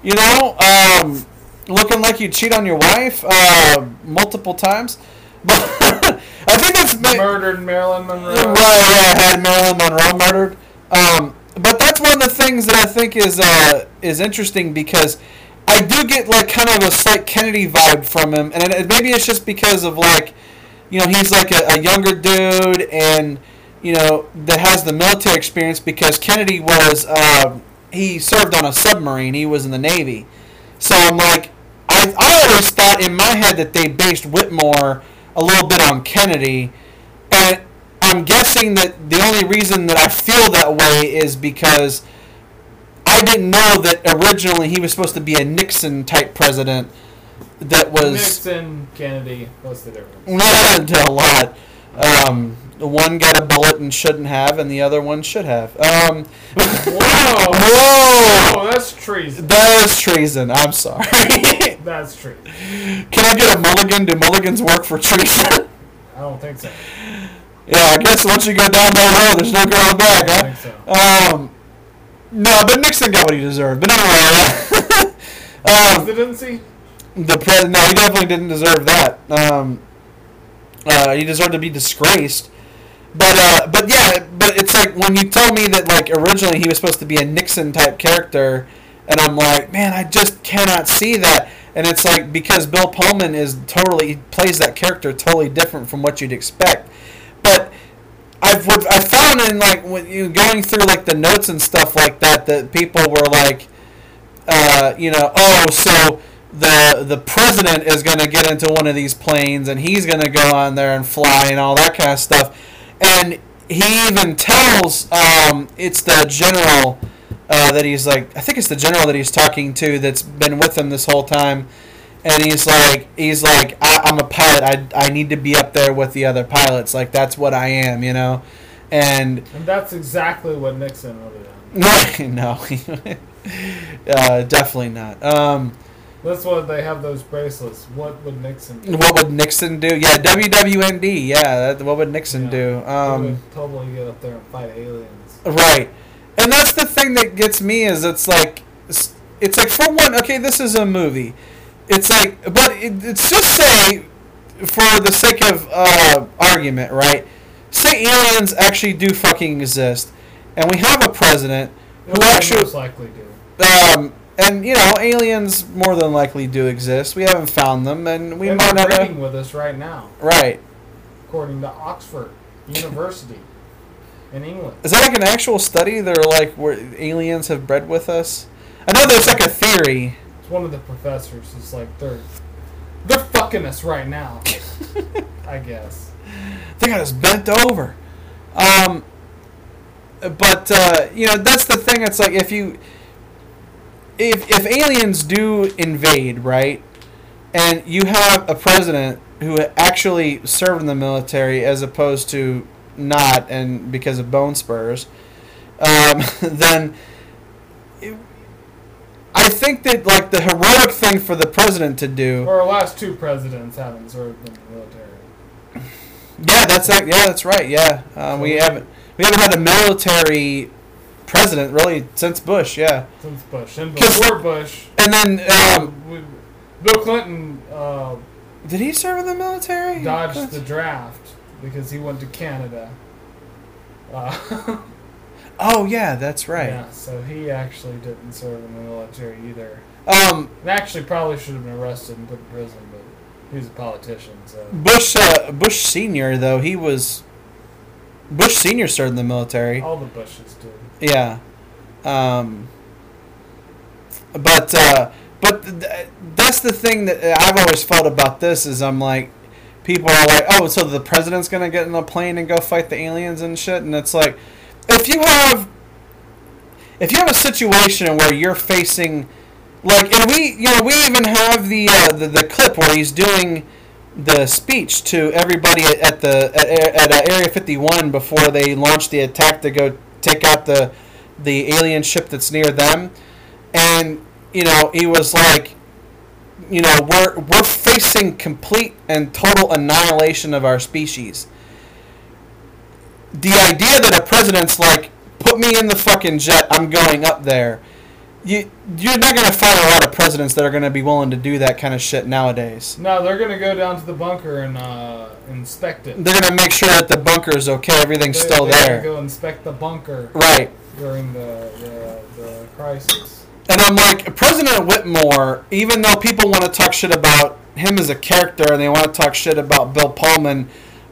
you know, um, looking like you cheat on your wife uh, multiple times. But I think that's ma- Murdered Marilyn Monroe. Right, yeah, had Marilyn Monroe murdered. Um, but that's one of the things that I think is uh, is interesting because I do get like kind of a slight Kennedy vibe from him, and it, maybe it's just because of like, you know, he's like a, a younger dude and you know that has the military experience because Kennedy was uh, he served on a submarine, he was in the Navy, so I'm like, I I always thought in my head that they based Whitmore a little bit on Kennedy, and I'm guessing that the only reason that I feel that way is because I didn't know that originally he was supposed to be a Nixon type president that was Nixon, Kennedy. What's the difference? not a lot. Um, the one got a bullet and shouldn't have, and the other one should have. Um, Whoa! whoa! Oh, that's treason. That is treason. I'm sorry. That's true. Can I get a mulligan? Do mulligans work for treason? I don't think so. yeah, I guess once you go down that road, there's no going back, I huh? don't think so. Um, no, but Nixon got what he deserved. But anyway, um, Presidency? the pre- no, he definitely didn't deserve that. Um, Uh, he deserved to be disgraced. But uh, but yeah, but it's like when you told me that like originally he was supposed to be a Nixon type character, and I'm like, man, I just cannot see that. And it's like because Bill Pullman is totally plays that character totally different from what you'd expect. But I've I found in like when you going through like the notes and stuff like that that people were like, uh, you know, oh, so the the president is going to get into one of these planes and he's going to go on there and fly and all that kind of stuff, and he even tells um, it's the general uh, that he's like I think it's the general that he's talking to that's been with him this whole time. And he's like, he's like, I, I'm a pilot. I, I need to be up there with the other pilots. Like that's what I am, you know. And And that's exactly what Nixon would have done. no, uh, definitely not. Um, That's why they have those bracelets. What would Nixon do? what would Nixon do? Yeah, WWND. Yeah, that, what would Nixon Yeah. do? Um, would totally get up there and fight aliens. right, and that's the thing that gets me is it's like it's, like for one, okay, this is a movie. It's like, but it, it's just say for the sake of uh, argument, right? Say aliens actually do fucking exist, and we have a president who actually most likely do. Um, and you know, aliens more than likely do exist. We haven't found them, and we They're might not. Have, with us right now, right? according to Oxford University in England. Is that like an actual study? They're like where aliens have bred with us. I know there's like a theory. It's one of the professors. It's like they're they're fucking us right now. I guess. They got us bent over. Um, but uh, you know, that's the thing. It's like if you, if if aliens do invade, right, and you have a president who actually served in the military as opposed to not, and because of bone spurs, um, then. it- I think that like the heroic thing for the president to do. Or our last two presidents haven't served in the military. Yeah, that's. Yeah, that's right. Yeah, um, we haven't we haven't had a military president really since Bush. Yeah, since Bush and before Bush. and then um, we- Bill Clinton uh, did he serve in the military? dodged the draft because he went to Canada. Uh, Oh yeah, that's right. Yeah, so he actually didn't serve in the military either. Um, And actually, probably should have been arrested and put in prison, but he was a politician, so. Bush uh, Bush senior though he was Bush senior served in the military. All the Bushes did. Yeah. Um, but uh, but th- that's the thing that I've always felt about this is I'm like people are like oh so the president's gonna get in a plane and go fight the aliens and shit? And it's like if you have if you have a situation where you're facing like and we you know we even have the uh, the, the clip where he's doing the speech to everybody at, the at, at Area 51 before they launch the attack to go take out the the alien ship that's near them. And you know he was like you know we're we're facing complete and total annihilation of our species the idea that a president's like put me in the fucking jet i'm going up there you you're not going to find a lot of presidents that are going to be willing to do that kind of shit nowadays No, they're gonna go down to the bunker and uh, inspect it. they're going to make sure that the bunker is okay everything's They- still they're there go inspect the bunker right during the, the, the crisis. And I'm like, President Whitmore, even though people want to talk shit about him as a character and they want to talk shit about Bill Pullman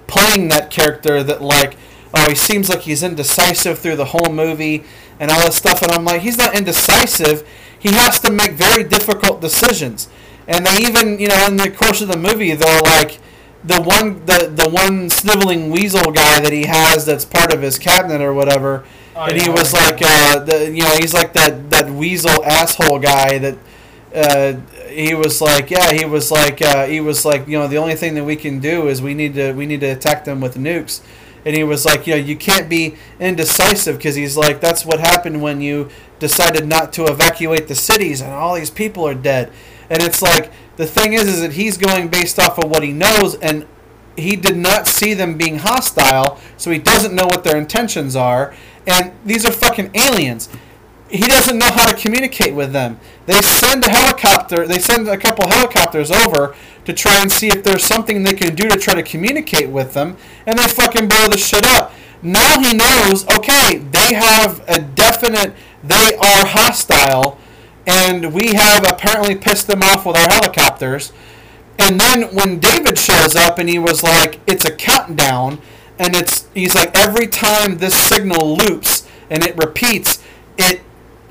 playing that character that, like, oh, he seems like he's indecisive through the whole movie and all this stuff. And I'm like, he's not indecisive. He has to make very difficult decisions. And they even, you know, in the course of the movie, they're like, the one the, the one sniveling weasel guy that he has that's part of his cabinet or whatever Oh, and he was like uh, the you know he's like that that weasel asshole guy that uh, he was like yeah he was like uh, he was like you know the only thing that we can do is we need to we need to attack them with nukes and he was like you know you can't be indecisive because he's like that's what happened when you decided not to evacuate the cities and all these people are dead and it's like the thing is is that he's going based off of what he knows and he did not see them being hostile, so he doesn't know what their intentions are. And these are fucking aliens. He doesn't know how to communicate with them. They send a helicopter. They send a couple helicopters over to try and see if there's something they can do to try to communicate with them, and they fucking blow the shit up. Now he knows. Okay, they have a definite. They are hostile, and we have apparently pissed them off with our helicopters. And then when David shows up and he was like, "It's a countdown," and it's he's like, every time this signal loops and it repeats, it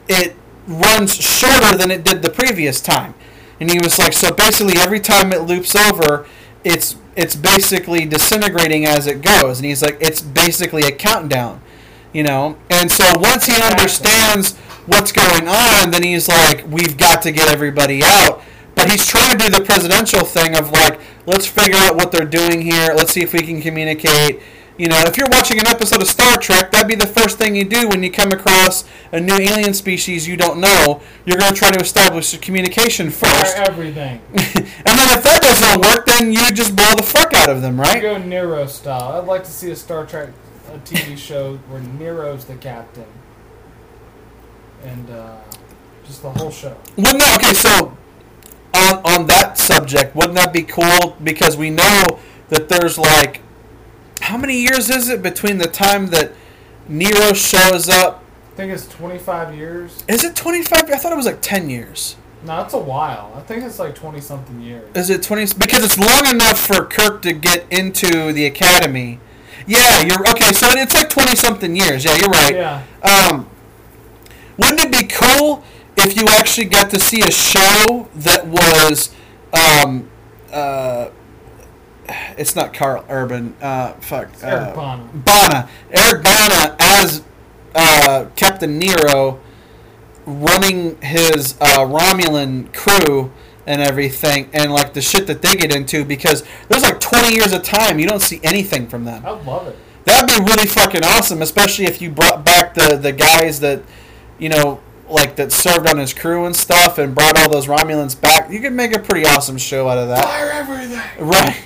it runs shorter than it did the previous time. And he was like, so basically every time it loops over, it's it's basically disintegrating as it goes. And he's like, it's basically a countdown, you know. And so once he understands what's going on, then he's like, we've got to get everybody out. But he's trying to do the presidential thing of like, let's figure out what they're doing here. Let's see if we can communicate. You know, if you're watching an episode of Star Trek, that'd be the first thing you do when you come across a new alien species you don't know. You're going to try to establish a communication first. Everything. and then if that doesn't work, then you just blow the fuck out of them, right? Go Nero style. I'd like to see a Star Trek a TV show where Nero's the captain, and uh, just the whole show. Wouldn't that, okay, so on, on that subject, wouldn't that be cool? Because we know that there's like, how many years is it between the time that Nero shows up? I think it's 25 years. Is it 25? I thought it was like 10 years. No, it's a while. I think it's like 20 something years. Is it 20? Because it's long enough for Kirk to get into the academy. Yeah, you're okay. So it's like 20 something years. Yeah, you're right. Yeah. Um, wouldn't it be cool if you actually got to see a show that was, um, uh, it's not Karl Urban. Uh, fuck. It's Eric uh, Bana. Bana. Eric Bana as uh, Captain Nero running his uh, Romulan crew and everything, and like the shit that they get into because there's like 20 years of time you don't see anything from them. I'd love it. That'd be really fucking awesome, especially if you brought back the the guys that, you know, like that served on his crew and stuff, and brought all those Romulans back. You could make a pretty awesome show out of that. Fire everything. Right.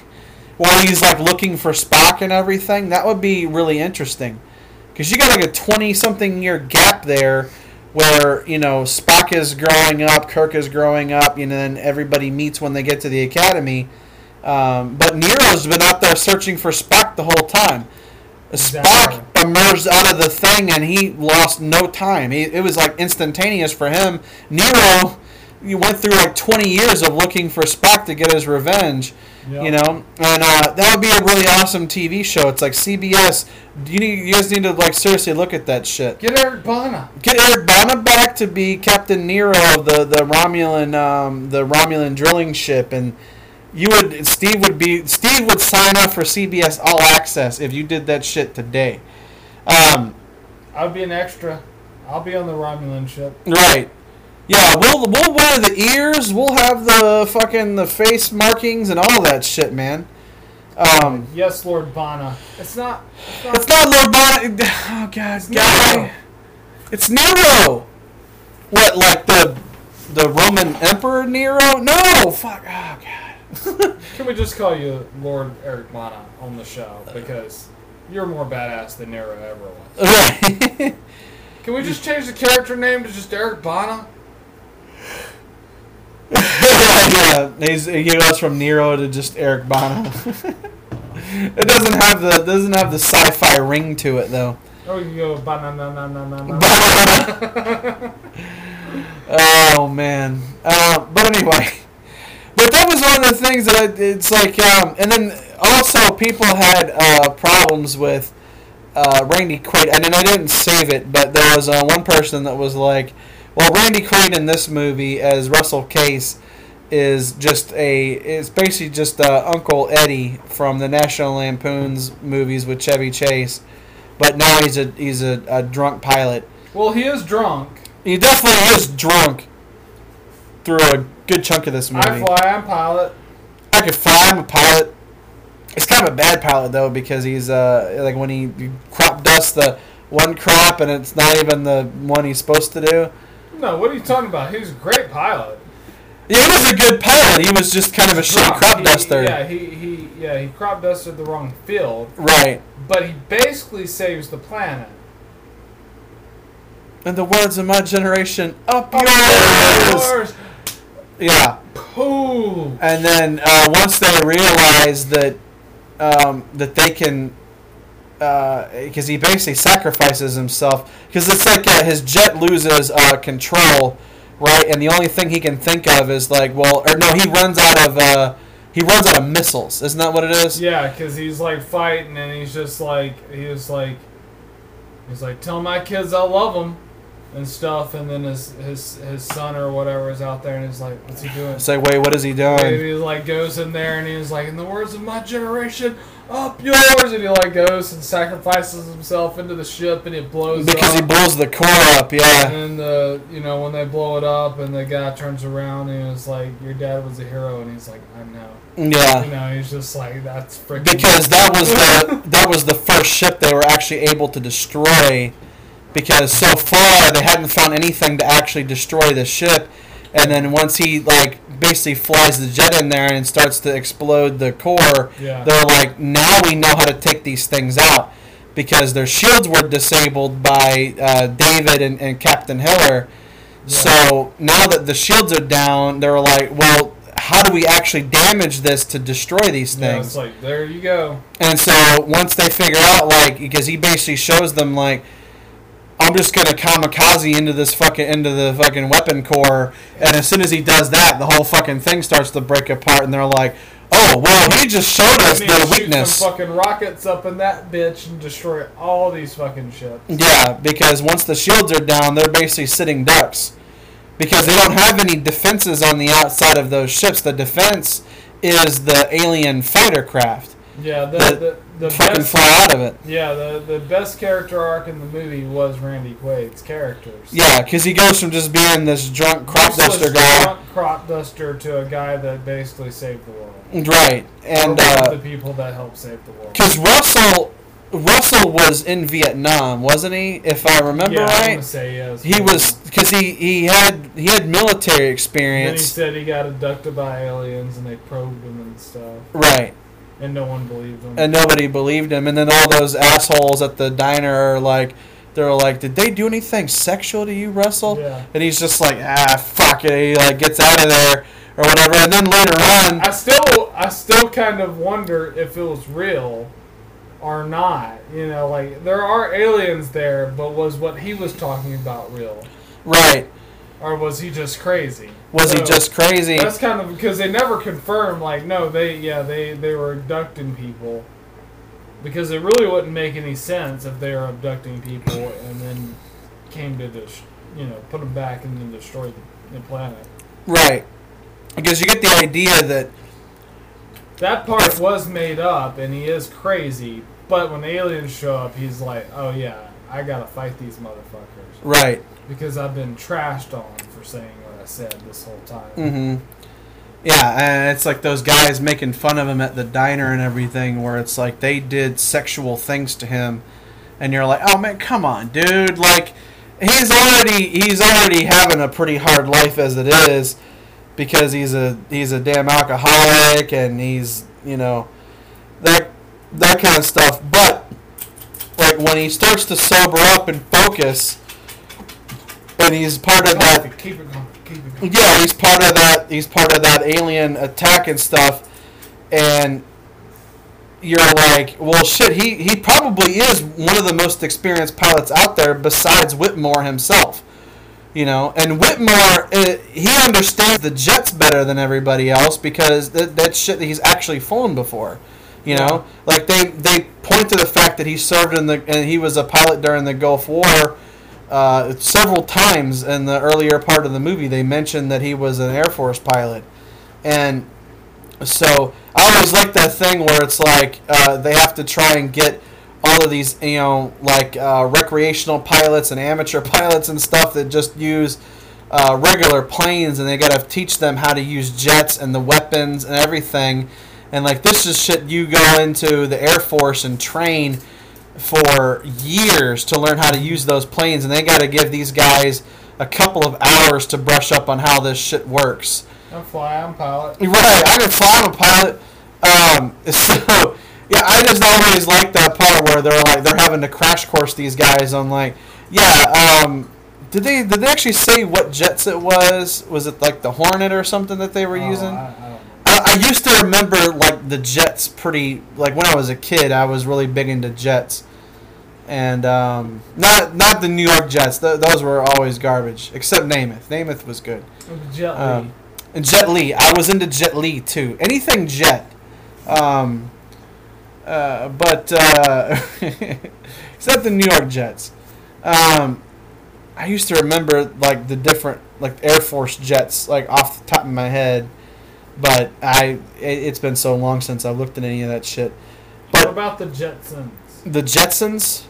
While he's like looking for Spock and everything, that would be really interesting. Because you got like a 20 something year gap there where, you know, Spock is growing up, Kirk is growing up, you know, and everybody meets when they get to the academy. Um, but Nero's been out there searching for Spock the whole time. Exactly. Spock emerged out of the thing and he lost no time. He, it was like instantaneous for him. Nero, you went through like 20 years of looking for Spock to get his revenge. Yep. You know, and uh, that would be a really awesome TV show. It's like CBS. You need, you guys need to like seriously look at that shit. Get Eric Bana. Get Eric Bana back to be Captain Nero of the the Romulan um, the Romulan drilling ship, and you would Steve would be Steve would sign up for CBS All Access if you did that shit today. Um, I'd be an extra. I'll be on the Romulan ship. right. Yeah, we'll we'll wear the ears. We'll have the fucking the face markings and all that shit, man. Um, Yes, Lord Bana. It's not. It's not. It's not Lord Bonnet. Oh God, guy. It's Nero. What, like the the Roman Emperor Nero? No, fuck. Oh God. Can we just call you Lord Eric Bana on the show because you're more badass than Nero ever was? Right. Can we just change the character name to just Eric Bana? Yeah, he's, he goes from Nero to just Eric Bana. it doesn't have the doesn't have the sci-fi ring to it though. Oh, you go Bana na na na na na. oh man. Uh, but anyway, but that was one of the things that I, it's like, um, and then also people had uh, problems with uh, Randy Quaid, and then I didn't save it, but there was uh, one person that was like, well, Randy Quaid in this movie as Russell Case is just a is basically just uh, Uncle Eddie from the National Lampoon's movies with Chevy Chase, but now he's a he's a, a drunk pilot. well, he is drunk. He definitely is drunk through a good chunk of this movie. I fly. I'm pilot. I could fly. I'm a pilot. It's kind of a bad pilot though because he's uh like when he, he crop dusts the one crop and it's not even the one he's supposed to do. No, what are you talking about? He was a great pilot. Yeah, he was a good pilot. He was just kind of a shitty Drunk. crop He- duster. Yeah, he, he yeah he crop dusted the wrong field, Right. but he basically saves the planet. In the words of my generation, up yours. Yours. Yeah. Ooh. And then uh, once they realize that um, that they can, because he basically sacrifices himself, because it's like uh, his jet loses uh, control, right? And the only thing he can think of is like, well, or no, he runs out of uh, he runs out of missiles. Isn't that what it is? Yeah, because he's like fighting and he's just like he's like he's like tell my kids I love them and stuff, and then his his his son or whatever is out there and he's like, what's he doing? Say, like, wait, what is he doing? And he like goes in there and he's like, in the words of my generation, up yours, and he like goes and sacrifices himself into the ship and it blows up Because he blows the core up, yeah. and the you know when they blow it up and the guy turns around and he's like, your dad was a hero, and he's like, I know. Yeah. You know, he's just like that's freaking. because that was the that was the first ship they were actually able to destroy because so far they hadn't found anything to actually destroy the ship and then once he like basically flies the jet in there and starts to explode the core Yeah. they're like now we know how to take these things out because their shields were disabled by uh, David and, and Captain Hiller so now that the shields are down they're like well how do we actually damage this to destroy these Yeah, things it's like there you go. and so once they figure out, like, because he basically shows them, like, I'm just gonna kamikaze into this fucking into the fucking weapon core, and as soon as he does that, the whole fucking thing starts to break apart, and they're like, "Oh, well, he just showed us their weakness." Some fucking rockets up in that bitch and destroy all these fucking ships. Yeah, because once the shields are down, they're basically sitting ducks, because they don't have any defenses on the outside of those ships. The defense is the alien fighter craft. Yeah, the the, the fucking best. fly out of it. Yeah, the the best character arc in the movie was Randy Quaid's characters. Yeah, because he goes from just being this drunk crop Useless duster guy. drunk crop duster to a guy that basically saved the world. Right, and uh, the people that helped save the world. because Russell Russell was in Vietnam, wasn't he? If I remember yeah, right, say yes. he was because he he had he had military experience. Then he said he got abducted by aliens and they probed him and stuff, Right, and no one believed him. and nobody believed him. And then all those assholes at the diner are like, they're like, "Did they do anything sexual to you, Russell?" yeah. And he's just like, "Ah, fuck it." He like gets out of there or whatever. And then later on, I still, I still kind of wonder if it was real or not. You know, like there are aliens there, but was what he was talking about real, right, or was he just crazy? was he just crazy? That's kind of because they never confirmed. Like, no, they, yeah, they they were abducting people. Because it really wouldn't make any sense if they were abducting people and then came to just, you know, put them back and then destroy the, the planet. Right. Because you get the idea that That part was made up, and he is crazy. But when aliens show up, he's like, "Oh yeah, I gotta fight these motherfuckers right. Because I've been trashed on for saying what I said this whole time." Mm-hmm. Yeah, and it's like those guys making fun of him at the diner and everything, where it's like they did sexual things to him, and you're like, oh man, come on, dude! Like he's already he's already having a pretty hard life as it is, because he's a he's a damn alcoholic and he's you know that that kind of stuff. But like when he starts to sober up and focus, and he's part of that Keep it going. Keep it going. yeah, he's part of that. He's part of that alien attack and stuff, and you're like, well, shit. He he probably is one of the most experienced pilots out there, besides Whitmore himself. You know, and Whitmore, uh, he understands the jets better than everybody else because that that shit that he's actually flown before. You know, like they they point to the fact that he served in the and he was a pilot during the Gulf War uh, several times in the earlier part of the movie they mentioned that he was an Air Force pilot, and so I always like that thing where it's like uh, they have to try and get all of these you know like uh, recreational pilots and amateur pilots and stuff that just use uh, regular planes and they got to teach them how to use jets and the weapons and everything. And like this is shit you go into the Air Force and train for years to learn how to use those planes, and they got to give these guys a couple of hours to brush up on how this shit works. I'm fly. I'm pilot. Right, I can fly. I'm a pilot. Um, so yeah, I just always like that part where they're like they're having to crash course these guys on like, yeah, um, did they did they actually say what jets it was? Was it like the Hornet or something that they were Oh, using? I, I don't know. I, I used to remember like the jets pretty like when I was a kid. I was really big into jets, and um, not not the New York Jets. Th- those were always garbage. Except Namath. Namath was good. Jet Li. Um, and Jet Li. I was into Jet Li too. Anything Jet. Um, uh, but uh, except the New York Jets. Um, I used to remember like the different like Air Force jets like off the top of my head, but I it, it's been so long since I looked at any of that shit. what But about the Jetsons? the Jetsons,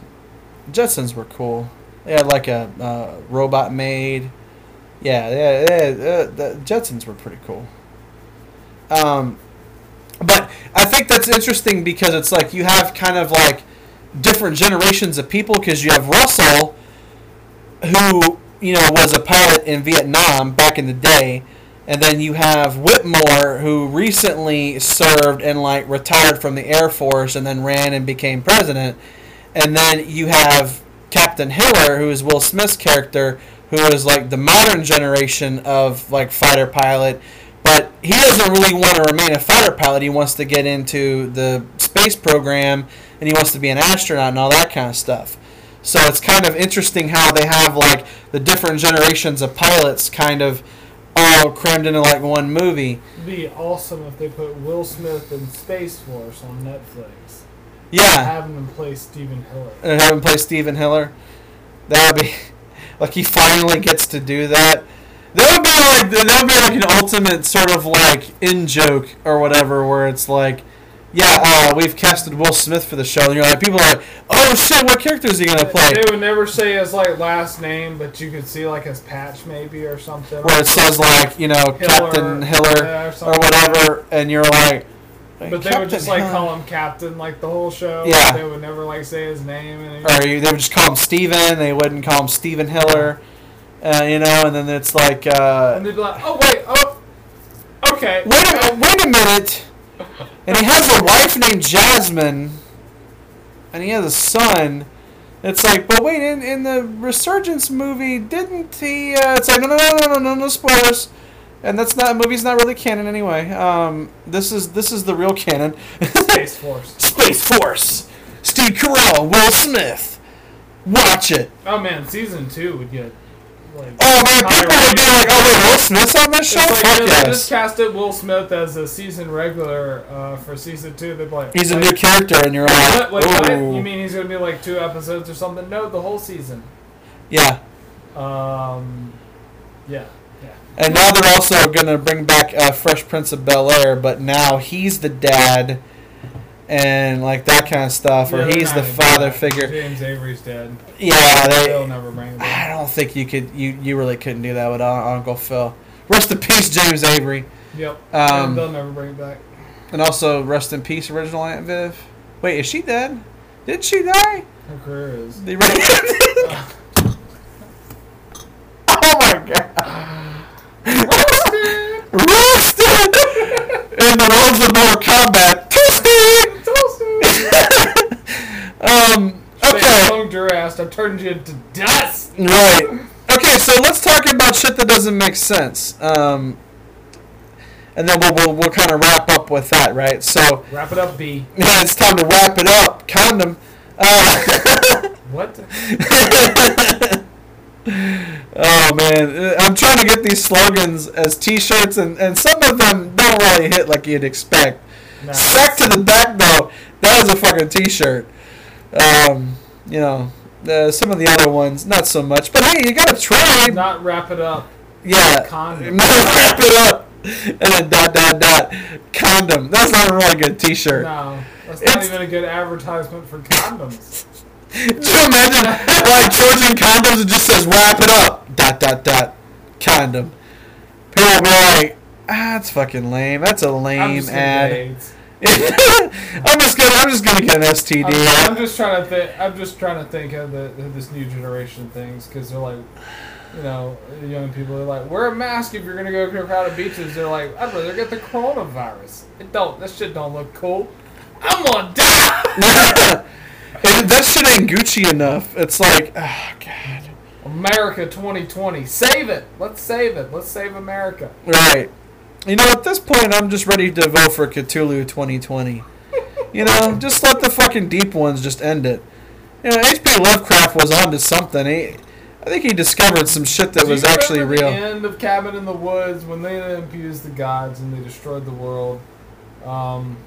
Jetsons were cool. They had like a uh, robot maid. Yeah, yeah, yeah, the Jetsons were pretty cool. Um, but I think that's interesting because it's like you have kind of like different generations of people because you have Russell, who you know was a pilot in Vietnam back in the day, and then you have Whitmore who recently served and like retired from the Air Force and then ran and became president, and then you have Captain Hiller who is Will Smith's character who is like the modern generation of like fighter pilot but he doesn't really want to remain a fighter pilot. He wants to get into the space program and he wants to be an astronaut and all that kind of stuff. So it's kind of interesting how they have like the different generations of pilots kind of all crammed into like one movie. It'd be awesome if they put Will Smith in Space Force on Netflix. Yeah, Having him play Stephen Hiller. and have him play Stephen Hiller. That would be like he finally gets to do that. That would be like that would be like an ultimate sort of like in joke or whatever, where it's like, yeah, uh, we've casted Will Smith for the show, and you're like, people are like, oh shit, what character is he gonna play? They would never say his like last name, but you could see like his patch maybe or something. Where it says like, you know, Captain Hiller yeah, or or whatever, and you're like, But they would just like Hiller. call him Captain like the whole show. Yeah. They would never like say his name. Or you, they would just call him Steven, they wouldn't call him Stephen Hiller, uh, you know, and then it's like, uh, and they'd be like, oh wait, oh, okay. wait a wait a minute. And he has a wife named Jasmine, and he has a son. It's like, but wait, in, in the Resurgence movie, didn't he? Uh, it's like, no, no, no, no, no, no, no spoilers. And that's not movie's not really canon anyway. Um, this is this is the real canon. Space Force. Space Force, Steve Carell, Will Smith. Watch it. Oh man, season two would get like. Oh man, people would be like, oh wait, Will Smith's on this It's show? like, Fuck you just yes. casted Will Smith as a season regular uh, for season two. They'd be like, He's a new character, and you're What? like, Like, what? You mean he's gonna be like two episodes or something? No, the whole season. Yeah. Um, yeah. And now they're also going to bring back uh, Fresh Prince of Bel Air, but now he's the dad and like that kind of stuff, or Yeah, they're he's the father figure. James Avery's dead. Yeah, They'll never bring him I don't think you could. You you really couldn't do that with Uncle Phil. Rest in peace, James Avery, Yep. Um, they'll never bring it back. and also rest in peace, original Aunt Viv. Wait, is she dead? Did she die? Her career is. The oh my god. Roasted! In the roles of Mortal Kombat. Toasted! um, okay. Long Durast, I've turned you into dust. Right. Okay, so let's talk about shit that doesn't make sense. Um, and then we'll, we'll, we'll kind of wrap up with that, right? So, Wrap it up, B. yeah, it's time to wrap it up. Condom. Uh, What? Oh, man. I'm trying to get these slogans as t shirts, and, and some of them don't really hit like you'd expect. No. Sack to the back, though. That is a fucking t-shirt. Um, you know, uh, some of the other ones, not so much. But hey, you gotta try. Not wrap it up. Yeah. Condom. No, wrap it up. And then dot, dot, dot. Condom. That's not a really good t-shirt. No, that's not It's- even a good advertisement for condoms. Do you imagine, like, Trojan condoms, it just says wrap it up. Dot, dot, dot. Condom. People will be like, ah, that's fucking lame. That's a I'm lame gonna ad. I'm just gonna, I'm just gonna get an STD. I'm, I'm just trying to think. I'm just trying to think of the of this new generation things because they're like, you know, young people are like, wear a mask if you're gonna go to a crowded beaches. They're like, I'd rather get the coronavirus. It don't. That shit don't look cool. I'm gonna die. And that shit ain't Gucci enough. It's like, oh god. America 2020. Save it. Let's save it. Let's save America. Right. You know, at this point, I'm just ready to vote for Cthulhu 2020. You know, just let the fucking deep ones just end it. You know, H.P. Lovecraft was onto something. He, I think he discovered some shit that Do was actually real. The end of Cabin in the Woods when they abused the gods and they destroyed the world. Um,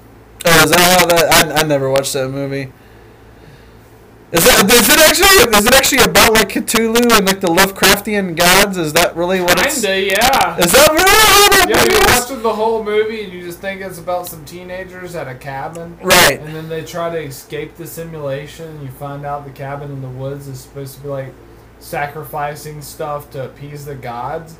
Oh, is that how that? I, I never watched that movie. Is it? Is it actually? Is it actually about like Cthulhu and like the Lovecraftian gods? Is that really what it's? kinda, yeah. Is that really what Yeah, movie you is? watch the whole movie and you just think it's about some teenagers at a cabin. Right. And then they try to escape the simulation. You find out the cabin in the woods is supposed to be like sacrificing stuff to appease the gods.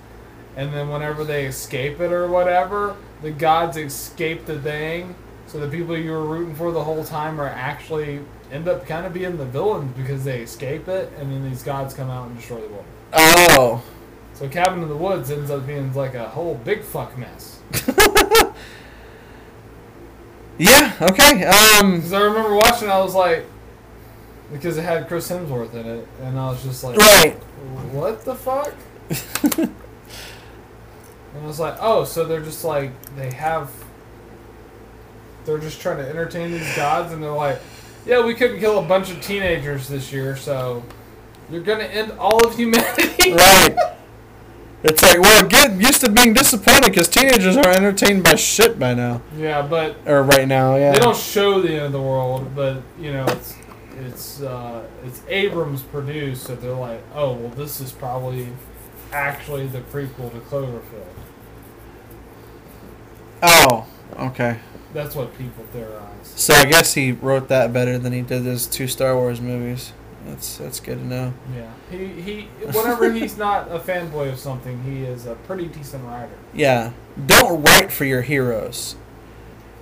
And then whenever they escape it or whatever, the gods escape the thing. So the people you were rooting for the whole time are actually end up kind of being the villains because they escape it, and then these gods come out and destroy the world. Oh. So Cabin in the Woods ends up being like a whole big fuck mess. Yeah. Okay. Um. Because I remember watching, it, I was like, because it had Chris Hemsworth in it, and I was just like, Right. what the fuck? and I was like, oh, so they're just like they have, they're just trying to entertain these gods, and they're like, yeah, we couldn't kill a bunch of teenagers this year, so you're gonna end all of humanity. Right. It's like, well, get used to being disappointed because teenagers are entertained by shit by now, yeah, but or right now. Yeah. They don't show the end of the world, but you know it's it's uh, it's Abrams produced, so they're like, oh well, this is probably actually the prequel to Cloverfield. Oh. Okay. That's what people theorize. So I guess he wrote that better than he did his two Star Wars movies. That's that's good to know. Yeah, he he. Whenever he's not a fanboy of something, he is a pretty decent writer. Yeah. Don't write for your heroes.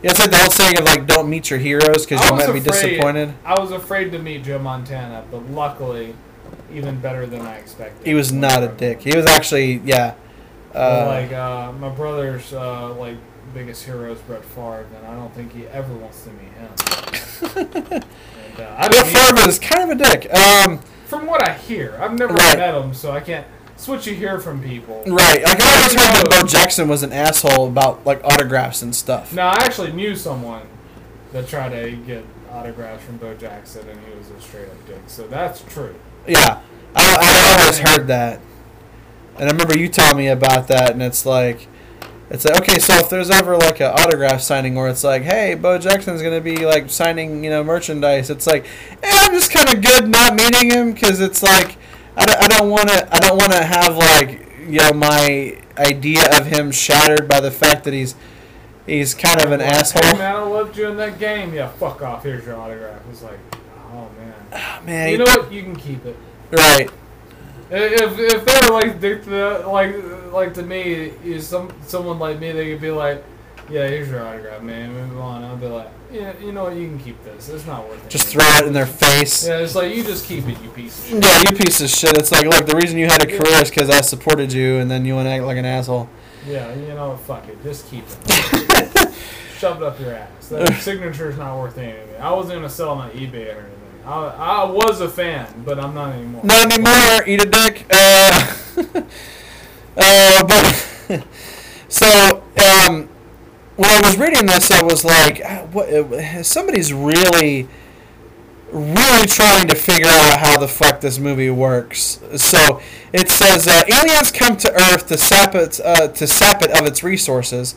Yeah, it's like the old saying of like, don't meet your heroes because you might be disappointed. I was afraid to meet Joe Montana, but luckily, even better than I expected. He was not a dick. He was actually, yeah. Uh, like uh, my brother's uh, like biggest hero is Brett Favre, and I don't think he ever wants to meet him. and, uh, don't Favre is kind of a dick. Um, from what I hear, I've never Right. met him, so I can't. It's what you hear from people. right. Like I always heard that Bo Jackson was an asshole about like autographs and stuff. No, I actually knew someone that tried to get autographs from Bo Jackson, and he was a straight up dick. So that's true. Yeah, I, I always heard that, and I remember you telling me about that, and it's like, it's like okay, so if there's ever like an autograph signing where it's like, hey, Bo Jackson's gonna be like signing, you know, merchandise, it's like, eh, I'm just kind of good not meeting him because it's like, I don't, I don't want to, I don't want to have like, you know, my idea of him shattered by the fact that he's, he's kind of an Hey asshole. man, I loved you in that game. Yeah, fuck off. Here's your autograph. It's like, oh man. Man, You know what? You can keep it. right? If if they were like dick to, like like to me, is some someone like me, they could be like, yeah, here's your autograph, man. Move on. I'll be like, yeah, you know what? You can keep this. It's not worth it. Just throw it in their face. Yeah, it's like you just keep it, you piece of shit. Yeah, you piece of shit. It's like, look, the reason you had a career is because I supported you, and then you want to act like an asshole. Yeah, you know? Fuck it. Just keep it. Shove it up your ass. That signature's not worth anything. I wasn't gonna sell on eBay or anything. I, I was a fan, but I'm not anymore. Not anymore. Eat a dick. Uh, uh, but so um, when I was reading this, I was like, ah, what? uh, Somebody's really, really trying to figure out how the fuck this movie works. So it says uh, aliens come to Earth to sap it uh, to sap it of its resources,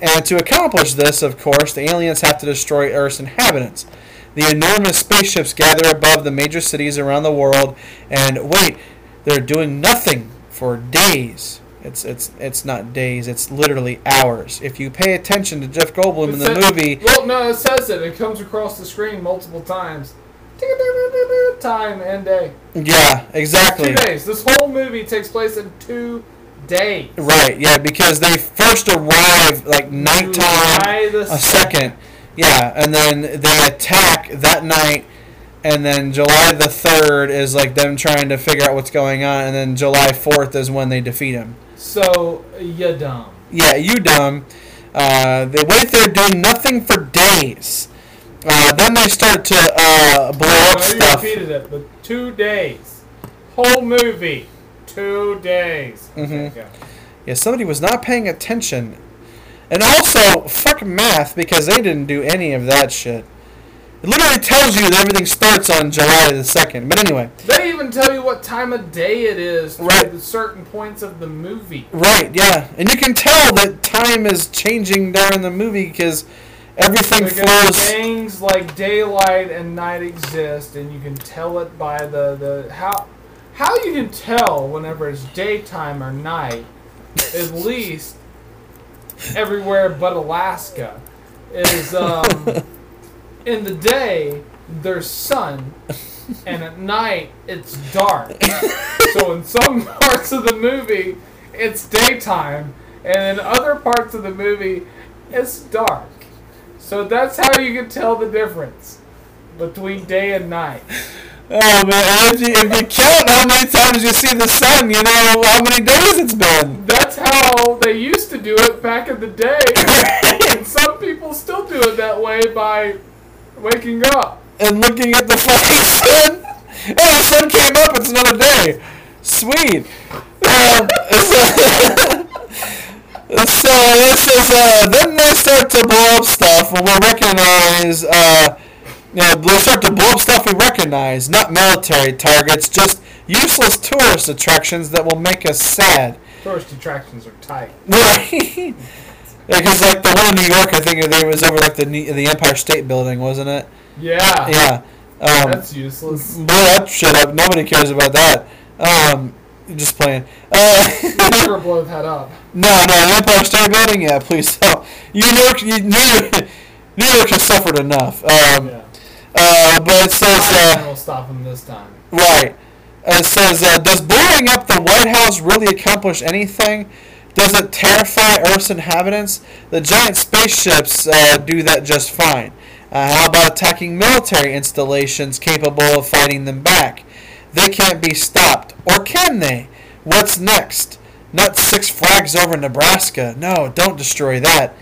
and to accomplish this, of course, the aliens have to destroy Earth's inhabitants. The enormous spaceships gather above the major cities around the world, and wait, they're doing nothing for days. It's it's it's not days. It's literally hours. If you pay attention to Jeff Goldblum in the It says- movie, Well, no, it says it. It comes across the screen multiple times. Time and day. yeah, exactly. Two days. This whole movie takes place in two days. Right, yeah, because they first arrive like nighttime a second. Yeah, and then they attack that night and then July the 3rd is like them trying to figure out what's going on and then July 4th is when they defeat him. So you dumb. Yeah, you dumb. Uh, they wait there doing nothing for days. Uh, then they start to uh, blow up you stuff. repeated it, but two days. Whole movie, two days. Mhm. Okay, go. Yeah, somebody was not paying attention. And also, fuck math because they didn't do any of that shit. It literally tells you that everything starts on July the 2nd. But anyway, They even tell you what time of day it is Right. for certain points of the movie. right, yeah. And you can tell that time is changing during the movie because everything Because flows. things like daylight and night exist, and you can tell it by the, the how how you can tell whenever it's daytime or night. At least everywhere but Alaska is um, in the day there's sun, and at night it's dark. so in some parts of the movie it's daytime, and in other parts of the movie it's dark. So that's how you can tell the difference between day and night. Oh man, if you, if you count how many times you see the sun, you know how many days it's been. That's how they used to do it back in the day. and some people still do it that way by waking up. And looking at the fucking sun. Oh, the sun came up, it's another day. Sweet. Um, so, so this is, uh, then they start to blow up stuff when we recognize, uh, you know, they start to blow up stuff we recognize, not military targets, just useless tourist attractions that will make us sad. Tourist attractions are tight. Right. Because like the one in New York, I think it was over like the the Empire State Building, wasn't it? Yeah. Yeah. Um, That's useless. blow that shit up. Nobody cares about that. Um, just playing. Uh, Never blow that up. no, no, the Empire State Building. Yeah, please don't. You New York, New York, New York has suffered enough. Um, Yeah. uh, but it says. Uh, will stop him this time. Right. It says, uh, does blowing up the White House really accomplish anything? Does it terrify Earth's inhabitants? The giant spaceships uh, do that just fine. Uh, how about attacking military installations capable of fighting them back? They can't be stopped. Or can they? What's next? Not Six Flags over Nebraska. No, don't destroy that.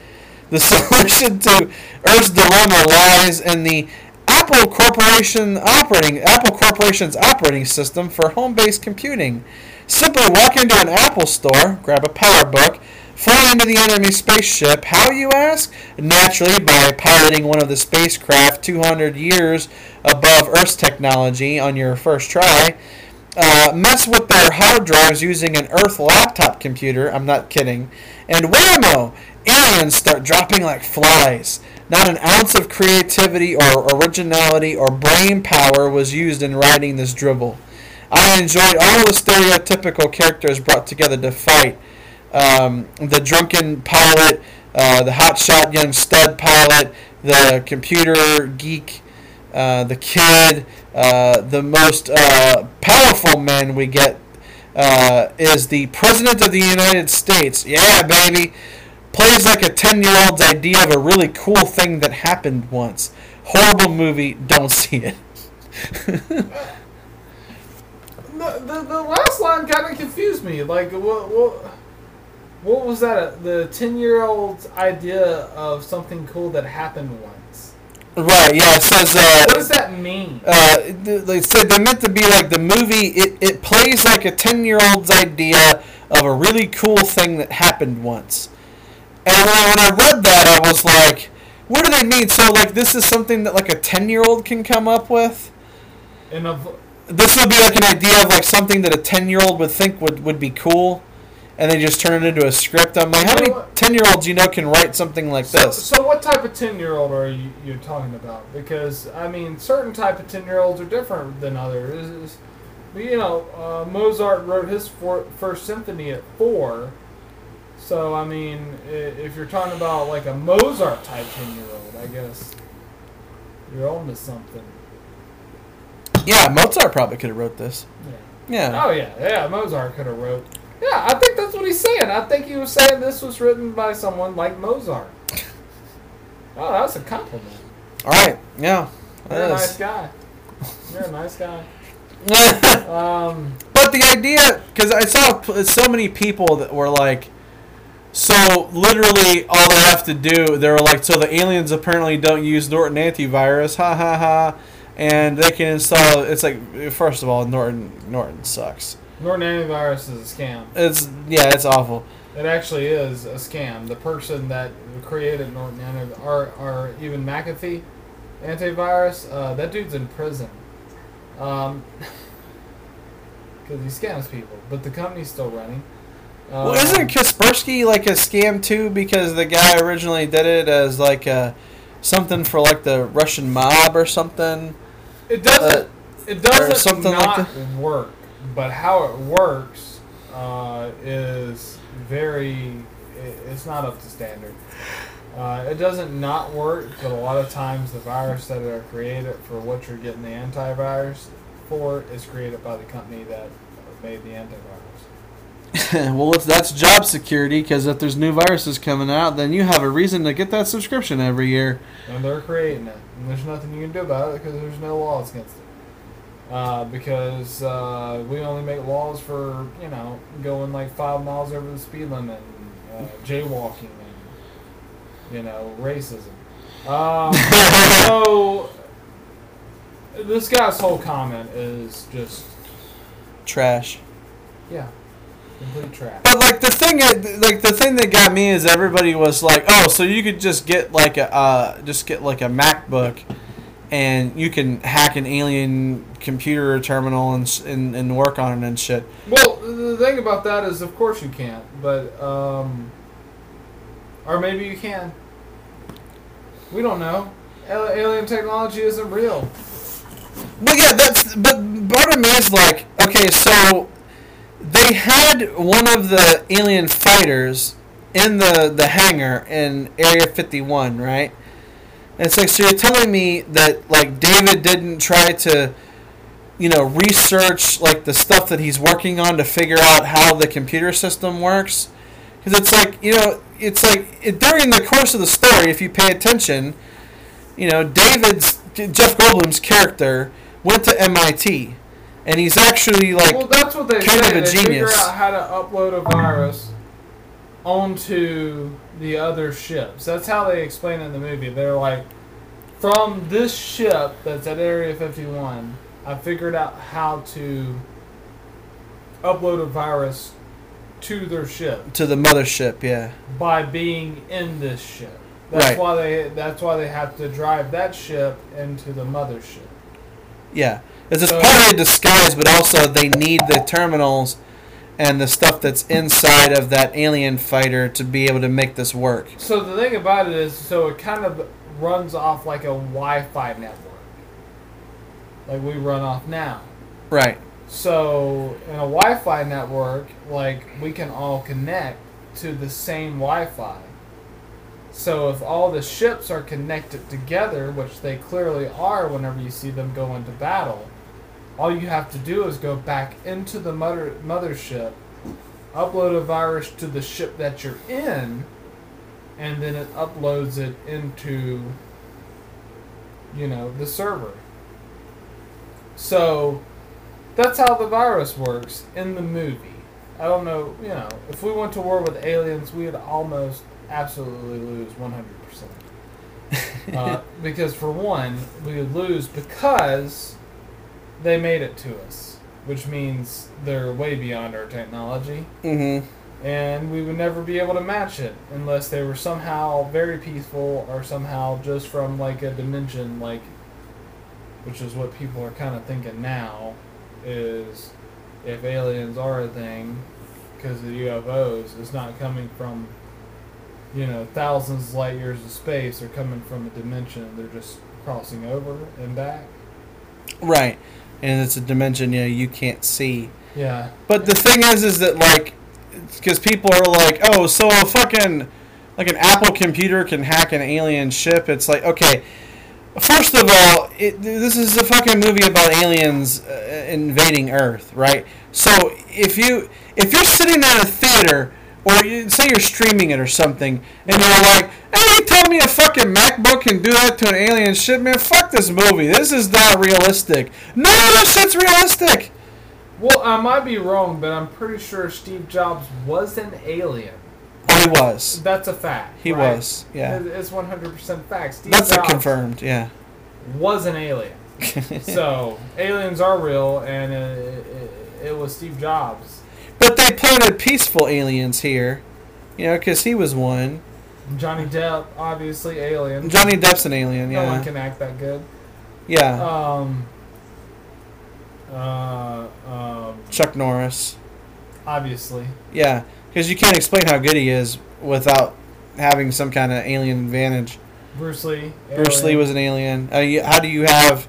The solution to Earth's dilemma lies in the Apple Corporation operating Apple Corporation's operating system for home-based computing. Simply walk into an Apple store, grab a PowerBook, fly into the enemy spaceship. How you ask? Naturally, by piloting one of the spacecraft 200 years above Earth's technology on your first try. Uh, mess with their hard drives using an Earth laptop computer. I'm not kidding. And whammo! Aliens start dropping like flies. Not an ounce of creativity or originality or brain power was used in writing this dribble. I enjoyed all the stereotypical characters brought together to fight. Um, the drunken pilot, uh, the hotshot young stud pilot, the computer geek, uh, the kid, uh, the most uh, powerful man we get uh, is the President of the United States. Yeah, baby. Plays like a 10 year old's idea of a really cool thing that happened once. Horrible movie, don't see it. The, the, the last line kind of confused me. Like, what, what, what was that? The 10 year old's idea of something cool that happened once. Right, yeah, it says. Uh, What does that mean? uh, they said they're meant to be like the movie. It, it plays like a ten year old's idea of a really cool thing that happened once. And when I, when I read that, I was like, "What do they mean?" So like, this is something that like a ten year old can come up with. And of, This would be like an idea of like something that a ten year old would think would would be cool, and they just turn it into a script. I'm like, how many ten year olds you know can write something like so, this? so what type of 10 year old are you you're talking about? Because, I mean, certain type of 10 year olds are different than others. It's- you know, uh, Mozart wrote his four, first symphony at four. So, I mean, if you're talking about like a Mozart type 10 year old, I guess you're on to something. Yeah, Mozart probably could have wrote this. Yeah. Yeah. Oh yeah, yeah. Mozart could have wrote. Yeah, I think that's what he's saying. I think he was saying this was written by someone like Mozart. Oh, that's a compliment. All right. Yeah. You're a nice guy. You're a nice guy. Um, But the idea, because I saw so many people that were like, so literally all they have to do, they were like, so the aliens apparently don't use Norton antivirus, ha ha ha. And they can install. It's like first of all, Norton Norton sucks. Norton antivirus is a scam. It's yeah, it's awful. It actually is a scam. The person that created Norton antivirus, or, or even McAfee antivirus, uh, that dude's in prison. Um, because he scams people, but the company's still running. Well, isn't Um, Kaspersky like a scam too? Because the guy originally did it as like a something for like the Russian mob or something. It doesn't. Uh, it doesn't something like not work, but how it works uh, is very. i- It's not up to standard. Uh, it doesn't not work, but a lot of times the virus that are created for what you're getting the antivirus for is created by the company that made the antivirus. well, if that's job security, because if there's new viruses coming out, then you have a reason to get that subscription every year. and they're creating it. And there's nothing you can do about it because there's no laws against it. Uh, because uh, we only make laws for you know going like five miles over the speed limit, and, uh, jaywalking, and you know racism. Um, so this guy's whole comment is just Trash. yeah, complete trash. But like the thing, like the thing that got me is everybody was like, "Oh, so you could just get like a, uh, just get like a MacBook, and you can hack an alien computer terminal and and, and work on it and shit." Well, the thing about that is, of course you can't, but um, or maybe you can. We don't know. Alien technology isn't real. Well, yeah, that's but part of me is like, okay, so they had one of the alien fighters in the the hangar in Area 51, right? And it's like, so you're telling me that like David didn't try to, you know, research like the stuff that he's working on to figure out how the computer system works? Because it's like, you know, it's like it, during the course of the story, if you pay attention, you know, David's Jeff Goldblum's character went to MIT, and he's actually like, well, that's what they kind say. of a they figure genius. out how to upload a virus onto the other ships. That's how they explain it in the movie. They're like, from this ship that's at Area 51, I figured out how to upload a virus to their ship. to the mothership, yeah, by being in this ship. That's Right. why they that's why they have to drive that ship into the mothership. yeah. It's just So- partly a disguise, but also they need the terminals and the stuff that's inside of that alien fighter to be able to make this work. So the thing about it is, so it kind of runs off like a Wi-Fi network, like we run off now. Right. So in a Wi-Fi network, like we can all connect to the same Wi-Fi. So if all the ships are connected together, which they clearly are whenever you see them go into battle, all you have to do is go back into the mother mothership, upload a virus to the ship that you're in, and then it uploads it into you know, the server. So that's how the virus works in the movie. I don't know, you know, if we went to war with aliens, we would almost absolutely lose 100%. uh, because, for one, we would lose because they made it to us, which means they're way beyond our technology, Mm-hmm. and we would never be able to match it unless they were somehow very peaceful or somehow just from like a dimension, like, which is what people are kind of thinking now, is if aliens are a thing, because the UFOs, it's not coming from, you know, thousands of light years of space. They're coming from a dimension. They're just crossing over and back. Right. And it's a dimension you know, you can't see. Yeah. But the thing is, is that like, because people are like, oh, so a fucking, like an Apple computer can hack an alien ship. It's like, okay, first of all, it, this is a fucking movie about aliens uh, invading Earth, right? So if you if you're sitting in a theater or you, say you're streaming it or something, and you're like, "Hey, you tell me a fucking MacBook can do that to an alien ship, man? Fuck this movie. This is not realistic. No, this shit's realistic." Well, I might be wrong, but I'm pretty sure Steve Jobs was an alien. Oh, he was. That's a fact. He right? was. Yeah. It's 100% fact. Steve That's a Jobs confirmed. Yeah. was an alien. so aliens are real, and uh, it, it, it was Steve Jobs. But they planted peaceful aliens here, you know, because he was one. Johnny Depp, obviously alien. Johnny Depp's an alien, Yeah. no one can act that good. yeah. Um. Uh. Um. Chuck Norris, Obviously. yeah, because you can't explain how good he is without having some kind of alien advantage. Bruce Lee. Bruce Lee was an alien. Uh, you, how do you have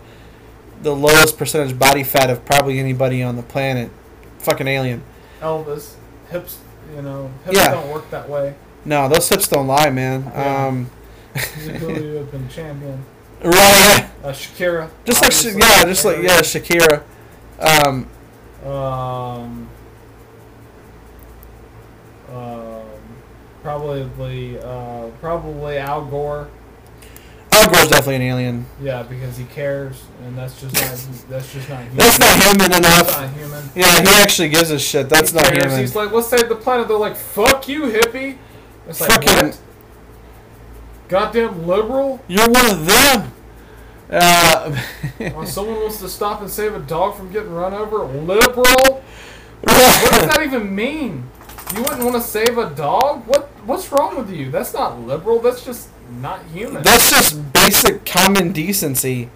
the lowest percentage body fat of probably anybody on the planet? Fucking alien. Elvis. Hips. You know. Hips Yeah. don't work that way. No, those hips don't lie, man. Yeah. Um, a Hulu Open champion. right. Uh, Shakira. Just like Sha- yeah, just like yeah, Shakira. Um, Um, um, probably, uh, probably Al Gore. Gore's definitely an alien. Yeah, because he cares, and that's just not. that's just not human. That's not human enough. That's not human. Yeah, he actually gives a shit. That's He not cares. human. He's like, let's save the planet. They're like, fuck you, hippie. It's like, Fucking- what? Goddamn liberal. You're one of them. Uh, When someone wants to stop and save a dog from getting run over, liberal. What does that even mean? You wouldn't want to save a dog? What What's wrong with you? That's not liberal. That's just not human. That's just basic common decency.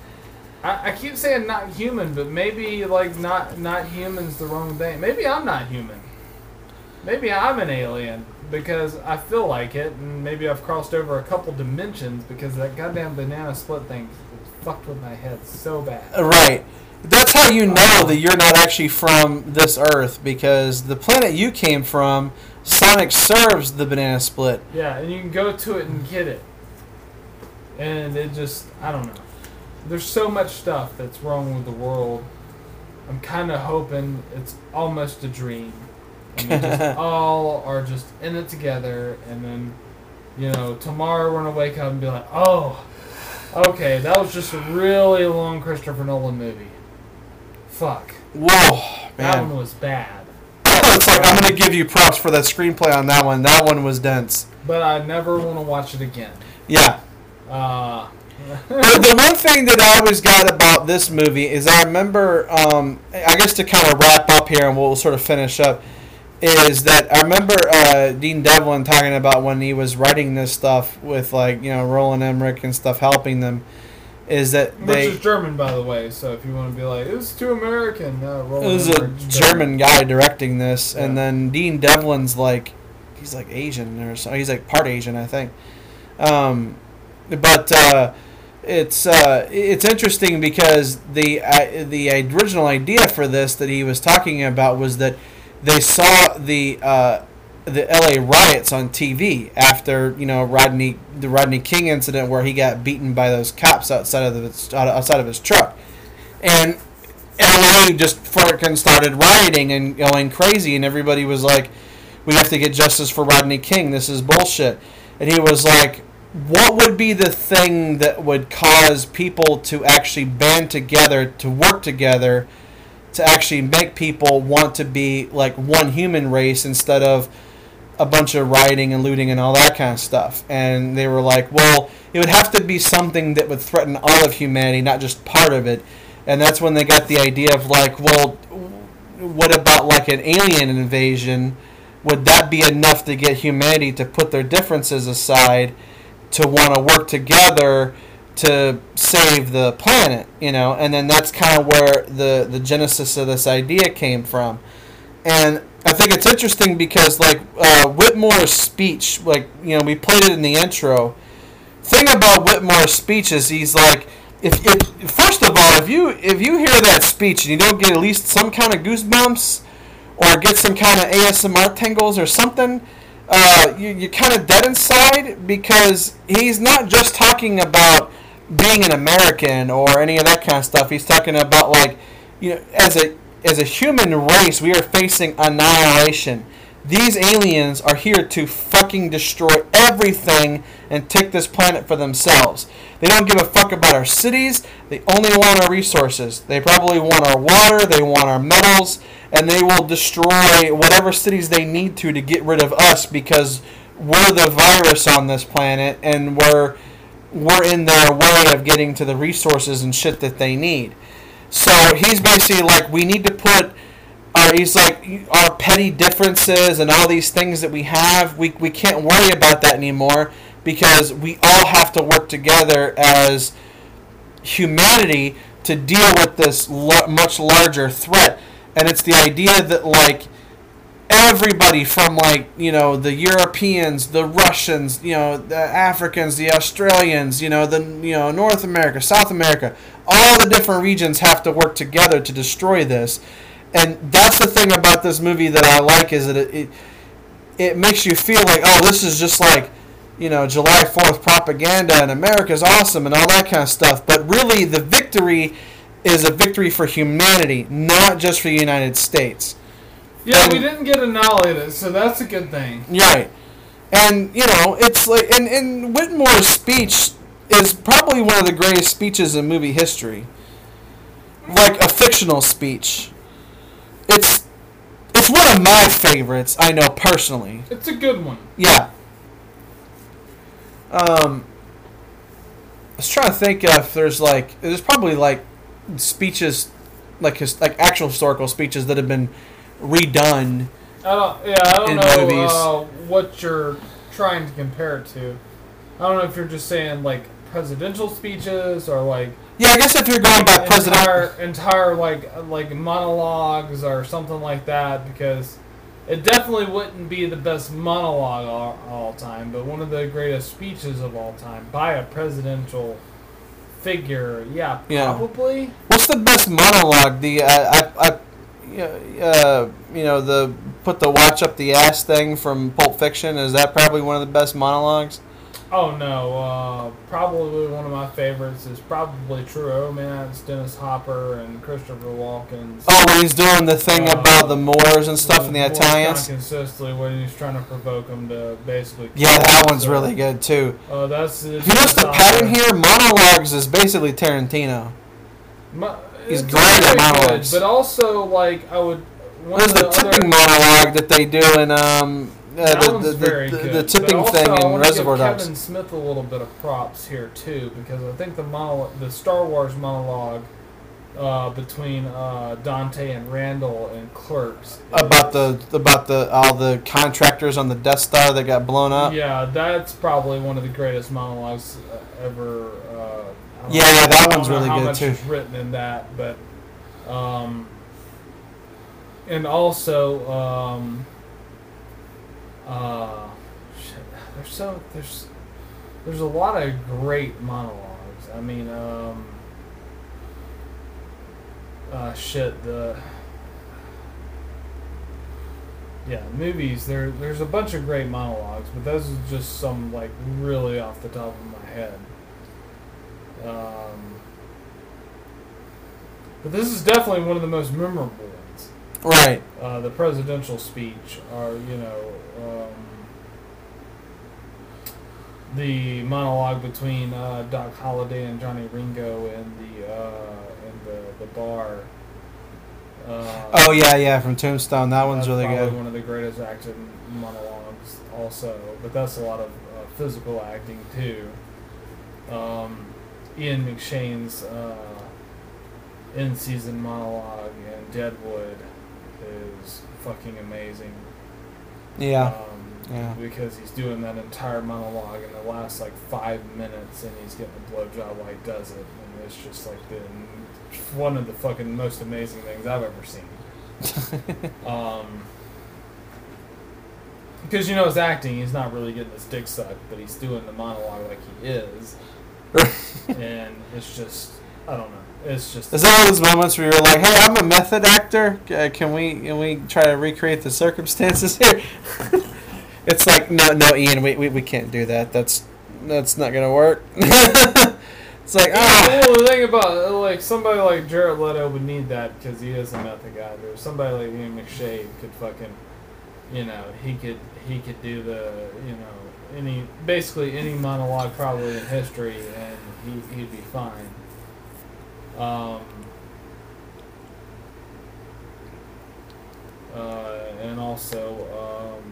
I, I keep saying not human, but maybe like not not human's the wrong thing. Maybe I'm not human. Maybe I'm an alien because I feel like it, and maybe I've crossed over a couple dimensions because that goddamn banana split thing fucked with my head so bad. Right. That's how you know that you're not actually from this Earth because the planet you came from, Sonic serves the banana split. Yeah, and you can go to it and get it. And it just, I don't know. There's so much stuff that's wrong with the world. I'm kind of hoping it's almost a dream. And we just all are just in it together. And then, you know, tomorrow we're going to wake up and be like, oh, okay, that was just a really long Christopher Nolan movie. Fuck. Whoa, man. That one was bad. it's like I'm gonna give you props for that screenplay on that one. That one was dense. But I never want to watch it again. Yeah. Uh, the, one thing that I always got about this movie is I remember, um, I guess to kind of wrap up here and we'll sort of finish up, is that I remember uh, Dean Devlin talking about when he was writing this stuff with like you know Roland Emmerich and stuff helping them, is that Which they is German, by the way. So if you want to be like, it's too American, uh, it was a German guy directing this, and then Dean Devlin's like, he's like Asian or something. He's like part Asian, I think. Um, but uh, it's uh, it's interesting because the uh, the original idea for this that he was talking about was that they saw the uh, the LA riots on TV after you know Rodney the Rodney King incident where he got beaten by those cops outside of his outside of his truck, and LA just fucking started rioting and going crazy, and everybody was like, "We have to get justice for Rodney King. This is bullshit." And he was like, "What would be the thing that would cause people to actually band together to work together to actually make people want to be like one human race instead of a bunch of rioting and looting and all that kind of stuff?" And they were like, "Well, it would have to be something that would threaten all of humanity, not just part of it." and that's when they got the idea of like, well, what about like an alien invasion? Would that be enough to get humanity to put their differences aside to want to work together to save the planet? You know, and then that's kind of where the the genesis of this idea came from, and. I think it's interesting because, like uh, Whitmore's speech, like you know, we played it in the intro. Thing about Whitmore's speech is he's like, if, if first of all, if you if you hear that speech and you don't get at least some kind of goosebumps or get some kind of ASMR tingles or something, uh, you you're kind of dead inside because he's not just talking about being an American or any of that kind of stuff. He's talking about like you know as a as a human race, we are facing annihilation. These aliens are here to fucking destroy everything and take this planet for themselves. They don't give a fuck about our cities. They only want our resources. They probably want our water. They want our metals. And they will destroy whatever cities they need to to get rid of us because we're the virus on this planet and we're we're in their way of getting to the resources and shit that they need. So he's basically like, we need to put our, he's like, our petty differences and all these things that we have, we, we can't worry about that anymore because we all have to work together as humanity to deal with this lo- much larger threat. And it's the idea that, like, everybody from like you know the Europeans, the Russians, you know the Africans, the Australians, you know the you know North America, South America, all the different regions have to work together to destroy this, and that's the thing about this movie that I like is that it it, it makes you feel like oh this is just like you know July Fourth propaganda and America's awesome and all that kind of stuff, but really the victory is a victory for humanity, not just for the United States. Yeah, And- we didn't get annihilated, so that's a good thing. Right. And, you know, it's like, and, and Whitmore's speech is probably one of the greatest speeches in movie history. Like a fictional speech. It's, it's one of my favorites, I know personally. It's a good one. Yeah. Um, I was trying to think if there's like, there's probably like speeches, like his, like actual historical speeches that have been redone. I don't. Yeah, I don't In know movies. uh, what you're trying to compare it to. I don't know if you're just saying like presidential speeches or like Yeah, I guess if you're going by president. entire entire like like monologues or something like that because it definitely wouldn't be the best monologue all, all time, but one of the greatest speeches of all time by a presidential figure. Yeah, Yeah. probably. What's the best monologue? The uh, I, I, uh, you know the put the watch up the ass thing from Pulp Fiction. Is that probably one of the best monologues? Oh no, uh, probably one of my favorites is probably True Romance, Dennis Hopper and Christopher Walken. Oh, when he's doing the thing Uh, about the Moors and stuff and the More Italians. Consistently, when he's trying to provoke them to basically. Yeah, that one's so- really good too. Uh, that's. You notice the pattern here? Monologues is basically Tarantino. Mo- He's great at monologues. Good, but also, like, I would. One There's of the the tipping other, monologue that they do in um uh, the, the, the, good. the but tipping also, thing in Reservoir give Dogs. Kevin Smith a little bit of props here too, because I think the the Star Wars monologue uh, between uh, Dante and Randall and Clerks About the about the all the contractors on the Death Star that got blown up. Yeah, that's probably one of the greatest monologues ever. Uh, Yeah, know- yeah, that one's really how good, much too. is written in that, but um, and also um, uh, shit, there's so there's there's a lot of great monologues. I mean, um, uh, shit, the yeah, movies. There, there's a bunch of great monologues, but those are just some like really off the top of my head. Um, but this is definitely one of the most memorable ones. Right. Uh, the presidential speech, or you know, um, the monologue between uh, Doc Holliday and Johnny Ringo in the uh, in the the bar. Uh, Oh yeah, yeah, from Tombstone. That one's really probably good. one of the greatest acted monologues, also. But that's a lot of uh, physical acting too. Um, Ian McShane's uh, in-season monologue in Deadwood is fucking amazing. Yeah. Um, Yeah. Because he's doing that entire monologue in the last like five minutes, and he's getting a blowjob while he does it, and it's just like the one of the fucking most amazing things I've ever seen. Um, because you know his acting, he's not really getting his dick sucked, but he's doing the monologue like he is, and it's just I don't know. It's just Is that one of those moments where you're like, "Hey, I'm a method actor. Uh, Can we can we try to recreate the circumstances here?" it's like, no, no, Ian, we, we, we can't do that. That's that's not gonna work. it's like, ah, Well, the thing about like somebody like Jared Leto would need that because he is a method actor. Somebody like Ian McShane could fucking, you know, he could he could do the you know any basically any monologue probably in history and he he'd be fine. Um. Uh, and also um,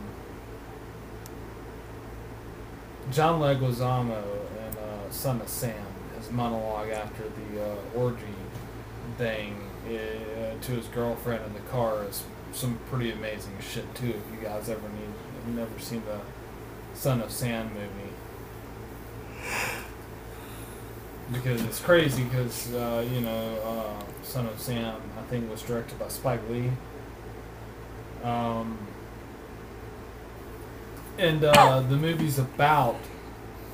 John Leguizamo and uh, Son of Sam, his monologue after the uh, orgy thing uh, to his girlfriend in the car is some pretty amazing shit too. If you guys ever need, never seen the Son of Sam movie, because it's crazy. Because uh, you know, uh, Son of Sam, I think was directed by Spike Lee. Um, and uh, the movie's about,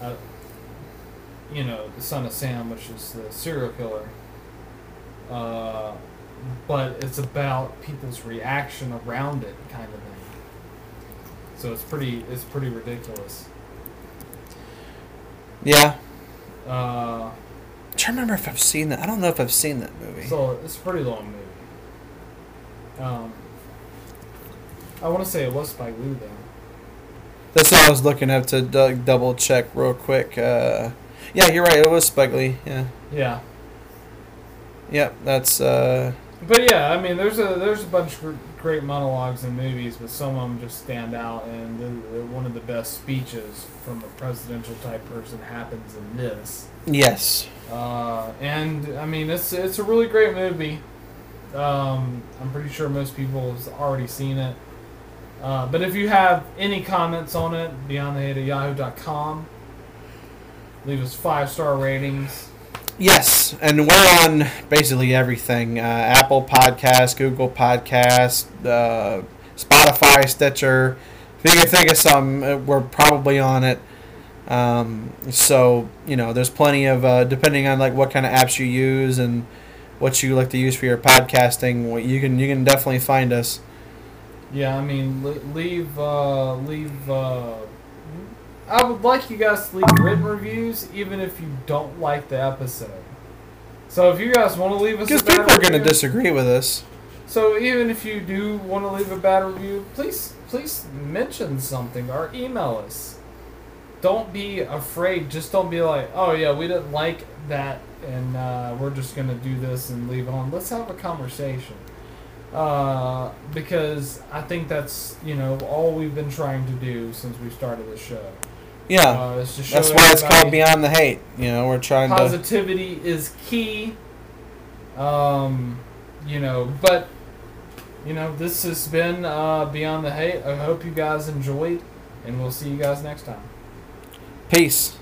uh, you know, the son of Sam, which is the serial killer. Uh, but it's about people's reaction around it, kind of thing. So it's pretty, it's pretty ridiculous. Yeah. Uh, I'm trying to remember if I've seen that. I don't know if I've seen that movie. so it's a pretty long movie. Um, I want to say it was Spike Lee though. That's what I was looking up to du- double check real quick. Uh, yeah, you're right. It was Spike Lee. Yeah. Yeah. Yep. That's. Uh, But yeah, I mean, there's a there's a bunch of great monologues in movies, but some of them just stand out. And the, the, one of the best speeches from a presidential type person happens in this. yes. Uh, and I mean, it's it's a really great movie. Um, I'm pretty sure most people have already seen it. Uh, but if you have any comments on it, beyondthehate at yahoo.com. Leave us five star ratings. Yes, and we're on basically everything: uh, Apple Podcast, Google Podcast, uh, Spotify, Stitcher. If you can think of some, uh, we're probably on it. Um, so you know, there's plenty of uh, depending on like what kind of apps you use and what you like to use for your podcasting. You can you can definitely find us. Yeah, I mean, leave, uh, leave, uh, I would like you guys to leave written reviews, even if you don't like the episode. So if you guys want to leave us, Because people are going to disagree with us. So even if you do want to leave a bad review, please, please mention something or email us. Don't be afraid. Just don't be like, oh yeah, we didn't like that, and uh, we're just gonna do this and leave on. Let's have a conversation. Uh, because I think that's you know all we've been trying to do since we started the show. Yeah, Uh, is to that's why it's called Beyond the Hate. You know, we're trying to. positivity is key. Um, you know, but you know, this has been uh, Beyond the Hate. I hope you guys enjoyed, and we'll see you guys next time. Peace.